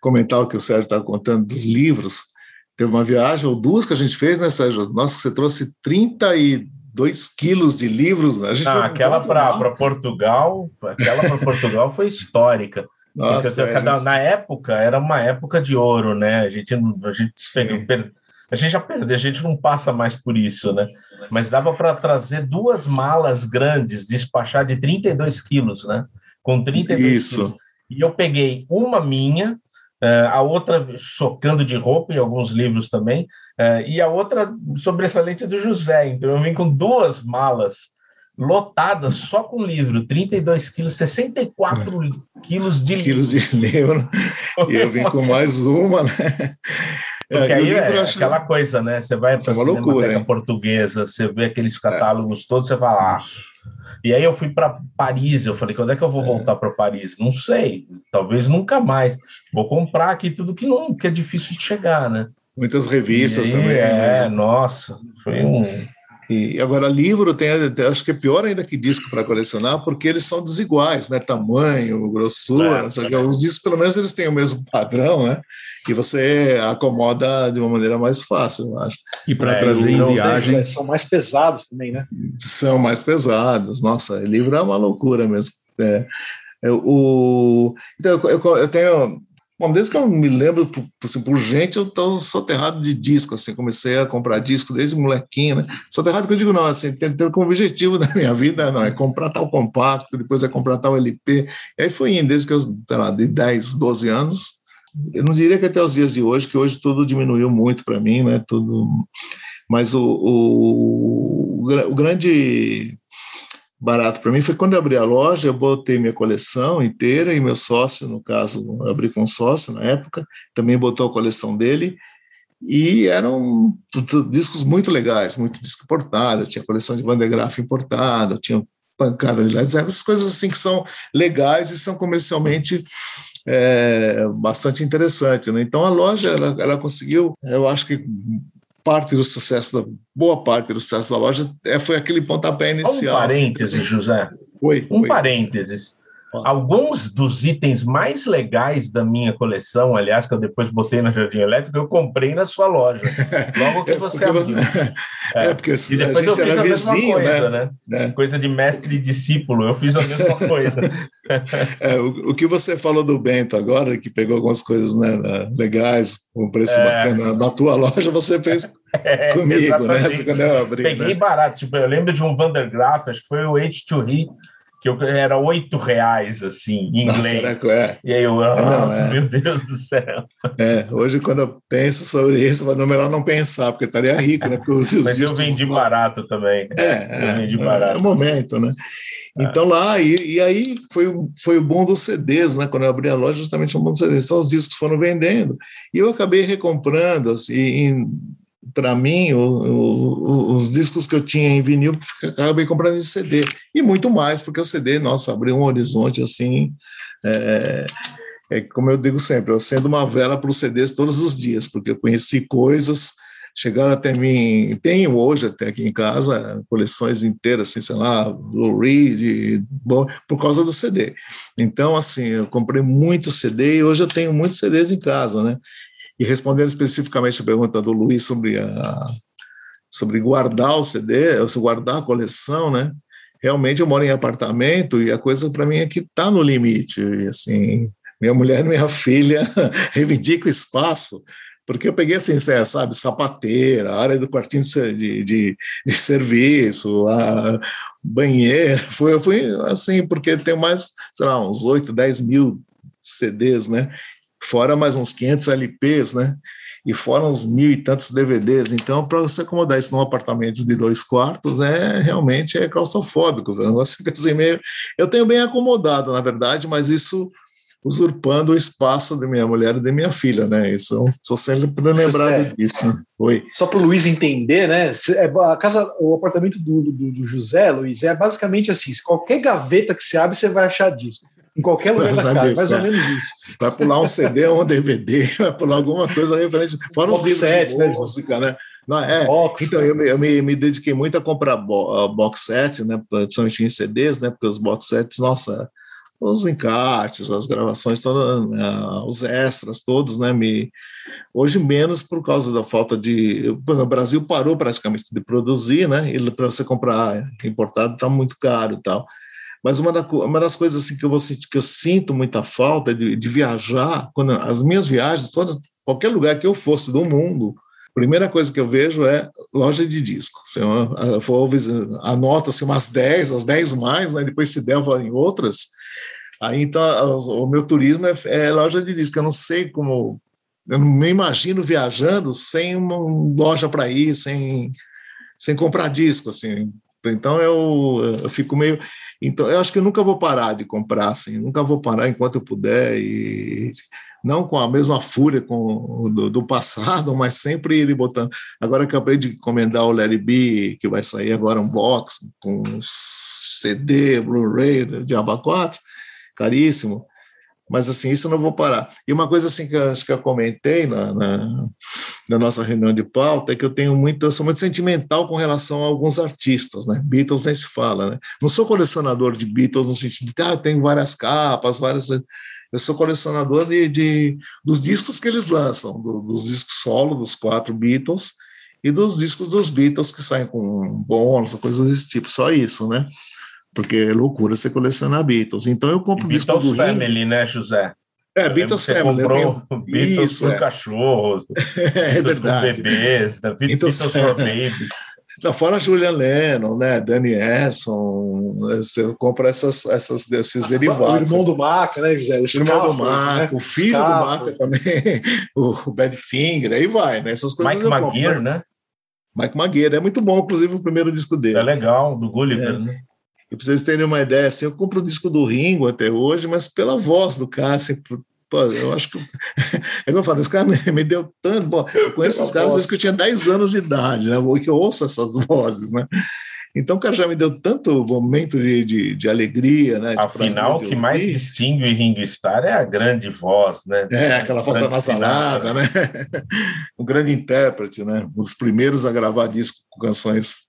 comentar o que o Sérgio estava contando dos livros. Teve uma viagem ou duas que a gente fez, né, Sérgio? Nossa, você trouxe 32 quilos de livros. Né? A gente ah, aquela para Portugal, aquela para Portugal foi histórica. Nossa, é, cada, gente... Na época, era uma época de ouro, né? A gente, a gente, per, a gente já perdeu, a gente não passa mais por isso, né? Mas dava para trazer duas malas grandes, despachar de 32 quilos, né? Com 32 isso. quilos. E eu peguei uma minha, Uh, a outra chocando de roupa e alguns livros também, uh, e a outra sobressalente do José. Então eu vim com duas malas lotada só com livro, 32 quilos, 64 quilos de quilos livro. de livro. E eu vim com mais uma, né? Porque aí é acho... aquela coisa, né? Você vai para a Cinemateca Portuguesa, você vê aqueles catálogos é. todos, você fala, ah. E aí eu fui para Paris, eu falei, quando é que eu vou é. voltar para Paris? Não sei, talvez nunca mais. Vou comprar aqui tudo que não, que é difícil de chegar, né? Muitas revistas aí, também. É, né? nossa, foi um e agora livro tem, acho que é pior ainda que disco para colecionar, porque eles são desiguais, né? Tamanho, grossura, é, os discos pelo menos eles têm o mesmo padrão, né? E você acomoda de uma maneira mais fácil, eu acho. E para é, trazer em viagem são mais pesados também, né? São mais pesados. Nossa, livro é uma loucura mesmo. É, é o então eu, eu, eu tenho Bom, desde que eu me lembro, por, assim, por gente, eu estou soterrado de disco, assim, comecei a comprar disco desde molequinho, né? Soterrado que eu digo não, assim, tendo como objetivo da minha vida, não, é comprar tal compacto, depois é comprar tal LP, e aí foi indo, desde que eu, sei lá, de 10, 12 anos, eu não diria que até os dias de hoje, que hoje tudo diminuiu muito para mim, né, tudo, mas o, o, o grande barato para mim foi quando eu abri a loja, eu botei minha coleção inteira e meu sócio, no caso, eu abri com um sócio na época, também botou a coleção dele e eram discos muito legais, muito disco importado, tinha coleção de Van de Graaff importada, tinha pancada de Led essas coisas assim que são legais e são comercialmente é, bastante interessantes. Né? Então a loja ela, ela conseguiu, eu acho que parte do sucesso, da, boa parte do sucesso da loja é, foi aquele pontapé inicial. Um parênteses, assim, José. Oi, um oi. parênteses. Alguns dos itens mais legais da minha coleção, aliás, que eu depois botei na Jardim Elétrico, eu comprei na sua loja. Logo que é você é abriu. É, porque e depois eu fiz a vizinho, mesma coisa, né? né? É. Coisa de mestre e discípulo, eu fiz a mesma coisa. É, o, o, que você falou do Bento agora, que pegou algumas coisas né, legais, um preço é. bacana, na tua loja você fez é, comigo, né? Quando eu abri, Peguei né? barato, tipo, eu lembro de um Vandergraaf, acho que foi o H2He, que eu, era oito reais, assim, em inglês. Nossa, é? E aí eu, oh, não, é. meu Deus do céu. É, hoje quando eu penso sobre isso, é melhor não pensar, porque estaria rico, né? Mas eu vendi barato também. É, eu vendi barato. É o momento, né? Então lá, e, e, aí foi, foi o bom dos CDs, né? Quando eu abri a loja, justamente o bom dos CDs. Então os discos foram vendendo. E eu acabei recomprando, assim, em, para mim, o, o, os discos que eu tinha em vinil, acabei comprando em CD. E muito mais, porque o CD, nossa, abriu um horizonte assim. É, é que, como eu digo sempre, eu acendo uma vela para os CDs todos os dias, porque eu conheci coisas, chegando até mim, tenho hoje até aqui em casa coleções inteiras, assim, sei lá, Blu-ray, por causa do CD. Então, assim, eu comprei muito CD e hoje eu tenho muitos CDs em casa, né? E respondendo especificamente a pergunta do Luiz sobre, a, sobre guardar o CD, guardar a coleção, né? Realmente eu moro em apartamento e a coisa para mim é que está no limite. E, assim, minha mulher e minha filha reivindicam espaço, porque eu peguei assim, sabe, sapateira, área do quartinho de, de, de serviço, a banheiro, foi, foi assim, porque tem mais, sei lá, uns 8, 10 mil CDs, né? Fora mais uns 500 LPs, né? E fora uns mil e tantos DVDs. Então, para você acomodar isso num apartamento de dois quartos, é realmente é claustrofóbico. O negócio fica assim meio. Eu tenho bem acomodado, na verdade, mas isso usurpando o espaço de minha mulher e de minha filha, né? Isso, sou sempre lembrado é, disso. Oi. Só para o Luiz entender, né? É, a casa, o apartamento do, do, do, José, Luiz, é basicamente assim: qualquer gaveta que você abre, você vai achar disso. Em qualquer lugar da casa, mais ou menos isso. Vai pular um CD ou um DVD, vai pular alguma coisa referente. Fora os livros set, de né, música, né? Não, é, box, então, eu, me, eu me, me, dediquei muito a comprar bo, box set, né? Principalmente em CDs, né? Porque os box sets, nossa, os encartes, as gravações, todas, uh, os extras, todos, né? Me, hoje menos por causa da falta de. O Brasil parou praticamente de produzir, né? E para você comprar importado está muito caro e tal. Mas uma, da, uma das coisas assim, que, eu vou, que eu sinto muita falta é de, de viajar, quando as minhas viagens, todas, qualquer lugar que eu fosse do mundo, primeira coisa que eu vejo é loja de disco. For anota-se umas 10, as 10 mais, né? depois se der em outras, Aí então o meu turismo é, é loja de disco. Eu não sei como, eu não me imagino viajando sem uma loja para ir, sem, sem comprar disco, assim. Então eu, eu fico meio, então eu acho que eu nunca vou parar de comprar, assim. Nunca vou parar enquanto eu puder e não com a mesma fúria com, do, do passado, mas sempre ele botando. Agora acabei de encomendar o Larry B, que vai sair agora um box com CD, Blu-ray de Aba 4, caríssimo. Mas assim, isso eu não vou parar. E uma coisa assim que eu acho que eu comentei na, na, na, nossa reunião de pauta é que eu tenho muito, eu sou muito sentimental com relação a alguns artistas, né? Beatles nem se fala, né? Não sou colecionador de Beatles no sentido de, ah, tem várias capas, várias. Eu sou colecionador de, de dos discos que eles lançam, do, dos discos solo dos quatro Beatles e dos discos dos Beatles que saem com bônus, coisas desse tipo, só isso, né? Porque é loucura você colecionar Beatles. Então eu compro disco Beatles do Family, Ring. né, José? É, Beatles você Family. comprou tenho... Beatles Isso, por é. cachorros, é verdade. por bebês, Beatles, Beatles for Babies. Não, fora Julian Lennon, né, Danny Erson, você compra essas, essas, esses derivados. O irmão do Maca, né, José? O, o irmão do Maca, né? o filho Scafo. do Maca também, o Badfinger, aí vai, né? Essas coisas Mike Maguire, né? Mike Maguire, é muito bom, inclusive, o primeiro disco dele. É legal, do Gulliver, é. né? E para vocês terem uma ideia, assim, eu compro o disco do Ringo até hoje, mas pela voz do cara, assim, pô, eu acho que. É como eu falo, esse cara me, me deu tanto. Pô, eu conheço os caras desde que eu tinha 10 anos de idade, né? Que eu ouço essas vozes, né? Então o cara já me deu tanto momento de, de, de alegria, né? De Afinal, o que mais distingue o Ringo Starr é a grande voz, né? É, aquela voz anasalada, né? um grande intérprete, né? Um dos primeiros a gravar disco com canções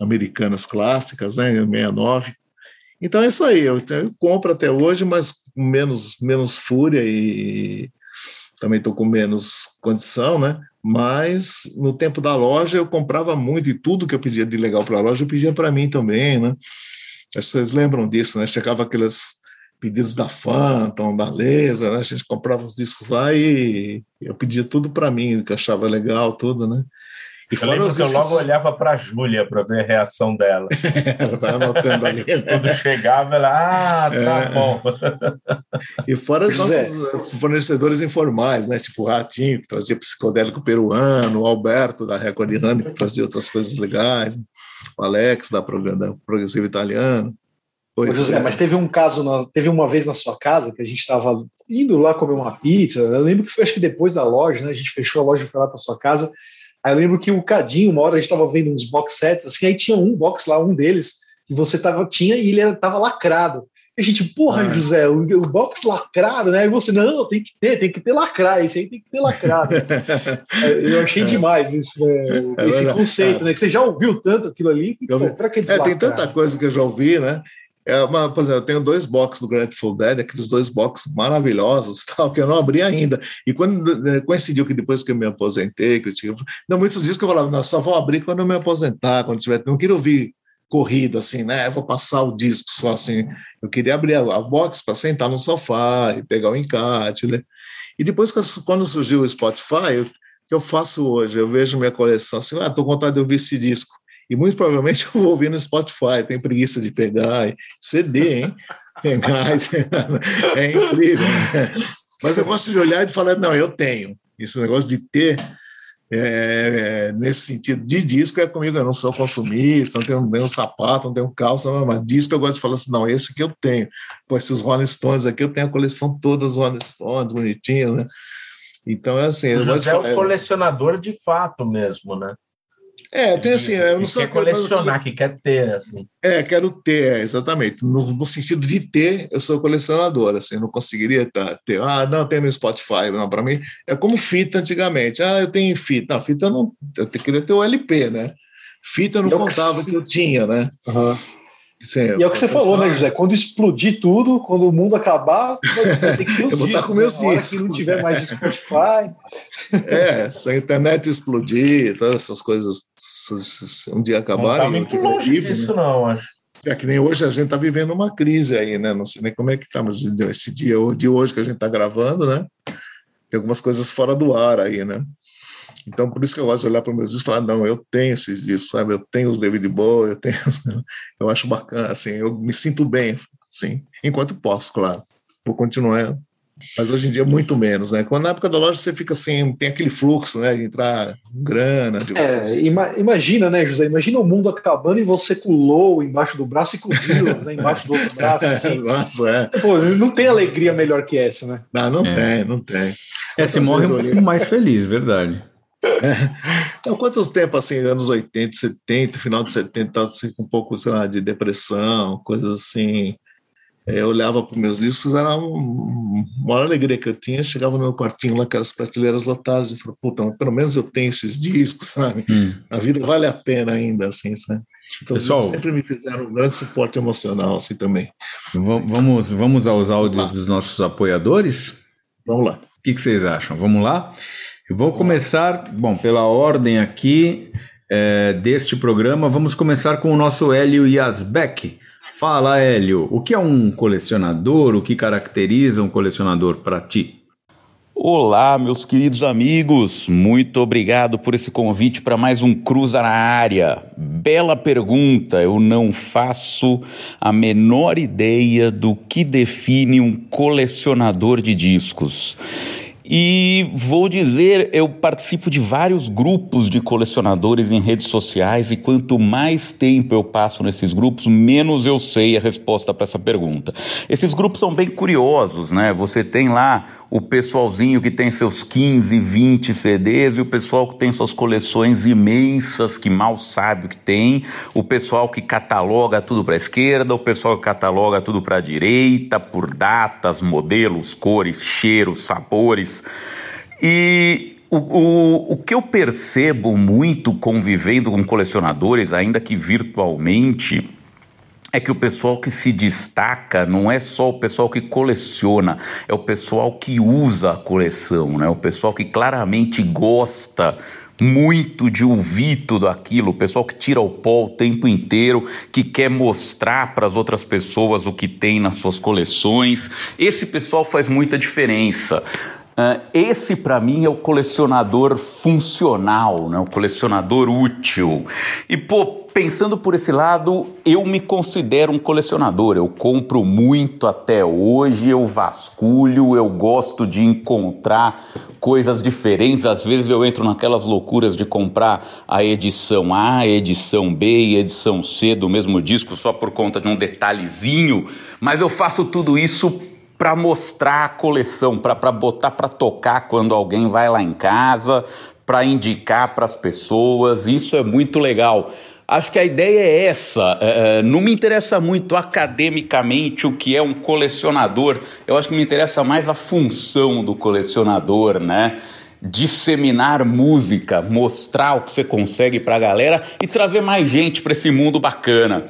americanas clássicas, né, em 69. Então é isso aí, eu, eu compro até hoje, mas com menos, menos fúria e também estou com menos condição, né? Mas no tempo da loja eu comprava muito e tudo que eu pedia de legal para a loja eu pedia para mim também, né? Vocês lembram disso, né? Chegava aqueles pedidos da Phantom, da Laser, né? a gente comprava os discos lá e eu pedia tudo para mim, que eu achava legal, tudo, né? E eu lembro que eu logo olhava para a Júlia para ver a reação dela. ela estava anotando ali. Quando chegava, ela, ah, tá é. bom. e fora os nossos fornecedores informais, né? Tipo o Ratinho, que trazia psicodélico peruano, o Alberto, da Record Honey, que trazia outras coisas legais, o Alex, da, da Progressivo Italiano. Oi, Ô, José, mas teve um caso, na, teve uma vez na sua casa que a gente estava indo lá comer uma pizza. Eu lembro que foi acho que depois da loja, né? A gente fechou a loja e foi lá para sua casa. Aí eu lembro que o Cadinho, uma hora a gente estava vendo uns box sets, assim, aí tinha um box lá, um deles, que você tava, tinha e ele estava lacrado. a gente, porra, ah. José, o, o, box lacrado, né? E você, não, tem que ter, tem que ter lacrar, esse aí tem que ter lacrado. eu achei é. demais esse, né, é esse conceito, né? Que você já ouviu tanto aquilo ali, que, pô, pra que é, tem tanta coisa que eu já ouvi, né? É uma, por exemplo, eu tenho dois boxes do Grateful Dead, aqueles dois boxes maravilhosos, tal, que eu não abri ainda. E quando né, coincidiu que depois que eu me aposentei, que eu tinha. Não, muitos dias que eu falava, não, só vou abrir quando eu me aposentar, quando tiver. Não quero ouvir corrido, assim, né? Eu vou passar o disco só assim. Eu queria abrir a, a box para sentar no sofá e pegar o encarte, né? E depois, quando surgiu o Spotify, o que eu faço hoje? Eu vejo minha coleção assim, ah, tô com vontade de ouvir esse disco. E muito provavelmente eu vou ouvir no Spotify, tem preguiça de pegar. CD, hein? Pegar, é incrível. Né? Mas eu gosto de olhar e falar, não, eu tenho. Esse negócio de ter é, é, nesse sentido de disco é comigo, eu não sou consumista, não tenho nenhum sapato, não tenho calça, não, mas disco eu gosto de falar assim, não, esse que eu tenho. Pô, esses Rolling Stones aqui, eu tenho a coleção toda dos Rolling Stones, bonitinho, né? Então é assim. O José é um colecionador de fato mesmo, né? É, tem assim, eu não sou quer colecionar, que quer ter, assim. É, quero ter, é, exatamente. No, no, sentido de ter, eu sou colecionador, assim, não conseguiria tá, ter, ah, não, tem no Spotify, não, para mim é como fita antigamente. Ah, eu tenho fita, não, fita não, eu queria ter o LP, né? Fita não eu contava que... que eu tinha, né? Uhum. Sim, e é o que você falou, né, José? Quando explodir tudo, quando o mundo acabar, tem que ter os Eu vou estar com meus né? discos. que não tiver mais Spotify. É, se a internet explodir, todas essas coisas, se um dia acabarem... Não tá muito longe livre, disso, né? não, acho. É que nem hoje a gente está vivendo uma crise aí, né? Não sei nem como é que está, mas esse dia de hoje que a gente está gravando, né? Tem algumas coisas fora do ar aí, né? Então, por isso que eu gosto de olhar para meus discos e falar, não, eu tenho esses discos, sabe? Eu tenho os David Bowie, eu tenho... eu acho bacana, assim, eu me sinto bem, sim, enquanto posso, claro. Vou continuar mas hoje em dia muito menos, né? Quando na época da loja você fica assim, tem aquele fluxo, né? De entrar grana. De é, ima imagina, né, José? Imagina o mundo acabando e você low embaixo do braço e com né, embaixo do outro braço. Assim. Nossa, é. Pô, não tem alegria melhor que essa, né? Não, não é. tem, não tem. É, se morre um pouco mais feliz, verdade. Então, quantos tempos assim, anos 80, 70, final de 70, assim, com um pouco, sei lá, de depressão, coisas assim. É, eu olhava para os meus discos, era uma maior alegria que eu tinha. Chegava no meu quartinho lá, aquelas prateleiras lotadas, e falava, puta, pelo menos eu tenho esses discos, sabe? Hum. A vida vale a pena ainda, assim, sabe? Então, Pessoal, sempre me fizeram um grande suporte emocional, assim, também. Vamos, vamos aos áudios dos nossos apoiadores? Vamos lá. O que, que vocês acham? Vamos lá? Eu vou começar, bom, pela ordem aqui é, deste programa, vamos começar com o nosso Hélio Yasbeck. Fala, Hélio, o que é um colecionador? O que caracteriza um colecionador para ti? Olá, meus queridos amigos, muito obrigado por esse convite para mais um Cruza na Área. Bela pergunta, eu não faço a menor ideia do que define um colecionador de discos. E vou dizer, eu participo de vários grupos de colecionadores em redes sociais e quanto mais tempo eu passo nesses grupos, menos eu sei a resposta para essa pergunta. Esses grupos são bem curiosos, né? Você tem lá o pessoalzinho que tem seus 15, 20 CDs e o pessoal que tem suas coleções imensas, que mal sabe o que tem, o pessoal que cataloga tudo para a esquerda, o pessoal que cataloga tudo para a direita, por datas, modelos, cores, cheiros, sabores. E o, o, o que eu percebo muito convivendo com colecionadores, ainda que virtualmente, é que o pessoal que se destaca não é só o pessoal que coleciona, é o pessoal que usa a coleção, né? O pessoal que claramente gosta muito de ouvir tudo aquilo, o pessoal que tira o pó o tempo inteiro, que quer mostrar para as outras pessoas o que tem nas suas coleções. Esse pessoal faz muita diferença. Uh, esse, para mim, é o colecionador funcional, né? o colecionador útil. E, pô, pensando por esse lado, eu me considero um colecionador. Eu compro muito até hoje, eu vasculho, eu gosto de encontrar coisas diferentes. Às vezes eu entro naquelas loucuras de comprar a edição A, edição B e edição C do mesmo disco só por conta de um detalhezinho, mas eu faço tudo isso para mostrar a coleção, para botar para tocar quando alguém vai lá em casa, para indicar para as pessoas. Isso é muito legal. Acho que a ideia é essa. É, é, não me interessa muito academicamente o que é um colecionador. Eu acho que me interessa mais a função do colecionador, né? Disseminar música, mostrar o que você consegue para a galera e trazer mais gente para esse mundo bacana.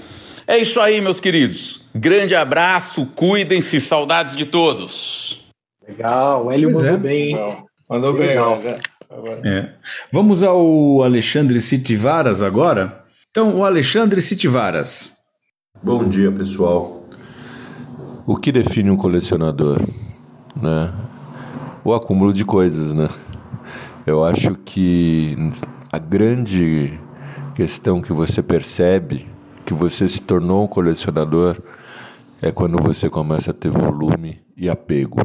É isso aí, meus queridos. Grande abraço, cuidem-se, saudades de todos. Legal, o Hélio mandou é. bem. Mandou bem, legal. É. Vamos ao Alexandre Sitivaras agora. Então, o Alexandre Sitivaras. Bom dia, pessoal. O que define um colecionador? Né? O acúmulo de coisas, né? Eu acho que a grande questão que você percebe que você se tornou um colecionador é quando você começa a ter volume e apego.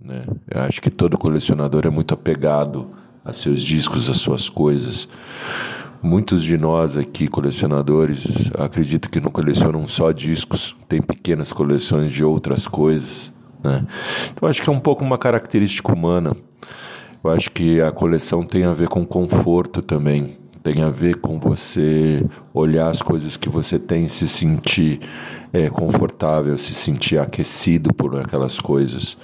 Né? Eu acho que todo colecionador é muito apegado a seus discos, a suas coisas. Muitos de nós aqui, colecionadores, acredito que não colecionam só discos, tem pequenas coleções de outras coisas. Né? Então, acho que é um pouco uma característica humana. Eu acho que a coleção tem a ver com conforto também tem a ver com você olhar as coisas que você tem, se sentir é, confortável, se sentir aquecido por aquelas coisas.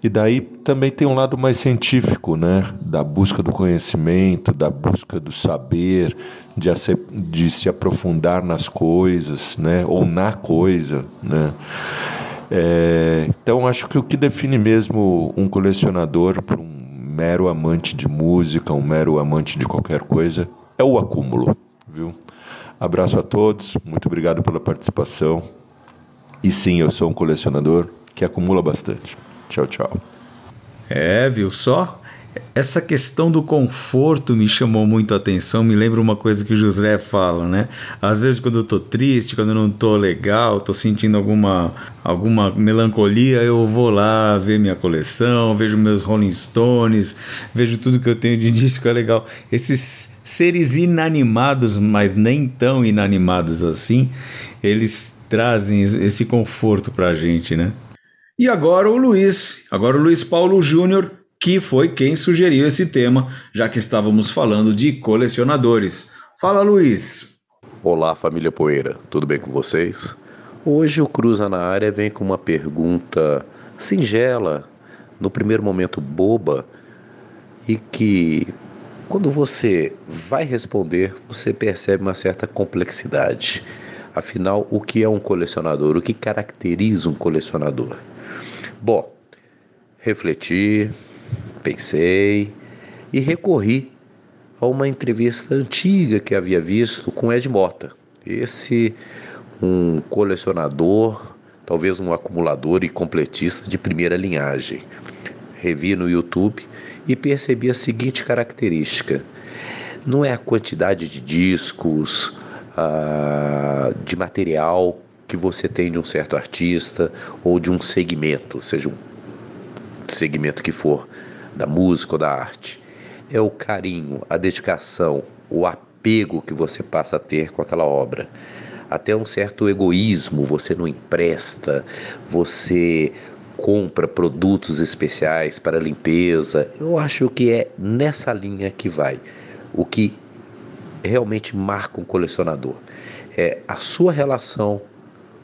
E daí também tem um lado mais científico, né? Da busca do conhecimento, da busca do saber, de, de se aprofundar nas coisas, né? Ou na coisa, né? É, então acho que o que define mesmo um colecionador para um mero amante de música, um mero amante de qualquer coisa, é o acúmulo, viu? Abraço a todos, muito obrigado pela participação. E sim, eu sou um colecionador que acumula bastante. Tchau, tchau. É, viu só? Essa questão do conforto me chamou muito a atenção, me lembra uma coisa que o José fala, né? Às vezes quando eu tô triste, quando eu não tô legal, tô sentindo alguma, alguma melancolia, eu vou lá ver minha coleção, vejo meus Rolling Stones, vejo tudo que eu tenho de disco, é legal. Esses seres inanimados, mas nem tão inanimados assim, eles trazem esse conforto pra gente, né? E agora o Luiz, agora o Luiz Paulo Júnior que foi quem sugeriu esse tema, já que estávamos falando de colecionadores. Fala, Luiz. Olá, família Poeira, tudo bem com vocês? Hoje o Cruza na área vem com uma pergunta singela, no primeiro momento boba, e que quando você vai responder, você percebe uma certa complexidade. Afinal, o que é um colecionador? O que caracteriza um colecionador? Bom, refletir, pensei e recorri a uma entrevista antiga que havia visto com Ed Mota. Esse um colecionador, talvez um acumulador e completista de primeira linhagem. Revi no YouTube e percebi a seguinte característica: não é a quantidade de discos, ah, de material que você tem de um certo artista ou de um segmento, seja um segmento que for, da música ou da arte. É o carinho, a dedicação, o apego que você passa a ter com aquela obra. Até um certo egoísmo, você não empresta, você compra produtos especiais para limpeza. Eu acho que é nessa linha que vai. O que realmente marca um colecionador é a sua relação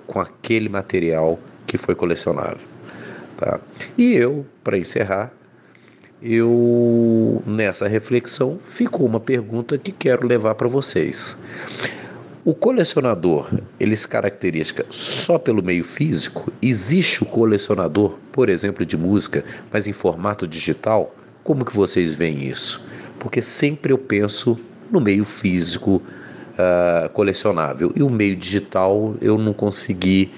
com aquele material que foi colecionado. Tá? E eu, para encerrar, eu nessa reflexão ficou uma pergunta que quero levar para vocês. O colecionador, ele se caracteriza só pelo meio físico? Existe o colecionador, por exemplo, de música, mas em formato digital? Como que vocês veem isso? Porque sempre eu penso no meio físico uh, colecionável e o meio digital eu não consegui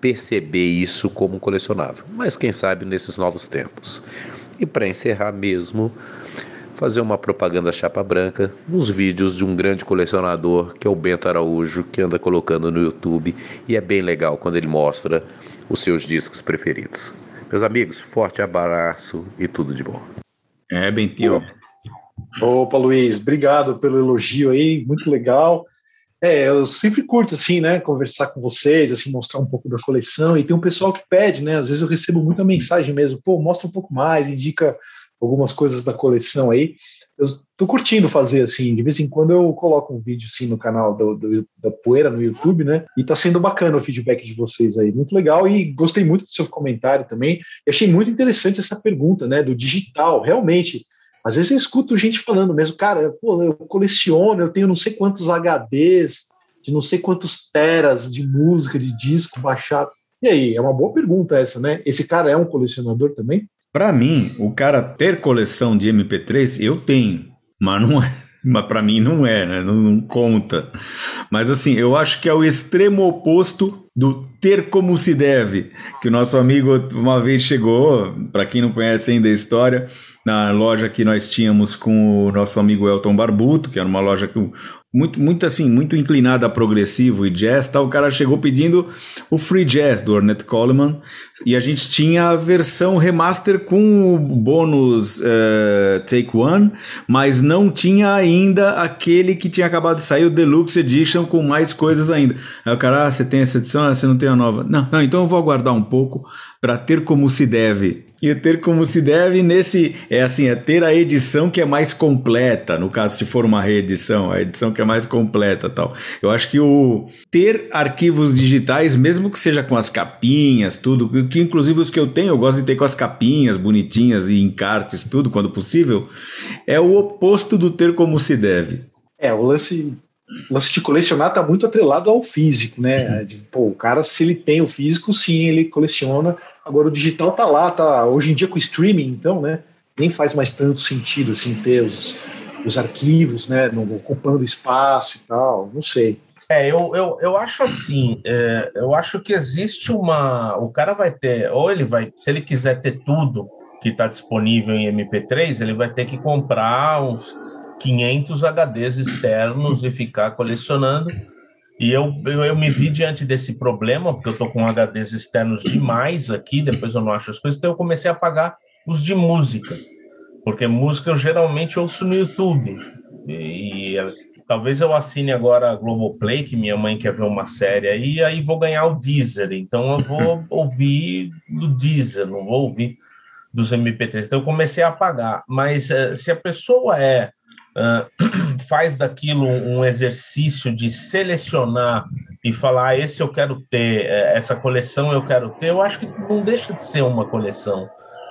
perceber isso como colecionável. Mas quem sabe nesses novos tempos. E para encerrar mesmo, fazer uma propaganda chapa branca nos vídeos de um grande colecionador que é o Bento Araújo, que anda colocando no YouTube e é bem legal quando ele mostra os seus discos preferidos. Meus amigos, forte abraço e tudo de bom. É, Bentinho. Opa, Luiz, obrigado pelo elogio aí, muito legal. É, eu sempre curto, assim, né, conversar com vocês, assim, mostrar um pouco da coleção, e tem um pessoal que pede, né, às vezes eu recebo muita mensagem mesmo, pô, mostra um pouco mais, indica algumas coisas da coleção aí, eu tô curtindo fazer assim. De vez em quando eu coloco um vídeo assim no canal do, do, da Poeira no YouTube, né? E tá sendo bacana o feedback de vocês aí. Muito legal e gostei muito do seu comentário também. E achei muito interessante essa pergunta, né? Do digital. Realmente, às vezes eu escuto gente falando mesmo, cara, pô, eu coleciono, eu tenho não sei quantos HDs, de não sei quantos teras de música, de disco baixado. E aí, é uma boa pergunta essa, né? Esse cara é um colecionador também? Para mim, o cara ter coleção de MP3, eu tenho, mas não é. Mas para mim não é, né? Não, não, conta. Mas assim, eu acho que é o extremo oposto do ter como se deve. Que o nosso amigo uma vez chegou, para quem não conhece ainda a história, na loja que nós tínhamos com o nosso amigo Elton Barbuto, que era uma loja que muito, muito assim, muito inclinada a progressivo e jazz, tá? O cara chegou pedindo o free jazz do Ornette Coleman e a gente tinha a versão remaster com o bônus uh, Take One, mas não tinha ainda aquele que tinha acabado de sair, o Deluxe Edition, com mais coisas ainda. Aí o cara, ah, você tem essa edição, ah, você não tem a nova. Não, não, então eu vou aguardar um pouco para ter como se deve. E ter como se deve nesse é assim, é ter a edição que é mais completa, no caso se for uma reedição, a edição que é mais completa, tal. Eu acho que o ter arquivos digitais, mesmo que seja com as capinhas, tudo, que inclusive os que eu tenho, eu gosto de ter com as capinhas bonitinhas e encartes, tudo quando possível, é o oposto do ter como se deve. É, o lance o lance de colecionar está muito atrelado ao físico, né? De, pô, o cara, se ele tem o físico, sim, ele coleciona. Agora o digital tá lá, tá. Hoje em dia com o streaming, então, né? Nem faz mais tanto sentido assim ter os, os arquivos, né? No, ocupando espaço e tal. Não sei. É, eu, eu, eu acho assim, é, eu acho que existe uma. O cara vai ter, ou ele vai, se ele quiser ter tudo que está disponível em MP3, ele vai ter que comprar uns 500 HDs externos e ficar colecionando. E eu, eu, eu, me vi diante desse problema, porque eu estou com HDs externos demais aqui, depois eu não acho as coisas, então eu comecei a pagar os de música. Porque música eu geralmente ouço no YouTube. E, e talvez eu assine agora a Globoplay, que minha mãe quer ver uma série aí, e aí vou ganhar o Deezer. Então eu vou ouvir do Deezer, não vou ouvir dos MP3. Então eu comecei a pagar. Mas eh, se a pessoa é uh, faz daquilo um exercício de selecionar e falar, ah, esse eu quero ter, é, essa coleção eu quero ter, eu acho que não deixa de ser uma coleção.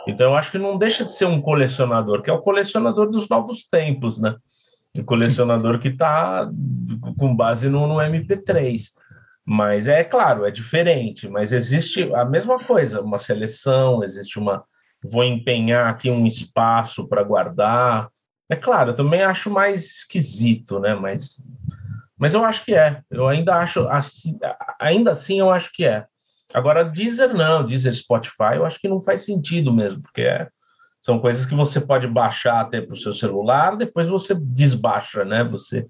Então, eu acho que não deixa de ser um colecionador, que é o colecionador dos novos tempos, né? O colecionador que está com base no, no MP3. Mas é claro, é diferente, mas existe a mesma coisa, uma seleção, existe uma. Vou empenhar aqui um espaço para guardar, é claro, eu também acho mais esquisito, né? Mas, mas eu acho que é. Eu ainda acho assim, ainda assim eu acho que é. Agora, Deezer não, Deezer Spotify, eu acho que não faz sentido mesmo, porque é, são coisas que você pode baixar até para o seu celular, depois você desbaixa, né? Você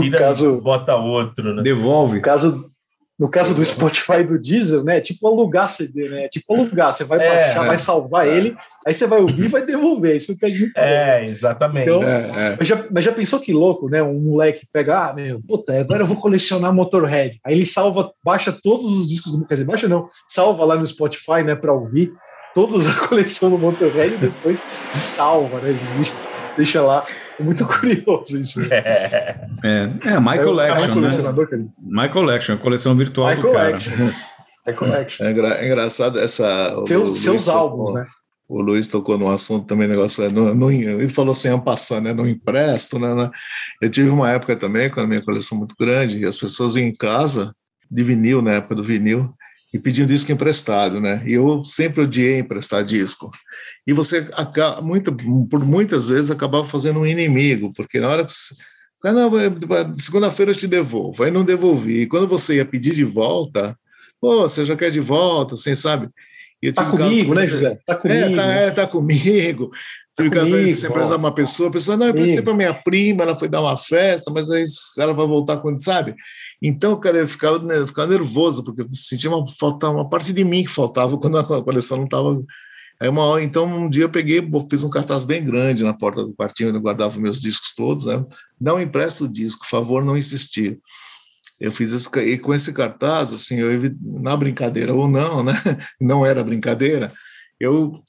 tira caso, e bota outro, né? Devolve. No caso, no caso do Spotify e do Deezer, né? É tipo alugar CD, né? É tipo alugar. Você vai é, baixar, é, vai salvar é. ele, aí você vai ouvir e vai devolver. Isso que é muito É, bom. exatamente. Então, é, é, mas, já, mas já pensou que louco, né? Um moleque pega, ah, meu, puta, agora eu vou colecionar Motorhead. Aí ele salva, baixa todos os discos, quer dizer, baixa não, salva lá no Spotify, né, para ouvir toda a coleção do Motorhead e depois salva, né? Deixa lá. É muito curioso isso. É, é, é Michael é, Action, né? Michael Action, a coleção virtual Michael do cara. Action. Michael Action. É, engra, é engraçado essa... Seu, seus álbuns, né? O Luiz tocou no assunto também, negócio, é, não, não, ele falou assim, passando, né, não empresto, né, né, Eu tive uma época também, quando a minha coleção muito grande, e as pessoas iam em casa, de vinil, na época do vinil, e pediam disco emprestado, né, e eu sempre odiei emprestar disco e você muito, por muitas vezes acabava fazendo um inimigo, porque na hora que ah, não, segunda-feira eu te devolvo, aí não devolvi. E quando você ia pedir de volta, pô, você já quer de volta, assim, sabe? E tá comigo, caso, né, José? Tá comigo. É, tá, é, tá comigo. Tá Tive caso de você emprestar uma pessoa, a pessoa, não, eu prestei para minha prima, ela foi dar uma festa, mas aí ela vai voltar quando, sabe? Então, cara, eu ficava, eu ficava nervoso, porque eu sentia uma, falta, uma parte de mim que faltava quando a coleção não estava Aí uma hora, então, um dia eu peguei, fiz um cartaz bem grande na porta do quartinho, onde eu guardava meus discos todos, né? Não empresta o disco, favor não insistir. Eu fiz esse, e com esse cartaz, assim, eu, na brincadeira ou não, né? Não era brincadeira, eu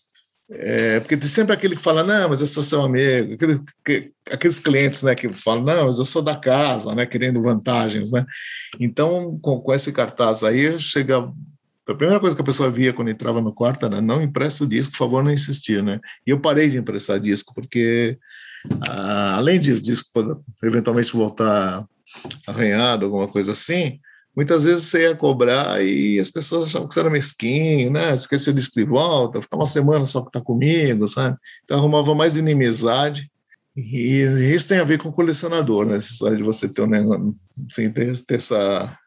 É, porque tem sempre aquele que fala, não, mas eu sou seu amigo, aquele, que, aqueles clientes né, que falam, não, mas eu sou da casa, né, querendo vantagens. Né? Então, com, com esse cartaz aí, chega. A primeira coisa que a pessoa via quando entrava no quarto era: não empresta o disco, por favor, não insistir. Né? E eu parei de emprestar disco, porque ah, além de o disco eventualmente voltar arranhado, alguma coisa assim, muitas vezes você ia cobrar e as pessoas achavam que você era mesquinho, né? Esqueceu de escrever volta, ficar uma semana só que tá comigo, sabe? Então arrumava mais inimizade. E isso tem a ver com o colecionador, né? Essa história de você ter um negócio, assim, ter, ter essa.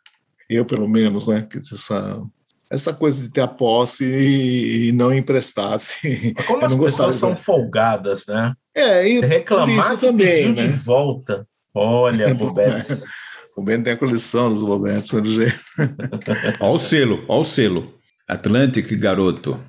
Eu, pelo menos, né? Essa, essa coisa de ter a posse e, não emprestar. Assim. Mas como as pessoas são folgadas, né? É, e reclamar isso também, né? de volta. Olha, Bobete. O Ben tem a coleção dos Bobetes, pelo jeito. Olha o selo, olha o selo. Atlantic, garoto.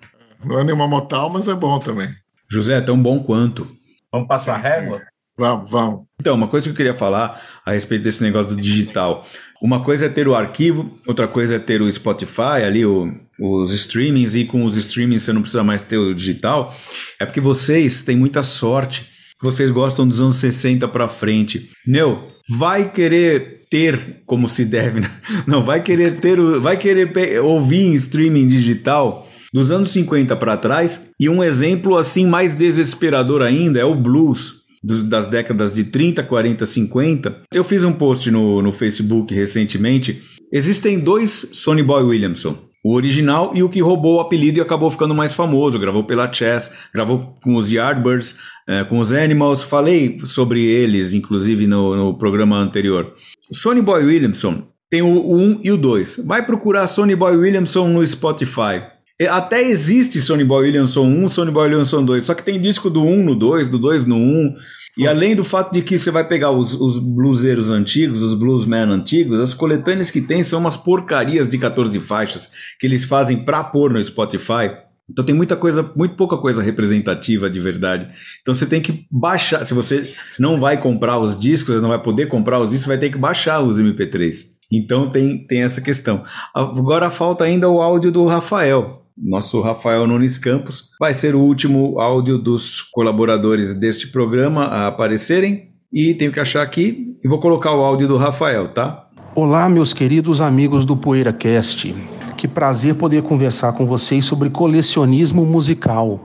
Não é nenhuma motal, mas é bom também. José, é tão bom quanto. Vamos passar régua? Vamos, vamos. Então, uma coisa que eu queria falar a respeito desse negócio do digital. Uma coisa é ter o arquivo, outra coisa é ter o Spotify, ali o, os streamings, e com os streamings você não precisa mais ter o digital. É porque vocês têm muita sorte. Vocês gostam dos anos 60 para frente. Meu, vai querer ter como se deve, né? não vai querer ter, vai querer ouvir em streaming digital dos anos 50 para trás. E um exemplo assim mais desesperador ainda é o blues das décadas de 30, 40, 50. Eu fiz um post no, no Facebook recentemente. Existem dois Sonny Boy Williamson. O original e o que roubou o apelido e acabou ficando mais famoso. Gravou pela Chess, gravou com os Yardbirds, é, com os Animals. Falei sobre eles, inclusive, no, no programa anterior. Sonny Boy Williamson tem o 1 e o 2. Vai procurar Sonny Boy Williamson no Spotify. Até existe Sonny Boy Williamson 1, Sonny Boy Williamson 2, só que tem disco do 1 no 2, do 2 no 1. E além do fato de que você vai pegar os, os bluseiros antigos, os bluesmen antigos, as coletâneas que tem são umas porcarias de 14 faixas que eles fazem pra pôr no Spotify. Então tem muita coisa, muito pouca coisa representativa de verdade. Então você tem que baixar. Se você não vai comprar os discos, não vai poder comprar os discos, vai ter que baixar os MP3. Então tem, tem essa questão. Agora falta ainda o áudio do Rafael. Nosso Rafael Nunes Campos vai ser o último áudio dos colaboradores deste programa a aparecerem. E tenho que achar aqui e vou colocar o áudio do Rafael, tá? Olá, meus queridos amigos do PoeiraCast. Que prazer poder conversar com vocês sobre colecionismo musical.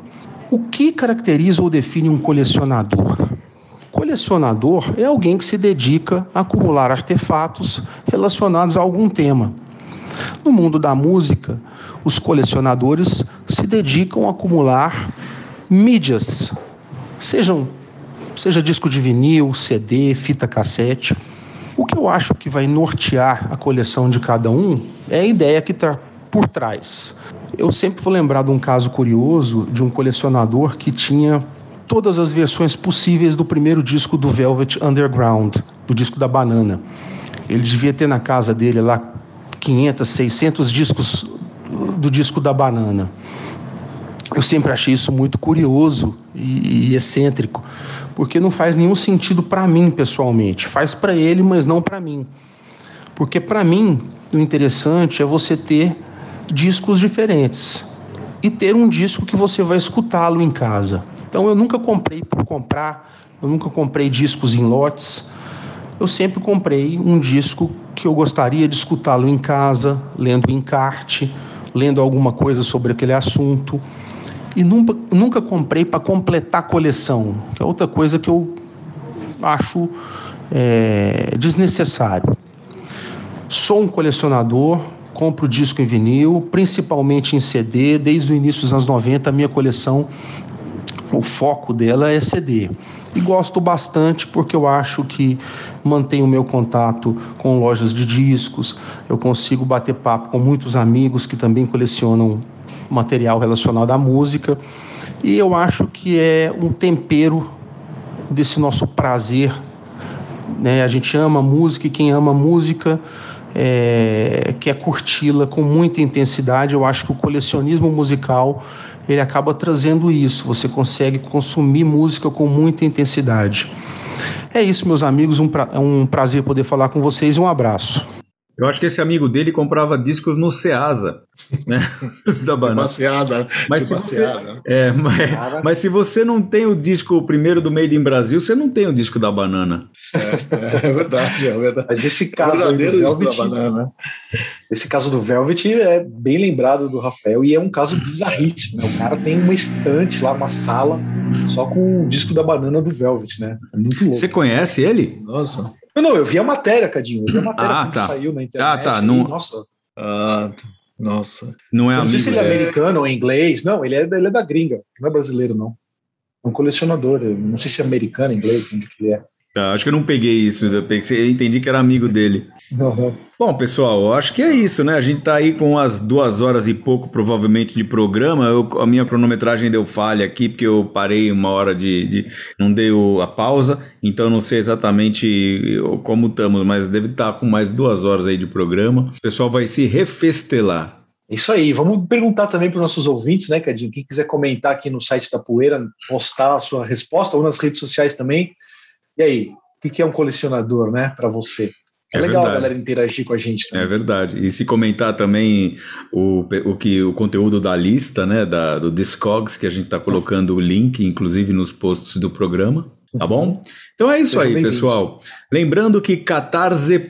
O que caracteriza ou define um colecionador? Colecionador é alguém que se dedica a acumular artefatos relacionados a algum tema. No mundo da música, os colecionadores se dedicam a acumular mídias, sejam seja disco de vinil, CD, fita cassete. O que eu acho que vai nortear a coleção de cada um é a ideia que está por trás. Eu sempre vou lembrar de um caso curioso de um colecionador que tinha todas as versões possíveis do primeiro disco do Velvet Underground, do disco da Banana. Ele devia ter na casa dele lá 500, 600 discos do disco da Banana. Eu sempre achei isso muito curioso e, e excêntrico, porque não faz nenhum sentido para mim pessoalmente. Faz para ele, mas não para mim. Porque para mim, o interessante é você ter discos diferentes e ter um disco que você vai escutá-lo em casa. Então eu nunca comprei por comprar, eu nunca comprei discos em lotes. Eu sempre comprei um disco que eu gostaria de escutá-lo em casa, lendo encarte, lendo alguma coisa sobre aquele assunto. E nunca, nunca comprei para completar a coleção, que é outra coisa que eu acho é, desnecessário. Sou um colecionador, compro disco em vinil, principalmente em CD. Desde o início dos anos 90, a minha coleção, o foco dela é CD. E gosto bastante porque eu acho que mantenho o meu contato com lojas de discos, eu consigo bater papo com muitos amigos que também colecionam material relacionado à música. E eu acho que é um tempero desse nosso prazer. Né? A gente ama música e quem ama música é, quer curti-la com muita intensidade. Eu acho que o colecionismo musical ele acaba trazendo isso. Você consegue consumir música com muita intensidade. É isso, meus amigos. Um pra, é um prazer poder falar com vocês. Um abraço. Eu acho que esse amigo dele comprava discos no Ceasa, né? da banana. Passeada, mas se você, é, mas, mas, se você não tem o disco primeiro do Made in Brasil, você não tem o disco da banana. É, é verdade, é verdade. Mas esse caso do Velvet, da banana. esse caso do Velvet é bem lembrado do Rafael e é um caso bizarríssimo. Né? O cara tem uma estante lá, uma sala só com o disco da banana do Velvet, né? É muito louco. Você conhece ele? Nossa. Não, não, eu vi a matéria, Cadinho. Eu vi a matéria ah, tá. saiu na internet. Ah, tá. Não... Nossa. Ah, nossa. Não é Não sei se ele é americano ou inglês. Não, ele é, ele é da gringa. Não é brasileiro, não. É um colecionador. Não sei se é americano, inglês, onde que ele é. Tá, acho que eu não peguei isso, eu, pensei, eu entendi que era amigo dele. Uhum. Bom, pessoal, acho que é isso, né? A gente tá aí com as duas horas e pouco, provavelmente, de programa. Eu, a minha cronometragem deu falha aqui, porque eu parei uma hora de. de não deu a pausa, então não sei exatamente como estamos, mas deve estar tá com mais duas horas aí de programa. O pessoal vai se refestelar. Isso aí, vamos perguntar também para os nossos ouvintes, né, Cadinho? Quem quiser comentar aqui no site da Poeira, postar a sua resposta ou nas redes sociais também e aí, o que é um colecionador, né, para você? É, é legal verdade. a galera interagir com a gente também. É verdade. E se comentar também o, o, que, o conteúdo da lista, né, da, do Discogs, que a gente está colocando o link, inclusive, nos posts do programa. Tá uhum. bom? Então é isso Seja aí, pessoal. Lembrando que catarse.me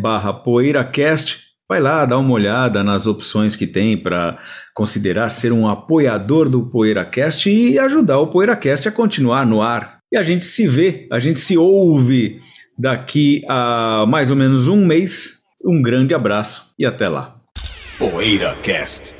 barra poeiracast Vai lá, dá uma olhada nas opções que tem para considerar ser um apoiador do PoeiraCast e ajudar o PoeiraCast a continuar no ar e a gente se vê, a gente se ouve daqui a mais ou menos um mês. Um grande abraço e até lá. PoeiraCast.